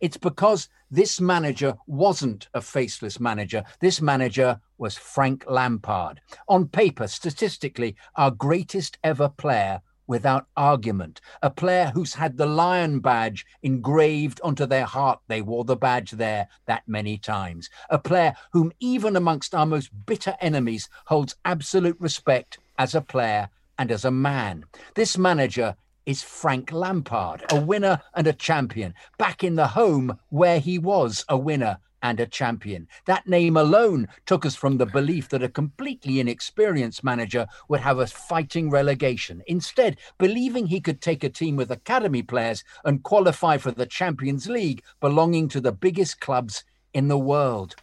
It's because this manager wasn't a faceless manager. This manager was Frank Lampard. On paper, statistically, our greatest ever player without argument. A player who's had the lion badge engraved onto their heart. They wore the badge there that many times. A player whom, even amongst our most bitter enemies, holds absolute respect as a player and as a man. This manager is Frank Lampard, a winner and a champion, back in the home where he was a winner and a champion. That name alone took us from the belief that a completely inexperienced manager would have us fighting relegation. Instead, believing he could take a team with academy players and qualify for the Champions League belonging to the biggest clubs in the world.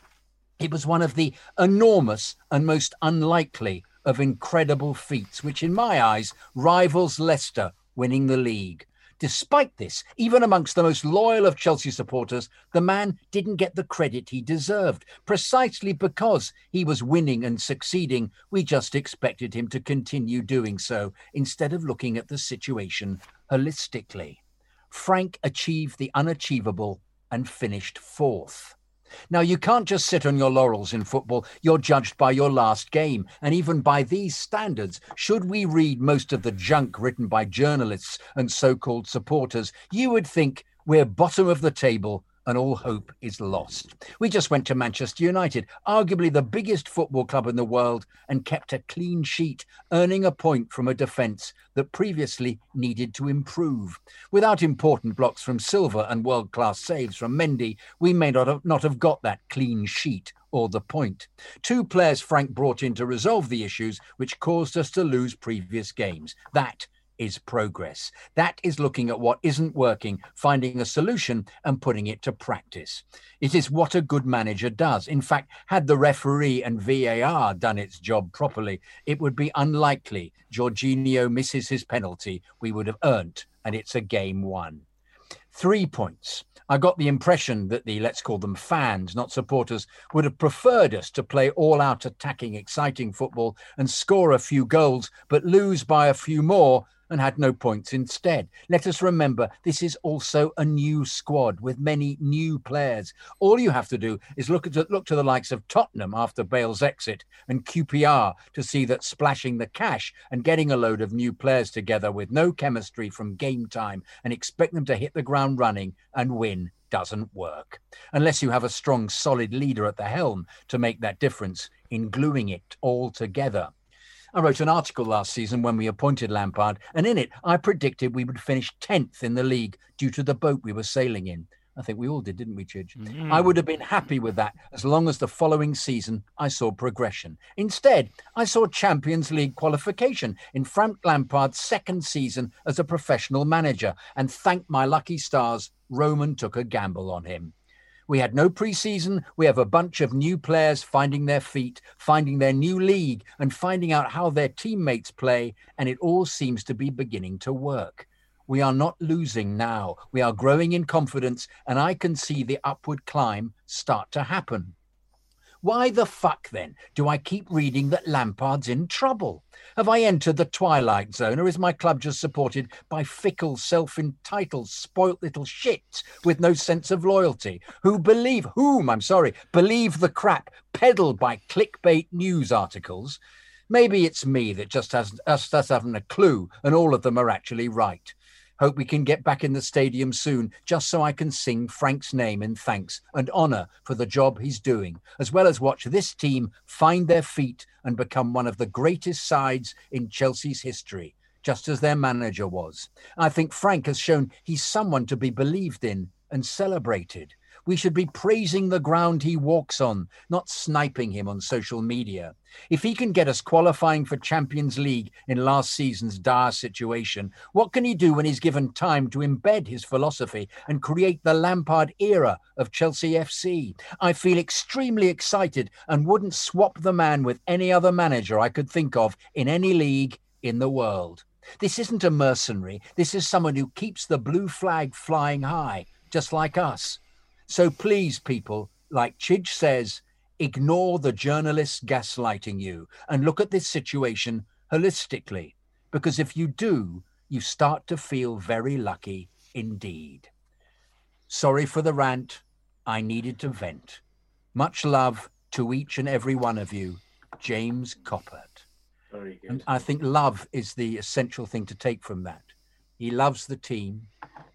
It was one of the enormous and most unlikely of incredible feats, which in my eyes rivals Leicester winning the league. Despite this, even amongst the most loyal of Chelsea supporters, the man didn't get the credit he deserved. Precisely because he was winning and succeeding, we just expected him to continue doing so instead of looking at the situation holistically. Frank achieved the unachievable and finished fourth. Now, you can't just sit on your laurels in football. You're judged by your last game. And even by these standards, should we read most of the junk written by journalists and so called supporters, you would think we're bottom of the table and all hope is lost. We just went to Manchester United, arguably the biggest football club in the world, and kept a clean sheet, earning a point from a defence that previously needed to improve. Without important blocks from Silva and world class saves from Mendy, we may not have, not have got that clean sheet or the point. Two players Frank brought in to resolve the issues which caused us to lose previous games. That is progress. That is looking at what isn't working, finding a solution, and putting it to practice. It is what a good manager does. In fact, had the referee and VAR done its job properly, it would be unlikely Jorginho misses his penalty. We would have earned, and it's a game won. Three points. I got the impression that the, let's call them fans, not supporters, would have preferred us to play all out attacking, exciting football and score a few goals, but lose by a few more and had no points instead. Let us remember this is also a new squad with many new players. All you have to do is look at look to the likes of Tottenham after Bale's exit and QPR to see that splashing the cash and getting a load of new players together with no chemistry from game time and expect them to hit the ground running and win doesn't work unless you have a strong solid leader at the helm to make that difference in gluing it all together. I wrote an article last season when we appointed Lampard, and in it I predicted we would finish 10th in the league due to the boat we were sailing in. I think we all did, didn't we, Chidge? Mm. I would have been happy with that as long as the following season I saw progression. Instead, I saw Champions League qualification in Frank Lampard's second season as a professional manager, and thank my lucky stars, Roman took a gamble on him. We had no preseason. We have a bunch of new players finding their feet, finding their new league, and finding out how their teammates play. And it all seems to be beginning to work. We are not losing now. We are growing in confidence, and I can see the upward climb start to happen. Why the fuck then do I keep reading that Lampard's in trouble? Have I entered the twilight zone, or is my club just supported by fickle, self entitled, spoilt little shits with no sense of loyalty who believe, whom, I'm sorry, believe the crap peddled by clickbait news articles? Maybe it's me that just hasn't, us, us haven't a clue, and all of them are actually right. Hope we can get back in the stadium soon, just so I can sing Frank's name in thanks and honour for the job he's doing, as well as watch this team find their feet and become one of the greatest sides in Chelsea's history, just as their manager was. I think Frank has shown he's someone to be believed in and celebrated. We should be praising the ground he walks on, not sniping him on social media. If he can get us qualifying for Champions League in last season's dire situation, what can he do when he's given time to embed his philosophy and create the Lampard era of Chelsea FC? I feel extremely excited and wouldn't swap the man with any other manager I could think of in any league in the world. This isn't a mercenary. This is someone who keeps the blue flag flying high, just like us. So please, people, like Chidge says, ignore the journalists gaslighting you and look at this situation holistically. Because if you do, you start to feel very lucky indeed. Sorry for the rant. I needed to vent. Much love to each and every one of you. James Coppert. Very good. And I think love is the essential thing to take from that. He loves the team.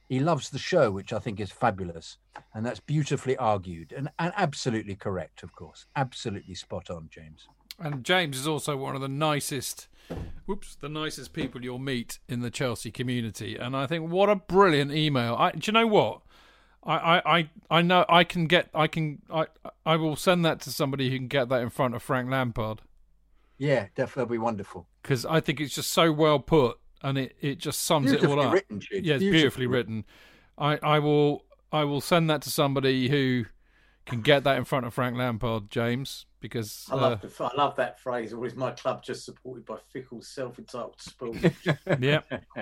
He loves the show, which I think is fabulous. And that's beautifully argued and, and absolutely correct, of course. Absolutely spot on, James. And James is also one of the nicest, whoops, the nicest people you'll meet in the Chelsea community. And I think what a brilliant email. I, do you know what? I, I, I, I know I can get I can I I will send that to somebody who can get that in front of Frank Lampard Yeah, definitely be wonderful. because I think it's just so well put and it, it just sums it all up. written, Yeah, it's beautifully, beautifully written. I, I will I will send that to somebody who can get that in front of Frank Lampard, James, because I uh, love, the, I love that phrase. Or is my club just supported by fickle, self-entitled spools? yeah,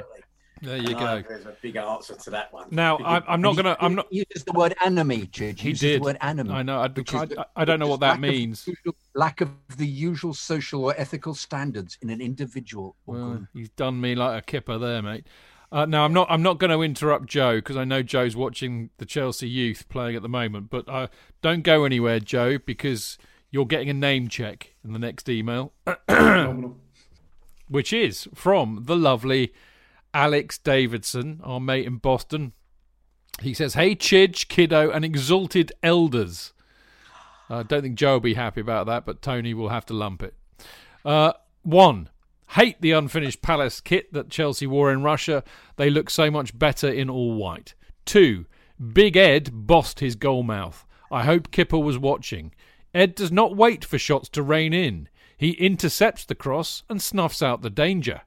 there you go. There's a big answer to that one. Now I'm, I'm not gonna I'm not. He uses the word enemy, Chidge. He uses did. the word enemy. I know. I, which I, is- I don't know what that lack of means. usual- lack of the usual social or ethical standards in an individual or Well, he's done me like a kipper there, mate. Uh, now I'm not. I'm not going to interrupt Joe because I know Joe's watching the Chelsea youth playing at the moment. But uh, don't go anywhere, Joe, because you're getting a name check in the next email, which is from the lovely Alex Davidson, our mate in Boston. He says, "Hey, Chidge, kiddo, and exalted elders." I don't think Joe will be happy about that, but Tony will have to lump it. Uh, one, hate the unfinished Palace kit that Chelsea wore in Russia. They look so much better in all white. Two, Big Ed bossed his goal mouth. I hope Kipper was watching. Ed does not wait for shots to rain in. He intercepts the cross and snuffs out the danger,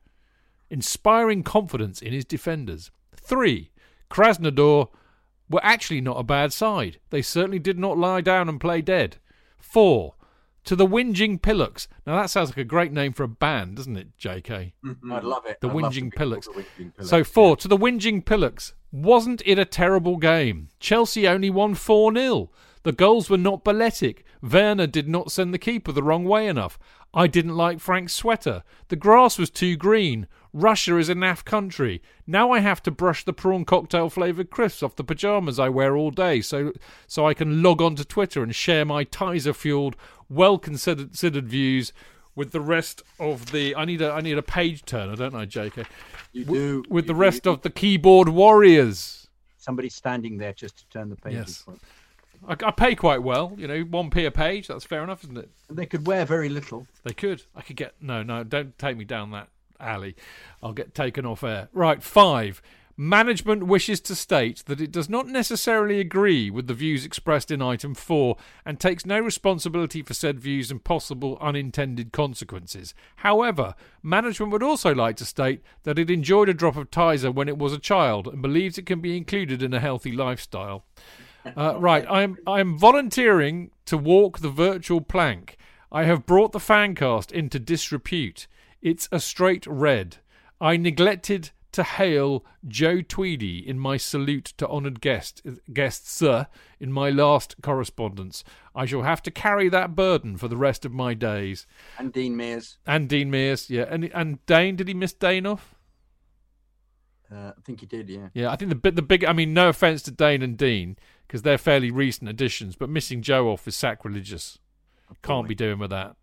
inspiring confidence in his defenders. Three, Krasnodar were actually not a bad side. They certainly did not lie down and play dead. Four, to the Whinging Pillocks. Now that sounds like a great name for a band, doesn't it, JK? Mm-hmm. I'd love it. The I'd love to Whinging be the Whinging Pillocks, So four, to the Whinging Pillocks. Wasn't it a terrible game? Chelsea only won 4 0. The goals were not balletic. Werner did not send the keeper the wrong way enough. I didn't like Frank's sweater. The grass was too green. Russia is a naff country. Now I have to brush the prawn cocktail flavoured crisps off the pyjamas I wear all day so so I can log on to Twitter and share my Tizer fueled, well considered considered views with the rest of the I need a I need a page turner, don't I, JK? You W- do. with you the rest of the keyboard warriors. somebody standing there just to turn the pages. Yes. I, I pay quite well, you know, one p a page. That's fair enough, isn't it? And they could wear very little. They could. I could get no, no. Don't take me down that alley. I'll get taken off air. Right. Five. Management wishes to state that it does not necessarily agree with the views expressed in item 4 and takes no responsibility for said views and possible unintended consequences. However, management would also like to state that it enjoyed a drop of Tizer when it was a child and believes it can be included in a healthy lifestyle. Uh, right, I'm I'm volunteering to walk the virtual plank. I have brought the fancast into disrepute. It's a straight red. I neglected to hail Joe Tweedy in my salute to honoured guest guests uh, in my last correspondence. I shall have to carry that burden for the rest of my days. And Dean Mears, And Dean Mears, yeah, and and Dane, did he miss Dane off? uh, I think he did, yeah. Yeah, I think the bit the big. I mean, no offense to Dane and Dean because they're fairly recent additions, but missing Joe off is sacrilegious. Can't be doing with that.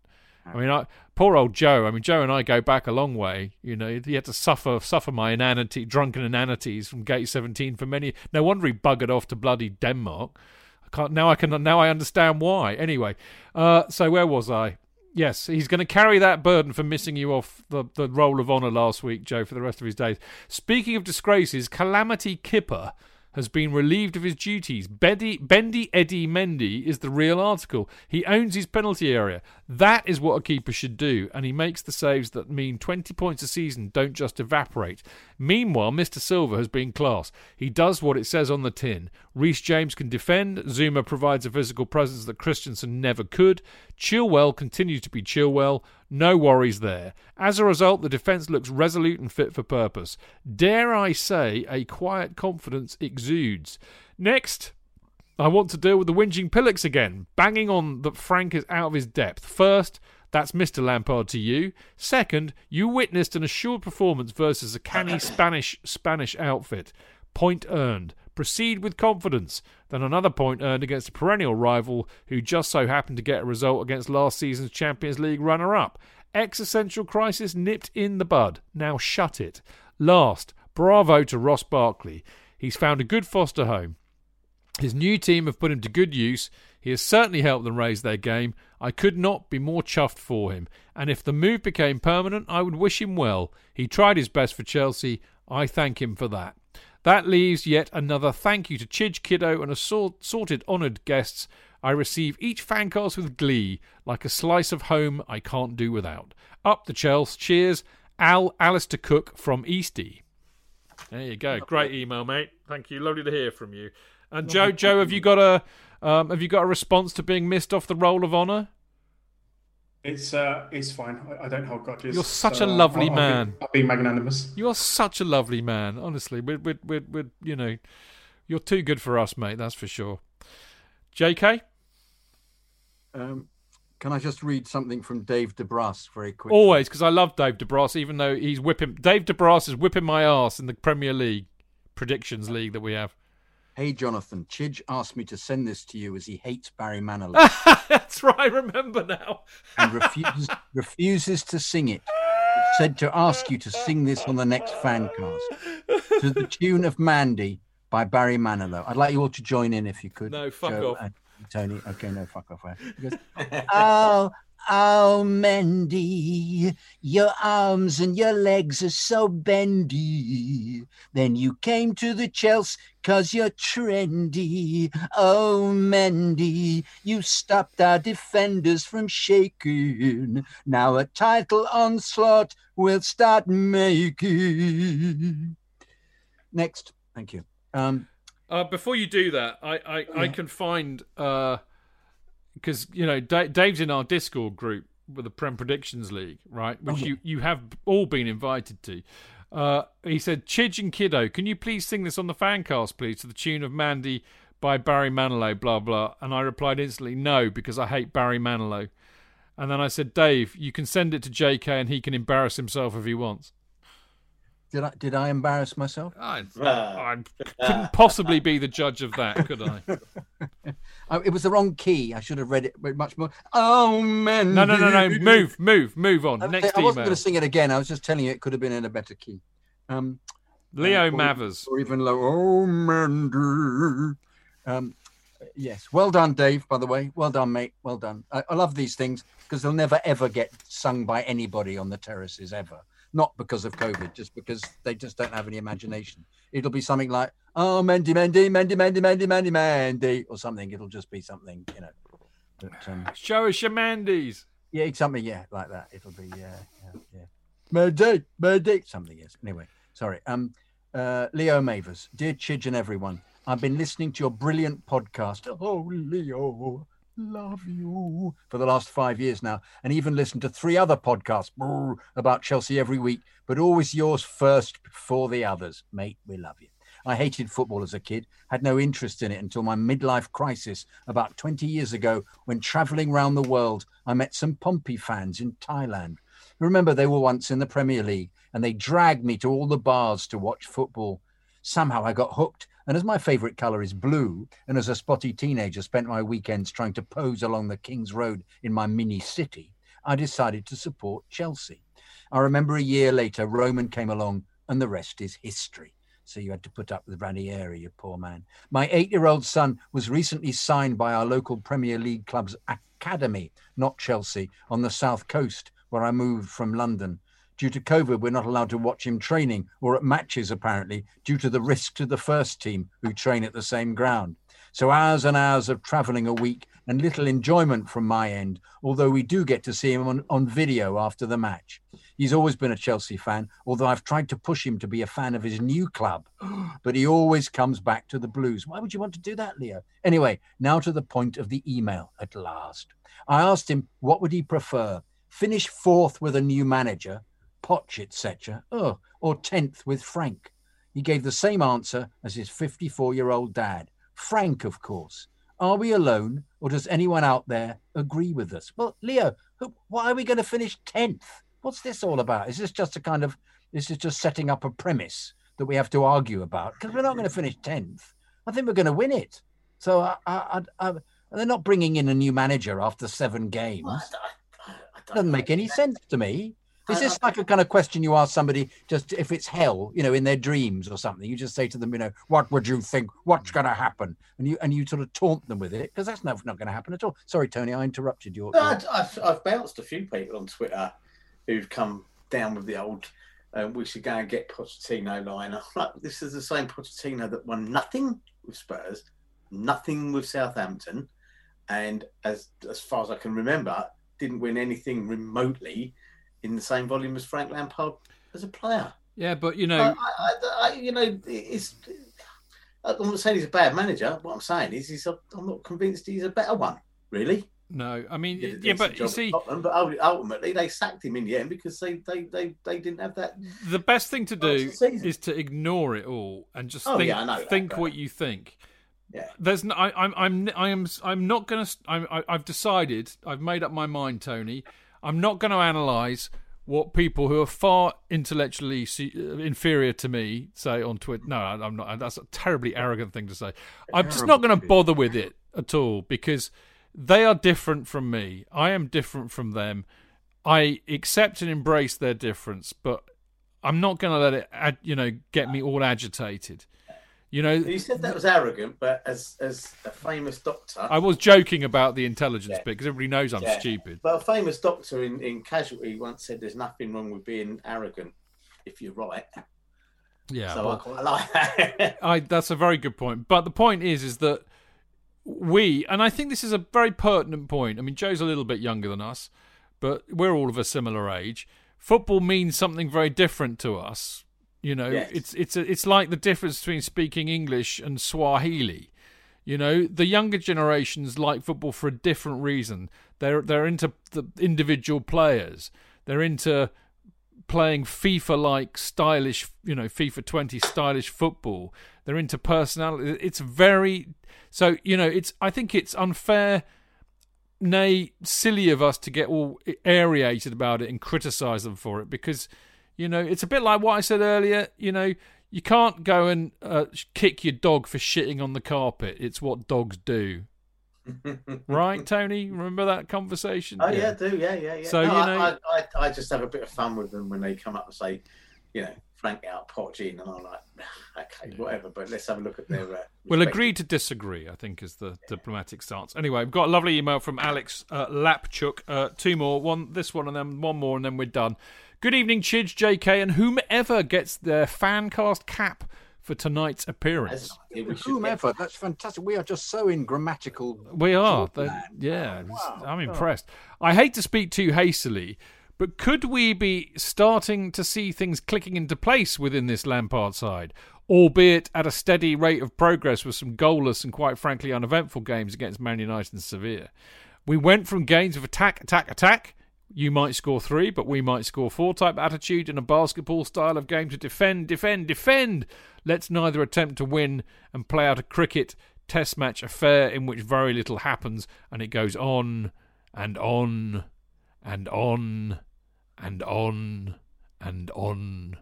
I mean, I, poor old Joe. I mean, Joe and I go back a long way. You know, he had to suffer suffer my inanity, drunken inanities from Gate 17 for many. No wonder he buggered off to bloody Denmark. I can't now. I can now. I understand why. Anyway, uh, so where was I? Yes, he's going to carry that burden for missing you off the, the roll of honour last week, Joe, for the rest of his days. Speaking of disgraces, Calamity Kipper has been relieved of his duties. Bendy, Bendy Eddie Mendy is the real article. He owns his penalty area. That is what a keeper should do, and he makes the saves that mean 20 points a season don't just evaporate. Meanwhile, Mr. Silva has been class. He does what it says on the tin. Reece James can defend. Zouma provides a physical presence that Christensen never could. Chilwell continues to be Chilwell. No worries there. As a result, the defence looks resolute and fit for purpose. Dare I say, a quiet confidence exudes. Next, I want to deal with the whinging Pillocks again, banging on that Frank is out of his depth. First, that's Mr. Lampard to you. Second, you witnessed an assured performance versus a canny Spanish Spanish outfit. Point earned. Proceed with confidence. Then another point earned against a perennial rival who just so happened to get a result against last season's Champions League runner up. Existential crisis nipped in the bud. Now shut it. Last, bravo to Ross Barkley. He's found a good foster home. His new team have put him to good use. He has certainly helped them raise their game. I could not be more chuffed for him. And if the move became permanent, I would wish him well. He tried his best for Chelsea. I thank him for that. That leaves yet another thank you to Chidge Kiddo and assorted honoured guests. I receive each fancast with glee, like a slice of home I can't do without. Up the Chelsea. Cheers. Al Alistair Cook from Eastie. There you go. Great email, mate. Thank you. Lovely to hear from you. And Joe, Joe, have you got a um, have you got a response to being missed off the roll of honour? It's uh, it's fine. I, I don't hold grudges. You're such so, a lovely I'll, man. I'll be, I'll be magnanimous. You are such a lovely man. Honestly, we're, we're, we're, we're, you know, you're too good for us, mate. That's for sure. J.K. Um, can I just read something from Dave DeBrus very quickly? Always, because I love Dave DeBrus, even though he's whipping. Dave DeBrus is whipping my ass in the Premier League predictions league that we have. Hey, Jonathan, Chidge asked me to send this to you as he hates Barry Manilow That's right. I remember now. and refuses, refuses to sing it. It said to ask you to sing this on the next fan cast to the tune of Mandy by Barry Manilow. I'd like you all to join in if you could. No, fuck Joe off. Tony. Okay, no, fuck off. He goes, oh, oh, Mandy, your arms and your legs are so bendy. Then you came to the Chelsea cause you're trendy. Oh, Mandy, you stopped our defenders from shaking. Now a title onslaught will start making. Next, thank you. Um, Uh, before you do that, I, I, I can find because you know Da Dave's in our Discord group with the Prem Predictions League, right? Which you, you have all been invited to. Uh, he said, "Chidge and Kiddo, can you please sing this on the fancast, please, to the tune of Mandy by Barry Manilow?" Blah blah. And I replied instantly, "No, because I hate Barry Manilow." And then I said, "Dave, you can send it to J.K. and he can embarrass himself if he wants." did I did I embarrass myself? I. I couldn't possibly be the judge of that, could I? Oh, it was the wrong key. I should have read it much more. Oh, man! No, no, no, no. Move, move, move on. I, Next I wasn't going to sing it again. I was just telling you it could have been in a better key. Um, Leo uh, or- Mathers. or even low. Oh, man! Um, yes, well done, Dave. By the way, well done, mate. Well done. I, I love these things because they'll never ever get sung by anybody on the terraces ever. Not because of COVID, just because they just don't have any imagination. It'll be something like, "Oh, Mandy, Mandy, Mandy, Mandy, Mandy, Mandy, Mandy," or something. It'll just be something, you know. But, um, Show us your Mandy's. yeah, something, yeah, like that. It'll be, yeah, yeah, yeah. Mandy, Mandy, something, yes. Anyway, sorry. Um, uh, Leo Mavers, dear Chidge and everyone, I've been listening to your brilliant podcast. Oh, Leo, love you for the last five years now, and even listened to three other podcasts brr, about Chelsea every week, but always yours first before the others. Mate, we love you. I hated football as a kid, had no interest in it until my midlife crisis about 20 years ago when traveling around the world, I met some Pompey fans in Thailand. Remember, they were once in the Premier League and they dragged me to all the bars to watch football. Somehow I got hooked. And as my favourite colour is blue, and as a spotty teenager spent my weekends trying to pose along the King's Road in my mini city, I decided to support Chelsea. I remember a year later, Roman came along, and the rest is history. So you had to put up with Ranieri, you poor man. My eight year old son was recently signed by our local Premier League club's academy, not Chelsea, on the south coast, where I moved from London. Due to COVID, we're not allowed to watch him training or at matches, apparently, due to the risk to the first team who train at the same ground. So hours and hours of travelling a week and little enjoyment from my end, although we do get to see him on, on video after the match. He's always been a Chelsea fan, although I've tried to push him to be a fan of his new club, but he always comes back to the Blues. Why would you want to do that, Leo? Anyway, now to the point of the email at last. I asked him what would he prefer, finish fourth with a new manager, Poch, etc., oh, or 10th with Frank. He gave the same answer as his 54 year old dad. Frank, of course. Are we alone, or does anyone out there agree with us? Well, Leo, why are we going to finish 10th? What's this all about? Is this just a kind of, this is just setting up a premise that we have to argue about? Because we're not going to finish 10th. I think we're going to win it. So I, I, I, they're not bringing in a new manager after seven games. Well, I, Doesn't make any sense to me. Is this like a kind of question you ask somebody just if it's hell, you know, in their dreams or something? You just say to them, you know, what would you think? What's going to happen? And you and you sort of taunt them with it because that's not, not going to happen at all. Sorry, Tony, I interrupted you. No, I've, I've bounced a few people on Twitter who've come down with the old. Uh, we should go and get Pochettino line. Like, this is the same Pochettino that won nothing with Spurs, nothing with Southampton, and as as far as I can remember, didn't win anything remotely in the same volume as Frank Lampard as a player. Yeah, but you know, I, I, I, you know, it's. I'm not saying he's a bad manager. What I'm saying is, he's. A, I'm not convinced he's a better one. Really. No, I mean, yeah, but you see, Tottenham, but ultimately they sacked him in the end because they, they, they, they didn't have that. The best thing to do is to ignore it all and just oh, think, yeah, think that, what you think. Yeah. There's no, I, I'm, I'm, I am, I'm not going to. I, I've decided. I've made up my mind, Tony. I'm not going to analyse what people who are far intellectually uh, inferior to me say on Twitter. No, I'm not. That's a terribly arrogant thing to say. I'm just not going to bother with it at all because they are different from me. I am different from them. I accept and embrace their difference, but I'm not going to let it, you know, get me all agitated. You know, you said that was arrogant, but as as a famous doctor, I was joking about the intelligence yeah. bit because everybody knows I'm yeah. stupid. But a famous doctor in in Casualty once said, "There's nothing wrong with being arrogant if you're right." Yeah, so I quite like that. I that's a very good point. But the point is, is that we, and I think this is a very pertinent point. I mean, Joe's a little bit younger than us, but we're all of a similar age. Football means something very different to us you know, yes. it's it's a, it's like the difference between speaking English and Swahili. You know, the younger generations like football for a different reason. They're they're into the individual players. They're into playing FIFA like stylish, you know, FIFA 20 stylish football. They're into personality. It's very so, you know, it's I think it's unfair nay silly of us to get all aerated about it and criticize them for it because you know, it's a bit like what I said earlier. You know, you can't go and uh, kick your dog for shitting on the carpet. It's what dogs do. right, Tony? Remember that conversation? Oh yeah, yeah do yeah, yeah, yeah. So no, you know, I, I, I, just have a bit of fun with them when they come up and say, you know, Frank out, Poch in, and I'm like, okay, whatever. But let's have a look at their. Uh, we'll agree to disagree. I think is the yeah. diplomatic stance. Anyway, we've got a lovely email from Alex uh, Lapchuk. Uh, two more, one this one, and then one more, and then we're done. Good evening, Chidge, JK, and whomever gets their fan cast cap for tonight's appearance. Whomever, that's fantastic. We are just so in grammatical. We are. yeah, wow. I'm impressed. I hate to speak too hastily, but could we be starting to see things clicking into place within this Lampard side? Albeit at a steady rate of progress with some goalless and quite frankly uneventful games against Man United and Sevilla. We went from games of attack, attack, attack you might score three, but we might score four type attitude in a basketball style of game to defend, defend, defend. Let's neither attempt to win and play out a cricket test match affair in which very little happens and it goes on and on and on and on and on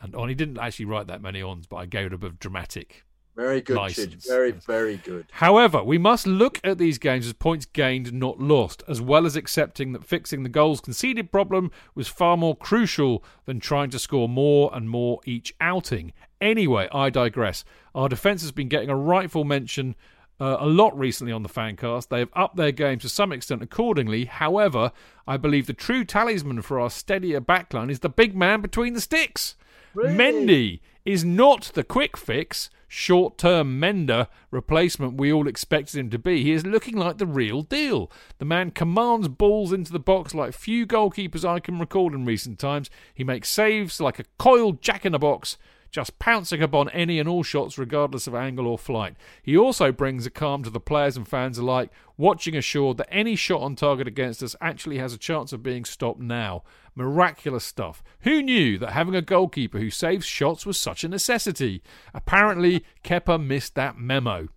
and on. He didn't actually write that many ons, but I gave it a bit of dramatic very good, Chid. Very, very good. However, we must look at these games as points gained, not lost, as well as accepting that fixing the goals conceded problem was far more crucial than trying to score more and more each outing. Anyway, I digress. Our defence has been getting a rightful mention uh, a lot recently on the Fancast. They have upped their game to some extent accordingly. However, I believe the true talisman for our steadier backline is the big man between the sticks. Really? Mendy is not the quick fix, short term mender replacement we all expected him to be. He is looking like the real deal. The man commands balls into the box like few goalkeepers I can recall in recent times. He makes saves like a coiled jack in a box just pouncing upon any and all shots regardless of angle or flight. He also brings a calm to the players and fans alike, watching assured that any shot on target against us actually has a chance of being stopped now. Miraculous stuff. Who knew that having a goalkeeper who saves shots was such a necessity? Apparently, Kepa missed that memo.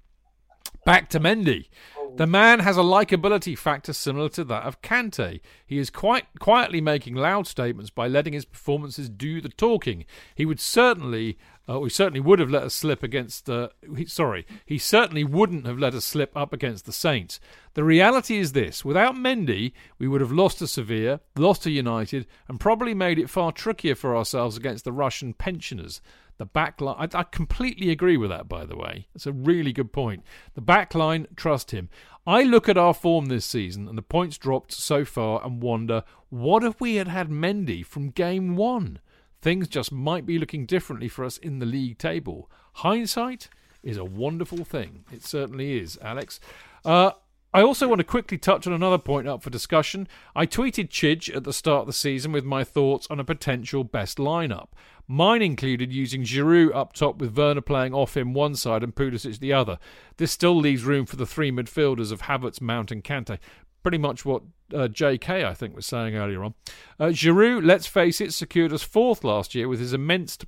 Back to Mendy. The man has a likability factor similar to that of Kante. He is quite quietly making loud statements by letting his performances do the talking. He would certainly, uh, we certainly would have let us slip against. the. he, sorry, he certainly wouldn't have let us slip up against the Saints. The reality is this: without Mendy, we would have lost to Sevilla, lost to United, and probably made it far trickier for ourselves against the Russian pensioners. The back line, I, I, completely agree with that, by the way. It's a really good point. The back line, trust him. I look at our form this season and the points dropped so far and wonder what if we had had Mendy from game one? Things just might be looking differently for us in the league table. Hindsight is a wonderful thing. It certainly is, Alex. Uh, I also want to quickly touch on another point up for discussion. I tweeted Chidge at the start of the season with my thoughts on a potential best lineup. Mine included using Giroud up top with Werner playing off him one side and Pulisic the other. This still leaves room for the three midfielders of Havertz, Mount and Kante. Pretty much what uh, JK, I think, was saying earlier on. Uh, Giroud, let's face it, secured us fourth last year with his immense,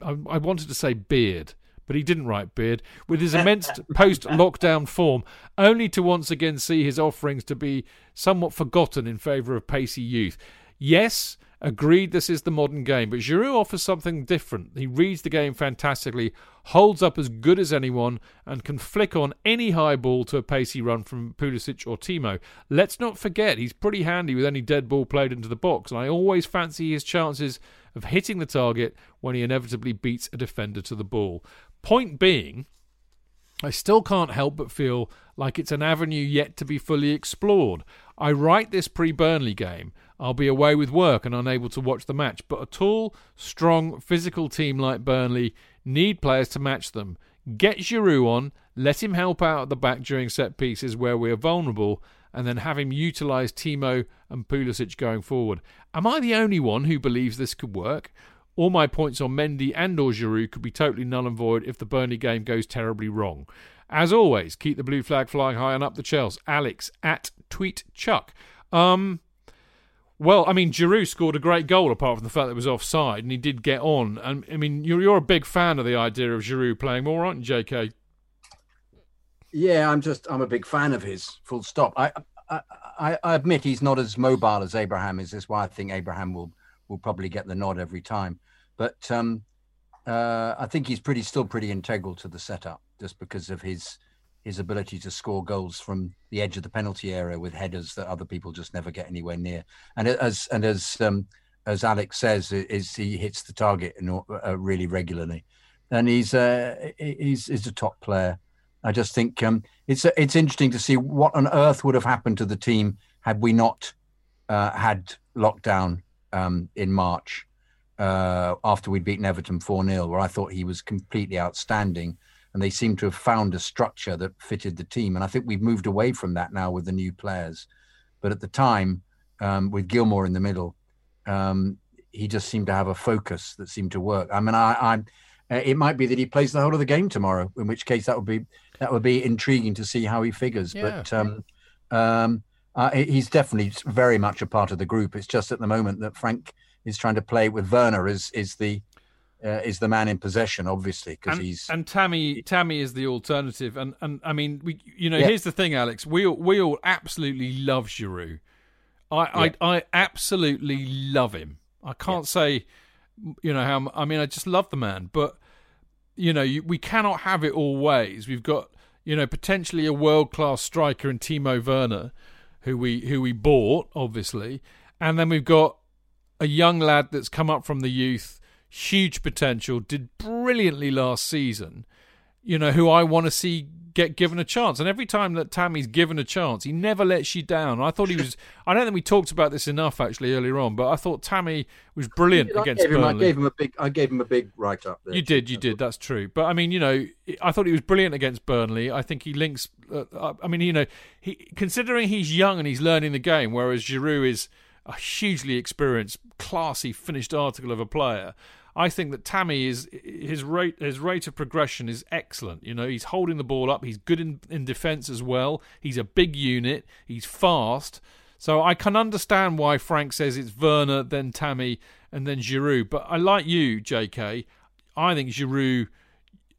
I, I wanted to say beard but he didn't write Beard, with his immense post lockdown form, only to once again see his offerings to be somewhat forgotten in favour of pacey youth. Yes, agreed this is the modern game, but Giroud offers something different. He reads the game fantastically, holds up as good as anyone, and can flick on any high ball to a pacey run from Pulisic or Timo. Let's not forget he's pretty handy with any dead ball played into the box, and I always fancy his chances of hitting the target when he inevitably beats a defender to the ball. Point being, I still can't help but feel like it's an avenue yet to be fully explored. I write this pre Burnley game. I'll be away with work and unable to watch the match, but a tall, strong, physical team like Burnley need players to match them. Get Giroud on, let him help out at the back during set pieces where we are vulnerable, and then have him utilise Timo and Pulisic going forward. Am I the only one who believes this could work? All my points on Mendy and or Giroud could be totally null and void if the Burnley game goes terribly wrong. As always, keep the blue flag flying high and up the Chels. Alex at Tweet Chuck. Um, well, I mean, Giroud scored a great goal apart from the fact that it was offside, and he did get on. And I mean, you're, you're a big fan of the idea of Giroud playing more, aren't you, J.K.? Yeah, I'm just I'm a big fan of his. Full stop. I I, I admit he's not as mobile as Abraham is. That's why I think Abraham will will probably get the nod every time. But um, uh, I think he's pretty still pretty integral to the setup, just because of his his ability to score goals from the edge of the penalty area with headers that other people just never get anywhere near. And as and as um, as Alex says, is he hits the target uh, really regularly, and he's uh, he's he's a top player. I just think um, it's it's interesting to see what on earth would have happened to the team had we not uh, had lockdown um, in March uh, after we'd beaten Everton 4 0, where I thought he was completely outstanding. And they seemed to have found a structure that fitted the team. And I think we've moved away from that now with the new players. But at the time, um, with Gilmour in the middle, um, he just seemed to have a focus that seemed to work. I mean, I, I uh, it might be that he plays the whole of the game tomorrow, in which case that would be that would be intriguing to see how he figures. Yeah. But um, um, uh, he's definitely very much a part of the group. It's just at the moment that Frank is trying to play with Werner is is the uh, is the man in possession, obviously, because he's and Tammy Tammy is the alternative. And and I mean, we you know, yeah. here's the thing, Alex. We all, we all absolutely love Giroud. I, yeah. I I absolutely love him. I can't yeah. say, you know, how I mean, I just love the man, but you know, you, we cannot have it all ways. We've got you know potentially a world class striker in Timo Werner who we who we bought, obviously, and then we've got a young lad that's come up from the youth, huge potential, did brilliantly last season. you know, who I want to see get given a chance. And every time that Tammy's given a chance, he never lets you down. I thought he was. I don't think we talked about this enough actually earlier on, but I thought Tammy was brilliant I against gave him, I Burnley. gave him a big. I gave him a big write up. There. You did, you did. That's true. But I mean, you know, I thought he was brilliant against Burnley. I think he links. Uh, I mean, you know, he considering he's young and he's learning the game, whereas Giroud is a hugely experienced, classy, finished article of a player. I think that Tammy is his rate his rate of progression is excellent. You know, he's holding the ball up. He's good in, in defence as well. He's a big unit. He's fast. So I can understand why Frank says it's Werner, then Tammy, and then Giroud. But I like you, J.K. I think Giroud.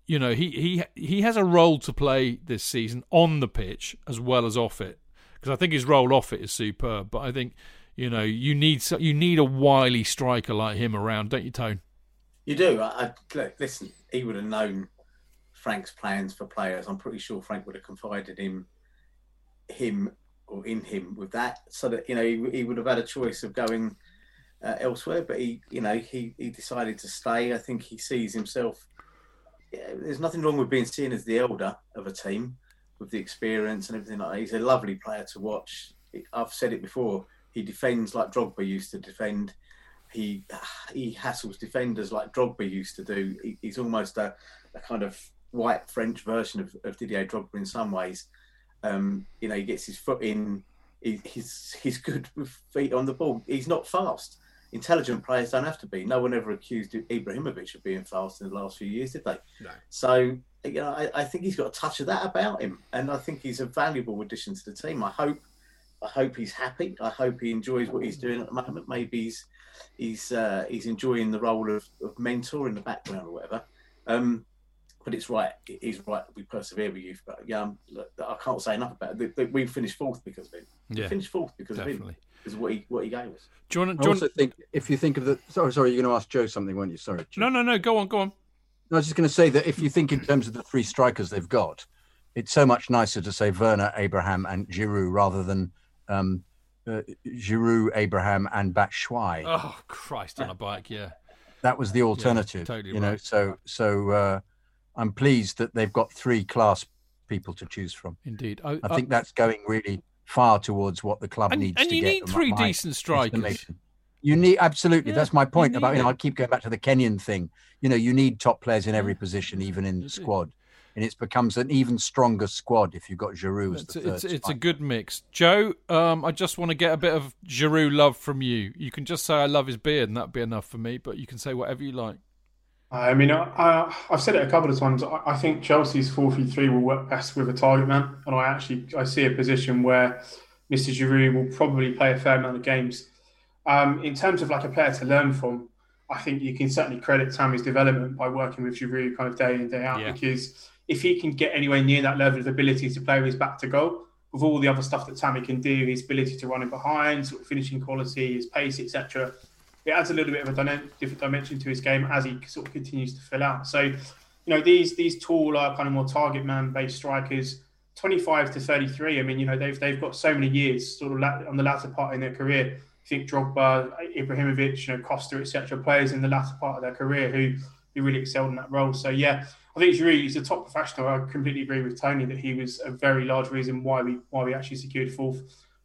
You know, he he he has a role to play this season on the pitch as well as off it. Because I think his role off it is superb. But I think you know you need you need a wily striker like him around, don't you, Tone? You do. I, I, listen, he would have known Frank's plans for players. I'm pretty sure Frank would have confided in him or in him with that, so that you know he, he would have had a choice of going uh, elsewhere. But he, you know, he he decided to stay. I think he sees himself. Yeah, there's nothing wrong with being seen as the elder of a team with the experience and everything like that. He's a lovely player to watch. I've said it before. He defends like Drogba used to defend he he hassles defenders like Drogba used to do. He, he's almost a, a, kind of white French version of, of Didier Drogba in some ways. Um, you know, he gets his foot in. He, he's he's good with feet on the ball. He's not fast. Intelligent players don't have to be. No one ever accused Ibrahimovic of being fast in the last few years, did they? No. So you know, I, I think he's got a touch of that about him, and I think he's a valuable addition to the team. I hope I hope he's happy. I hope he enjoys what he's doing at the moment. Maybe he's he's uh, he's enjoying the role of, of mentor in the background or whatever. Um, but it's right. He's right. We persevere with youth. But yeah, look, I can't say enough about it. We finished fourth because of him. Yeah, we finished fourth because definitely. of him. Because of what he what he gave us. Do you want to? I also think if you think of the sorry, sorry, you're going to ask Joe something, weren't you? Sorry. Joe. No, no, no. Go on, go on. No, I was just going to say that if you think in terms of the three strikers they've got, it's so much nicer to say Werner, Abraham, and Giroud rather than um, uh, Giroud, Abraham, and Batshuayi. Oh Christ, on a bike, yeah. That was the alternative. Yeah, totally you right. know, so so uh, I'm pleased that they've got three class people to choose from. Indeed, I, I think that's going really far towards what the club and, needs. And to you need three decent strikers. You need absolutely. Yeah, that's my point you about you know it. I keep going back to the Kenyan thing. You know, you need top players in every position, even in the squad, and it becomes an even stronger squad if you've got Giroud as It's, the third. it's, it's a good mix. Joe, um, I just want to get a bit of Giroud love from you. You can just say I love his beard, and that'd be enough for me. But you can say whatever you like. I mean, I, I, I've said it a couple of times. I, I think Chelsea's 4 3 3 will work best with a target man. And I actually I see a position where Mr. Giroud will probably play a fair amount of games. Um, in terms of like a player to learn from, I think you can certainly credit Tammy's development by working with Giroud kind of day in, day out. Yeah. Because if he can get anywhere near that level of ability to play with his back to goal, with all the other stuff that Tammy can do, his ability to run in behind, sort of finishing quality, his pace, etc., it adds a little bit of a different dimension to his game as he sort of continues to fill out. So, you know, these these taller, uh, kind of more target man based strikers, 25 to 33. I mean, you know, they've they've got so many years sort of on the latter part in their career. I think Drogba, Ibrahimovic, you know, Costa, etc. Players in the latter part of their career who who really excelled in that role. So yeah, I think Giroud is a top professional. I completely agree with Tony that he was a very large reason why we why we actually secured fourth.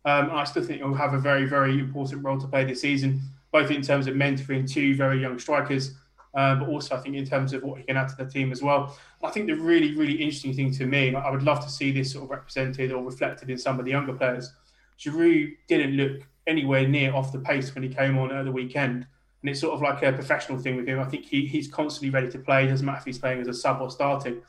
Um, I still think he'll have a very very important role to play this season, both in terms of mentoring two very young strikers, uh, but also I think in terms of what he can add to the team as well. And I think the really really interesting thing to me, I would love to see this sort of represented or reflected in some of the younger players. Giroud didn't look anywhere near off the pace when he came on at the weekend. And it's sort of like a professional thing with him. I think he, he's constantly ready to play. It doesn't matter if he's playing as a sub or starting.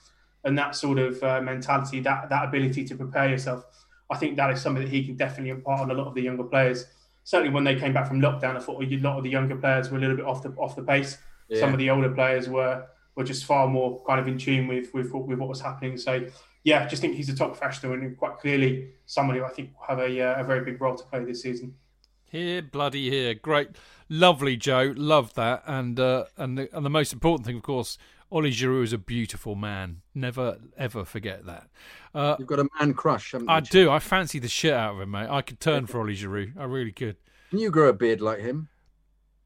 And that sort of uh, mentality, that that ability to prepare yourself, I think that is something that he can definitely impart on a lot of the younger players. Certainly, when they came back from lockdown, I thought a lot of the younger players were a little bit off the off the pace. Yeah. Some of the older players were were just far more kind of in tune with with, with what was happening. So, yeah, I just think he's a top professional and quite clearly somebody who I think will have a, uh, a very big role to play this season. Here, bloody here, great, lovely, Joe, love that, and uh, and the, and the most important thing, of course, Ollie Giroud is a beautiful man. Never ever forget that. Uh, You've got a man crush, haven't you? I do. I fancy the shit out of him, mate. I could turn for Ollie Giroud. I really could. Can you grow a beard like him?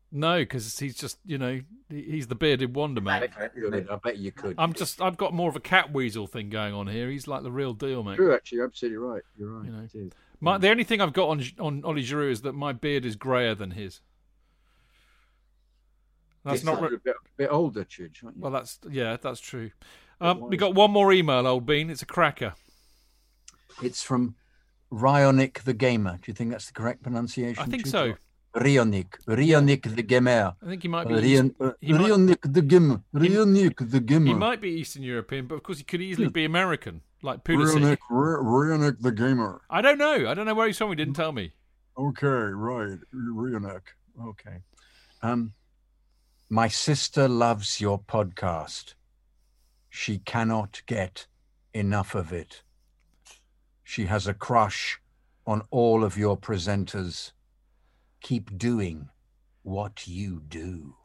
No, because he's just you know he's the bearded wonder mate. Good, I bet you could. I'm just I've got more of a Catweazle thing going on here. He's like the real deal, mate. True, actually, you're absolutely right. You're right. You know. it is. My, the only thing I've got on on Ollie Giroud is that my beard is greyer than his. That's It's not. You're Re- a bit, bit older, Chidge, aren't you? well, that's yeah, that's true. Um, we got one more email, old bean. It's a cracker. It's from Ryonik the Gamer. Do you think that's the correct pronunciation? I think Chidge? so. Ryonik. Ryonik the Gamer. I think he might be. Ryon- East- he might- the Gamer. He- the Gamer. He might be Eastern European, but of course he could easily be American, like Pulisic. Ryonik, R- Ryonik the Gamer. I don't know. I don't know where he's from. He didn't tell me. Okay, right. Ryonik. Okay. Um, my sister loves your podcast. She cannot get enough of it. She has a crush on all of your presenters. Keep doing what you do.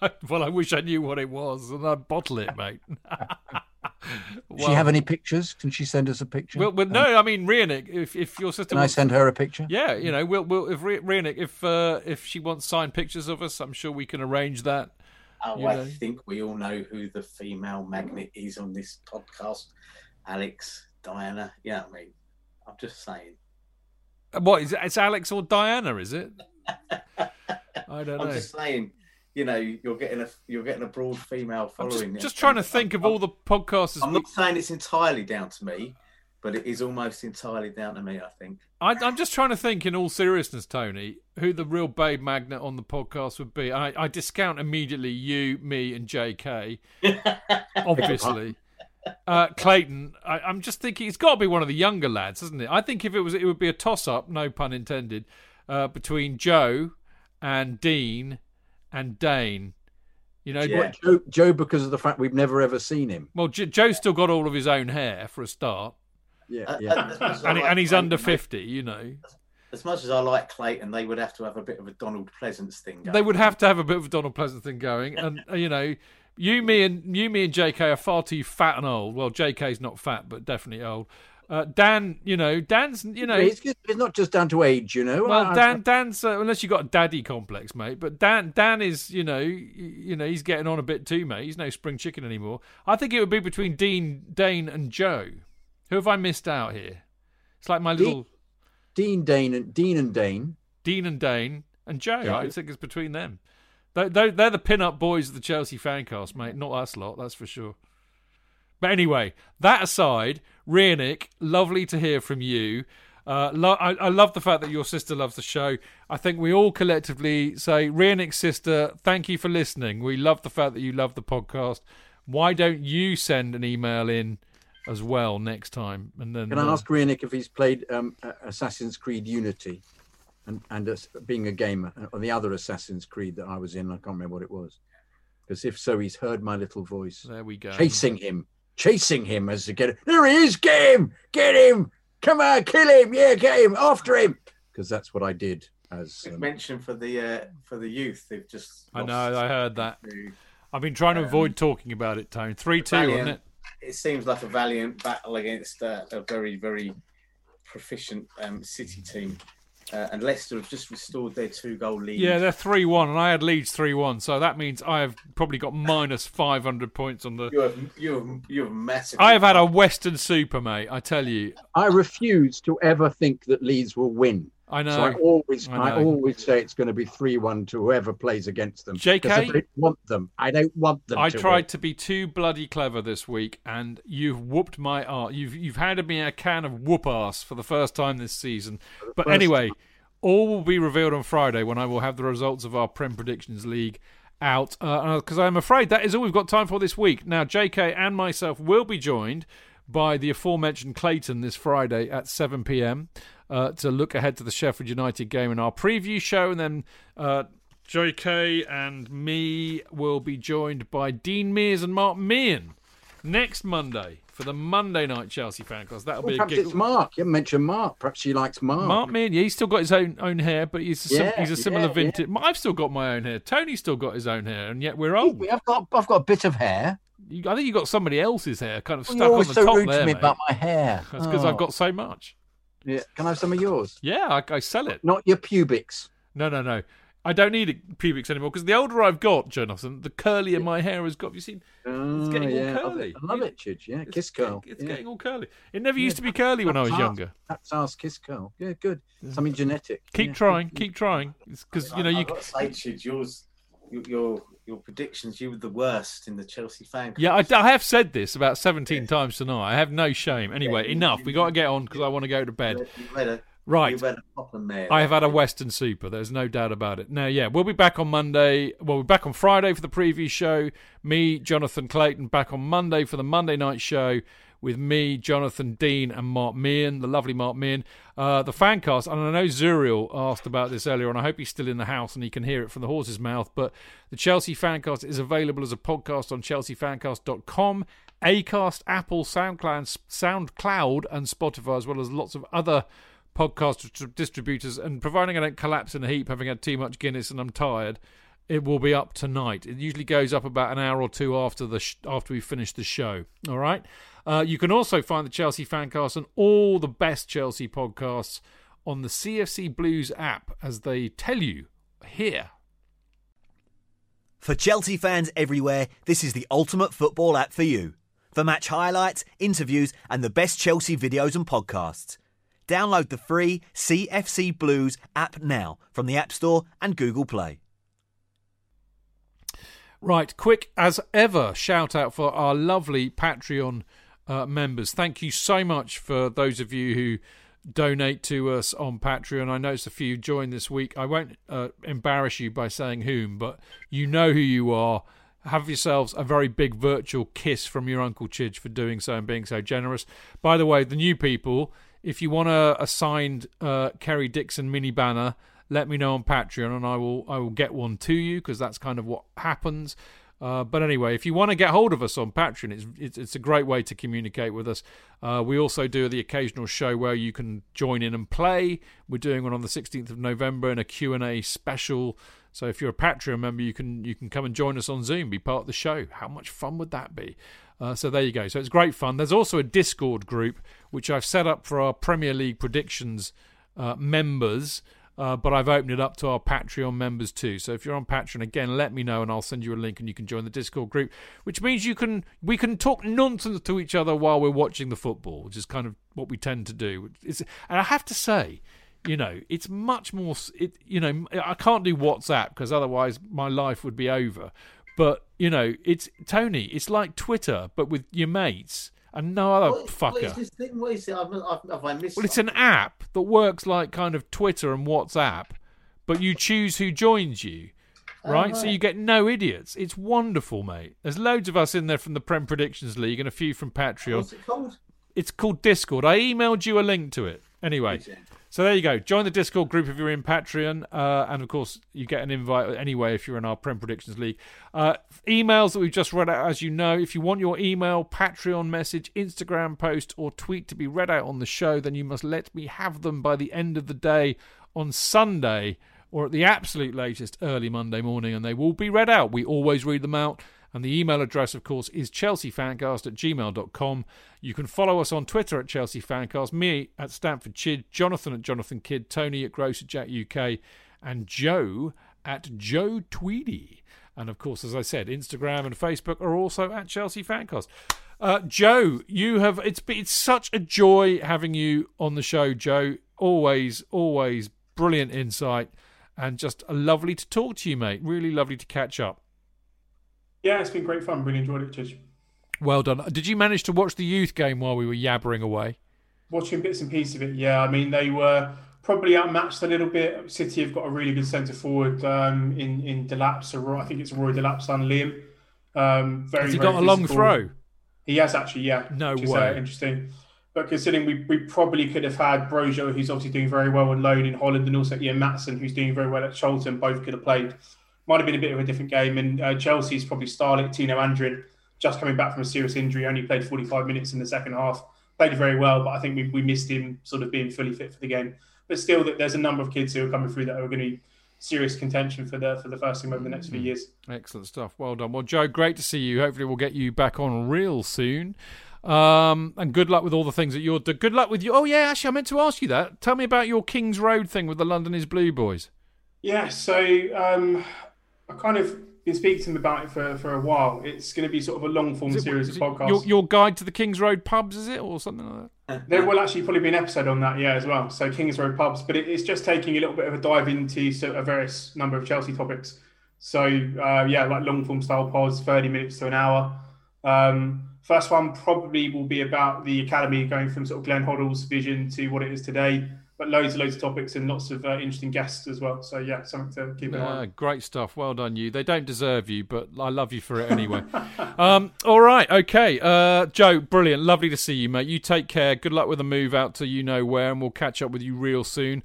well, I wish I knew what it was, and I'd bottle it, mate. Does she have any pictures? Can she send us a picture? Well, well, Um, no, I mean Rianik. If if your sister Can I send her a picture? Yeah, you know, we'll we'll if Ri- Rianik, if uh, if she wants signed pictures of us, I'm sure we can arrange that. Oh, you I know. think we all know who the female magnet is on this podcast. Alex, Diana. Yeah, I mean, I'm just saying. What is it? It's Alex or Diana, is it? I don't know. I'm just saying. You know, you're getting a you're getting a broad female following. I'm just, just trying to think of all the podcasters. I'm not saying it's entirely down to me, but it is almost entirely down to me. I think. I, I'm just trying to think, in all seriousness, Tony, who the real babe magnet on the podcast would be. I, I discount immediately you, me, and JK. obviously, uh, Clayton. I, I'm just thinking it's got to be one of the younger lads, isn't it? I think if it was, it would be a toss-up, no pun intended, uh, between Joe and Dean and Dane. You know, Yeah. Joe, Joe, because of the fact we've never ever seen him. well, J- Joe's still got all of his own hair for a start, Yeah, Uh, yeah. as much as I and, like and he's Clayton, under mate, fifty. You know, As much as I like Clayton, they would have to have a bit of a Donald Pleasence thing. Going. they would have to have a bit of a Donald Pleasence thing going, and you know, you, me, and you, me, and J.K. are far too fat and old. Well, J.K.'s not fat, but definitely old. Uh, Dan, you know, Dan's, you know, it's, it's not just down to age, you know. well, Dan, Dan's uh, unless you've got a daddy complex, mate. But Dan, Dan is, you know, you know, he's getting on a bit too, mate. He's no spring chicken anymore. I think it would be between Dean, Dane, and Joe. Who have I missed out here? It's like my Dean- little Dean Dane and Dean and Dane. Dean and Dane and Joe. Yeah. I think it's between them. They, they, they're the pin-up boys of the Chelsea fancast, mate. Not us lot, that's for sure. But anyway, that aside, Rianik, lovely to hear from you. Uh, lo- I, I love the fact that your sister loves the show. I think we all collectively say, Rianik's sister, thank you for listening. We love the fact that you love the podcast. Why don't you send an email in as well next time? And then Can I uh, ask Rianik if he's played um, Assassin's Creed Unity and and as, being a gamer, uh, or the other Assassin's Creed that I was in? I can't remember what it was. Because if so, he's heard my little voice There we go. chasing him, chasing him as to get There he is! Get him! Get him! Come on, kill him! Yeah, get him! After him! Because that's what I did as. Quick Um, mention for the uh, for the youth. They've just. I know, I heard that. to- I've been trying to Um, avoid talking about it, Tone. 3 2, wasn't it? It seems like a valiant battle against uh, a very very proficient um, City team. Uh, and Leicester have just restored their two goal lead. Yeah, they're 3 1, and I had Leeds 3 1. So that means I have probably got minus 500 points on the. you have you have you have massive. I have had a Weston-super-Mare. I tell you. I refuse to ever think that Leeds will win. I know. So I always, I I, always say it's going to be three-one to whoever plays against them. JK? I don't want them. I don't want them. I to tried win. to be too bloody clever this week, and you've whooped my art. You've you've handed me a can of whoop ass for the first time this season. But first anyway, all will be revealed on Friday when I will have the results of our Prem Predictions League out. Uh, because I'm afraid that is all we've got time for this week. Now, JK and myself will be joined by the aforementioned Clayton this Friday at 7 p.m. Uh, to look ahead to the Sheffield United game in our preview show, and then. Uh, JK and me will be joined by Dean Mears and Mark Meehan next Monday for the Monday night Chelsea fan class. That'll Well, be a perhaps it's Mark. You haven't mentioned Mark. Perhaps she likes Mark. Mark Meehan, yeah, he's still got his own own hair, but he's a, Yeah, he's a similar yeah, vintage. I've still got my own hair. Tony's still got his own hair, and yet we're old. I've got, I've got a bit of hair. You, I think you got somebody else's hair kind of Well, stuck you're on always the so top rude there. to me mate. about my hair. That's because I've Oh. got so much. Yeah. Can I have some of yours? Yeah, I, I sell it. Not your pubics. No, no, no. I don't need it, pubics anymore because the older I've got, Jonathan, the curlier my hair has got. Have you seen? It's oh, getting all Oh, yeah, I- curly. I love it, Chidge. Yeah, It's kiss curl. It's yeah. getting all curly. It never Yeah, used to be curly when I was That's ours. younger. That's ours, kiss curl. Yeah, good. Mm. Something genetic. Keep Yeah. trying, keep trying. Because you know I, you. I've got to say, Chid, yours, your, your your predictions, you were the worst in the Chelsea fan. Yeah, I, I have said this about 17 times tonight. I have no shame. Anyway, you- enough. We got to get on because I want to go to bed. had Right. You had a Poplin mare. I have had a Western Super. There's no doubt about it. Now, yeah, we'll be back on Monday. Well, we're back on Friday for the preview show. Me, Jonathan Clayton, back on Monday for the Monday night show with me, Jonathan Dean, and Mark Meehan, the lovely Mark Meehan. Uh, the fan cast, and I know Zuriel asked about this earlier, and I hope he's still in the house and he can hear it from the horse's mouth. But the Chelsea Fancast is available as a podcast on chelseafancast.com, Acast, Apple, SoundCloud, SoundCloud, and Spotify, as well as lots of other podcast distributors. And providing I don't collapse in a heap, having had too much Guinness and I'm tired, it will be up tonight. It usually goes up about an hour or two after the sh- after we finish the show. All right. Uh, you can also find the Chelsea Fancast and all the best Chelsea podcasts on the CFC Blues app, as they tell you here. For Chelsea fans everywhere, this is the ultimate football app for you. For match highlights, interviews, and the best Chelsea videos and podcasts. Download the free CFC Blues app now from the App Store and Google Play. Right, quick as ever, shout out for our lovely Patreon uh, members. Thank you so much for those of you who donate to us on Patreon. I noticed a few joined this week. I won't uh, embarrass you by saying whom, but you know who you are. Have yourselves a very big virtual kiss from your Uncle Chidge for doing so and being so generous. By the way, the new people, if you want a, a signed uh, Kerry Dixon mini banner, let me know on Patreon and I will I will get one to you because that's kind of what happens. Uh, but anyway, if you want to get hold of us on Patreon, it's it's, it's a great way to communicate with us. Uh, we also do the occasional show where you can join in and play. We're doing one on the 16th of November in a Q&A special. So if you're a Patreon member, you can you can come and join us on Zoom, be part of the show. How much fun would that be? Uh, so there you go. So it's great fun. There's also a Discord group which I've set up for our Premier League predictions uh, members. Uh, but I've opened it up to our Patreon members too. So if you're on Patreon, again, let me know and I'll send you a link and you can join the Discord group, which means you can we can talk nonsense to each other while we're watching the football, which is kind of what we tend to do. It's, and I have to say, you know, it's much more. It you know, I can't do WhatsApp because otherwise my life would be over. But you know, it's Tony. It's like Twitter, but with your mates and no other What- fucker. What is this thing? What is it? I've, I've, have I missed? Well, it's an app that works like kind of Twitter and WhatsApp, but you choose who joins you, oh, right? So right. you get no idiots. It's wonderful, mate. There's loads of us in there from the Prem Predictions League and a few from Patreon. What's it called? It's called Discord. I emailed you a link to it. Anyway, so there you go. Join the Discord group if you're in Patreon, uh, and of course you get an invite anyway if you're in our Prem Predictions League. Uh, emails that we've just read out, as you know. If you want your email, Patreon message, Instagram post, or tweet to be read out on the show, then you must let me have them by the end of the day on Sunday, or at the absolute latest early Monday morning, and they will be read out. We always read them out. And the email address, of course, is chelseafancast at gmail.com. You can follow us on Twitter at chelseafancast, me at Stamford Chidge, Jonathan at Jonathan Kidd, Tony at Grocer Jack UK, and Joe at Joe Tweedy. And of course, as I said, Instagram and Facebook are also at Chelsea Fancast. Uh, Joe, you have it's it's such a joy having you on the show, Joe. Always, always brilliant insight and just lovely to talk to you, mate. Really lovely to catch up. Yeah, it's been great fun. Really enjoyed it, Chidge. Well done. Did you manage to watch the youth game while we were yabbering away? Watching bits and pieces of it, yeah. I mean, they were probably outmatched a little bit. City have got a really good centre forward um, in in Delap. So I think it's Rory Delap's son, Liam. Um, very, Has he got a long throw? He has actually, yeah. No which is, way. Uh, interesting. But considering we, we probably could have had Broja, who's obviously doing very well on loan in Holland, and also Ian Maatsen, who's doing very well at Charlton, both could have played. Might have been a bit of a different game. And uh, Chelsea's probably Starlet, Tino Anjorin, just coming back from a serious injury, only played 45 minutes in the second half. Played very well, but I think we, we missed him sort of being fully fit for the game. But still, that there's a number of kids who are coming through that are going to be serious contention for the for the first team over the next few years. Excellent stuff. Well done. Well, Joe, great to see you. Hopefully, we'll get you back on real soon. Um, and good luck with all the things that you're doing. Good luck with you. Oh, yeah, actually, I meant to ask you that. Tell me about your Kings Road thing with the London is Blue boys. Yeah, so um, I kind of been speaking to him about it for, for a while. It's going to be sort of a long form it- series of it podcasts. Your, your guide to the Kings Road pubs, is it, or something like that? There will actually probably be an episode on that, yeah, as well. So Kings Road pubs, but it, it's just taking a little bit of a dive into sort of various number of Chelsea topics. So uh, yeah, like long form style pods, thirty minutes to an hour. Um, first one probably will be about the academy going from sort of Glenn Hoddle's vision to what it is today. But loads and loads of topics and lots of uh, interesting guests as well. So yeah, something to keep in Ah, mind. great stuff. Well done, you. They don't deserve you, but I love you for it anyway. um, all right, okay. Uh, Joe, brilliant. Lovely to see you, mate. You take care. Good luck with the move out to you know where, and we'll catch up with you real soon.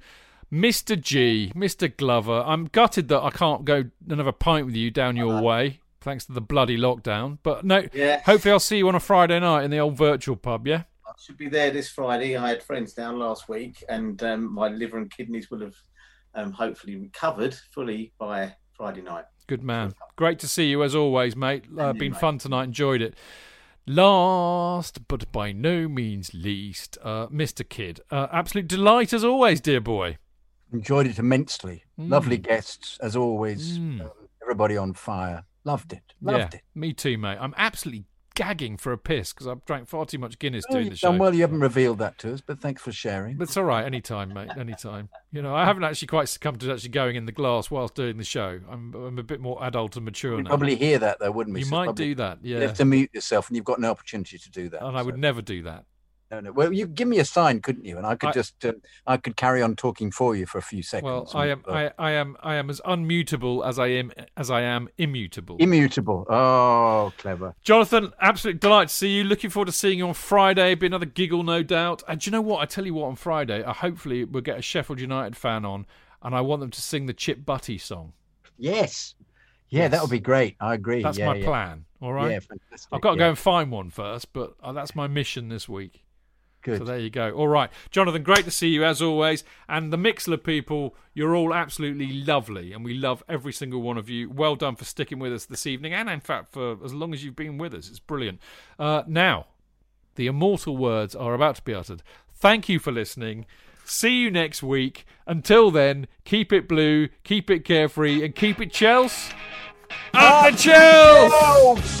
Mr. G, Mr. Glover, I'm gutted that I can't go another pint with you down your way, thanks to the bloody lockdown. But no, Yeah. hopefully I'll see you on a Friday night in the old virtual pub, yeah? I should be there this Friday. I had friends down last week, and um, my liver and kidneys will have um, hopefully recovered fully by Friday night. Good man. Great to see you as always, mate. Uh, And you, been mate. fun tonight. Enjoyed it. Last but by no means least, uh, Mr. Kidd. Uh, absolute delight as always, dear boy. Enjoyed it immensely. Mm. Lovely guests as always. Mm. Um, everybody on fire. Loved it. Loved yeah, it. me too, mate. I'm absolutely gagging for a piss because I've drank far too much Guinness Oh, doing the show. well. You haven't revealed that to us, but thanks for sharing. But it's all right, anytime, mate, anytime. You know, I haven't actually quite succumbed to actually going in the glass whilst doing the show. I'm, I'm a bit more adult and mature We'd now. probably hear that though, wouldn't we? You So might do that, You yeah. have to mute yourself, and you've got no opportunity to do that. And I would never do that. No, no. Well, you give me a sign, couldn't you? And I could I- just, um, I could carry on talking for you for a few seconds. Well, I am, Uh, I, I am, I am as unmutable as I am, as I am immutable. immutable. Oh, clever. Jonathan, absolute delight to see you. Looking forward to seeing you on Friday. Be another giggle, no doubt. And do you know what? I tell you what, on Friday, I hopefully we'll get a Sheffield United fan on, and I want them to sing the Chip Butty song. Yes. Yeah, Yes. that would be great. I agree. That's yeah, my yeah. plan. All right. Yeah. I've got to go and find one first, but uh, that's my mission this week. Good. So there you go. All right, Jonathan, great to see you as always. And the Mixlr people, you're all absolutely lovely, and we love every single one of you. Well done for sticking with us this evening, and in fact for as long as you've been with us. It's brilliant. Uh, now, the immortal words are about to be uttered. Thank you for listening. See you next week. Until then, keep it blue, keep it carefree, and keep it Chels. Up the Chels!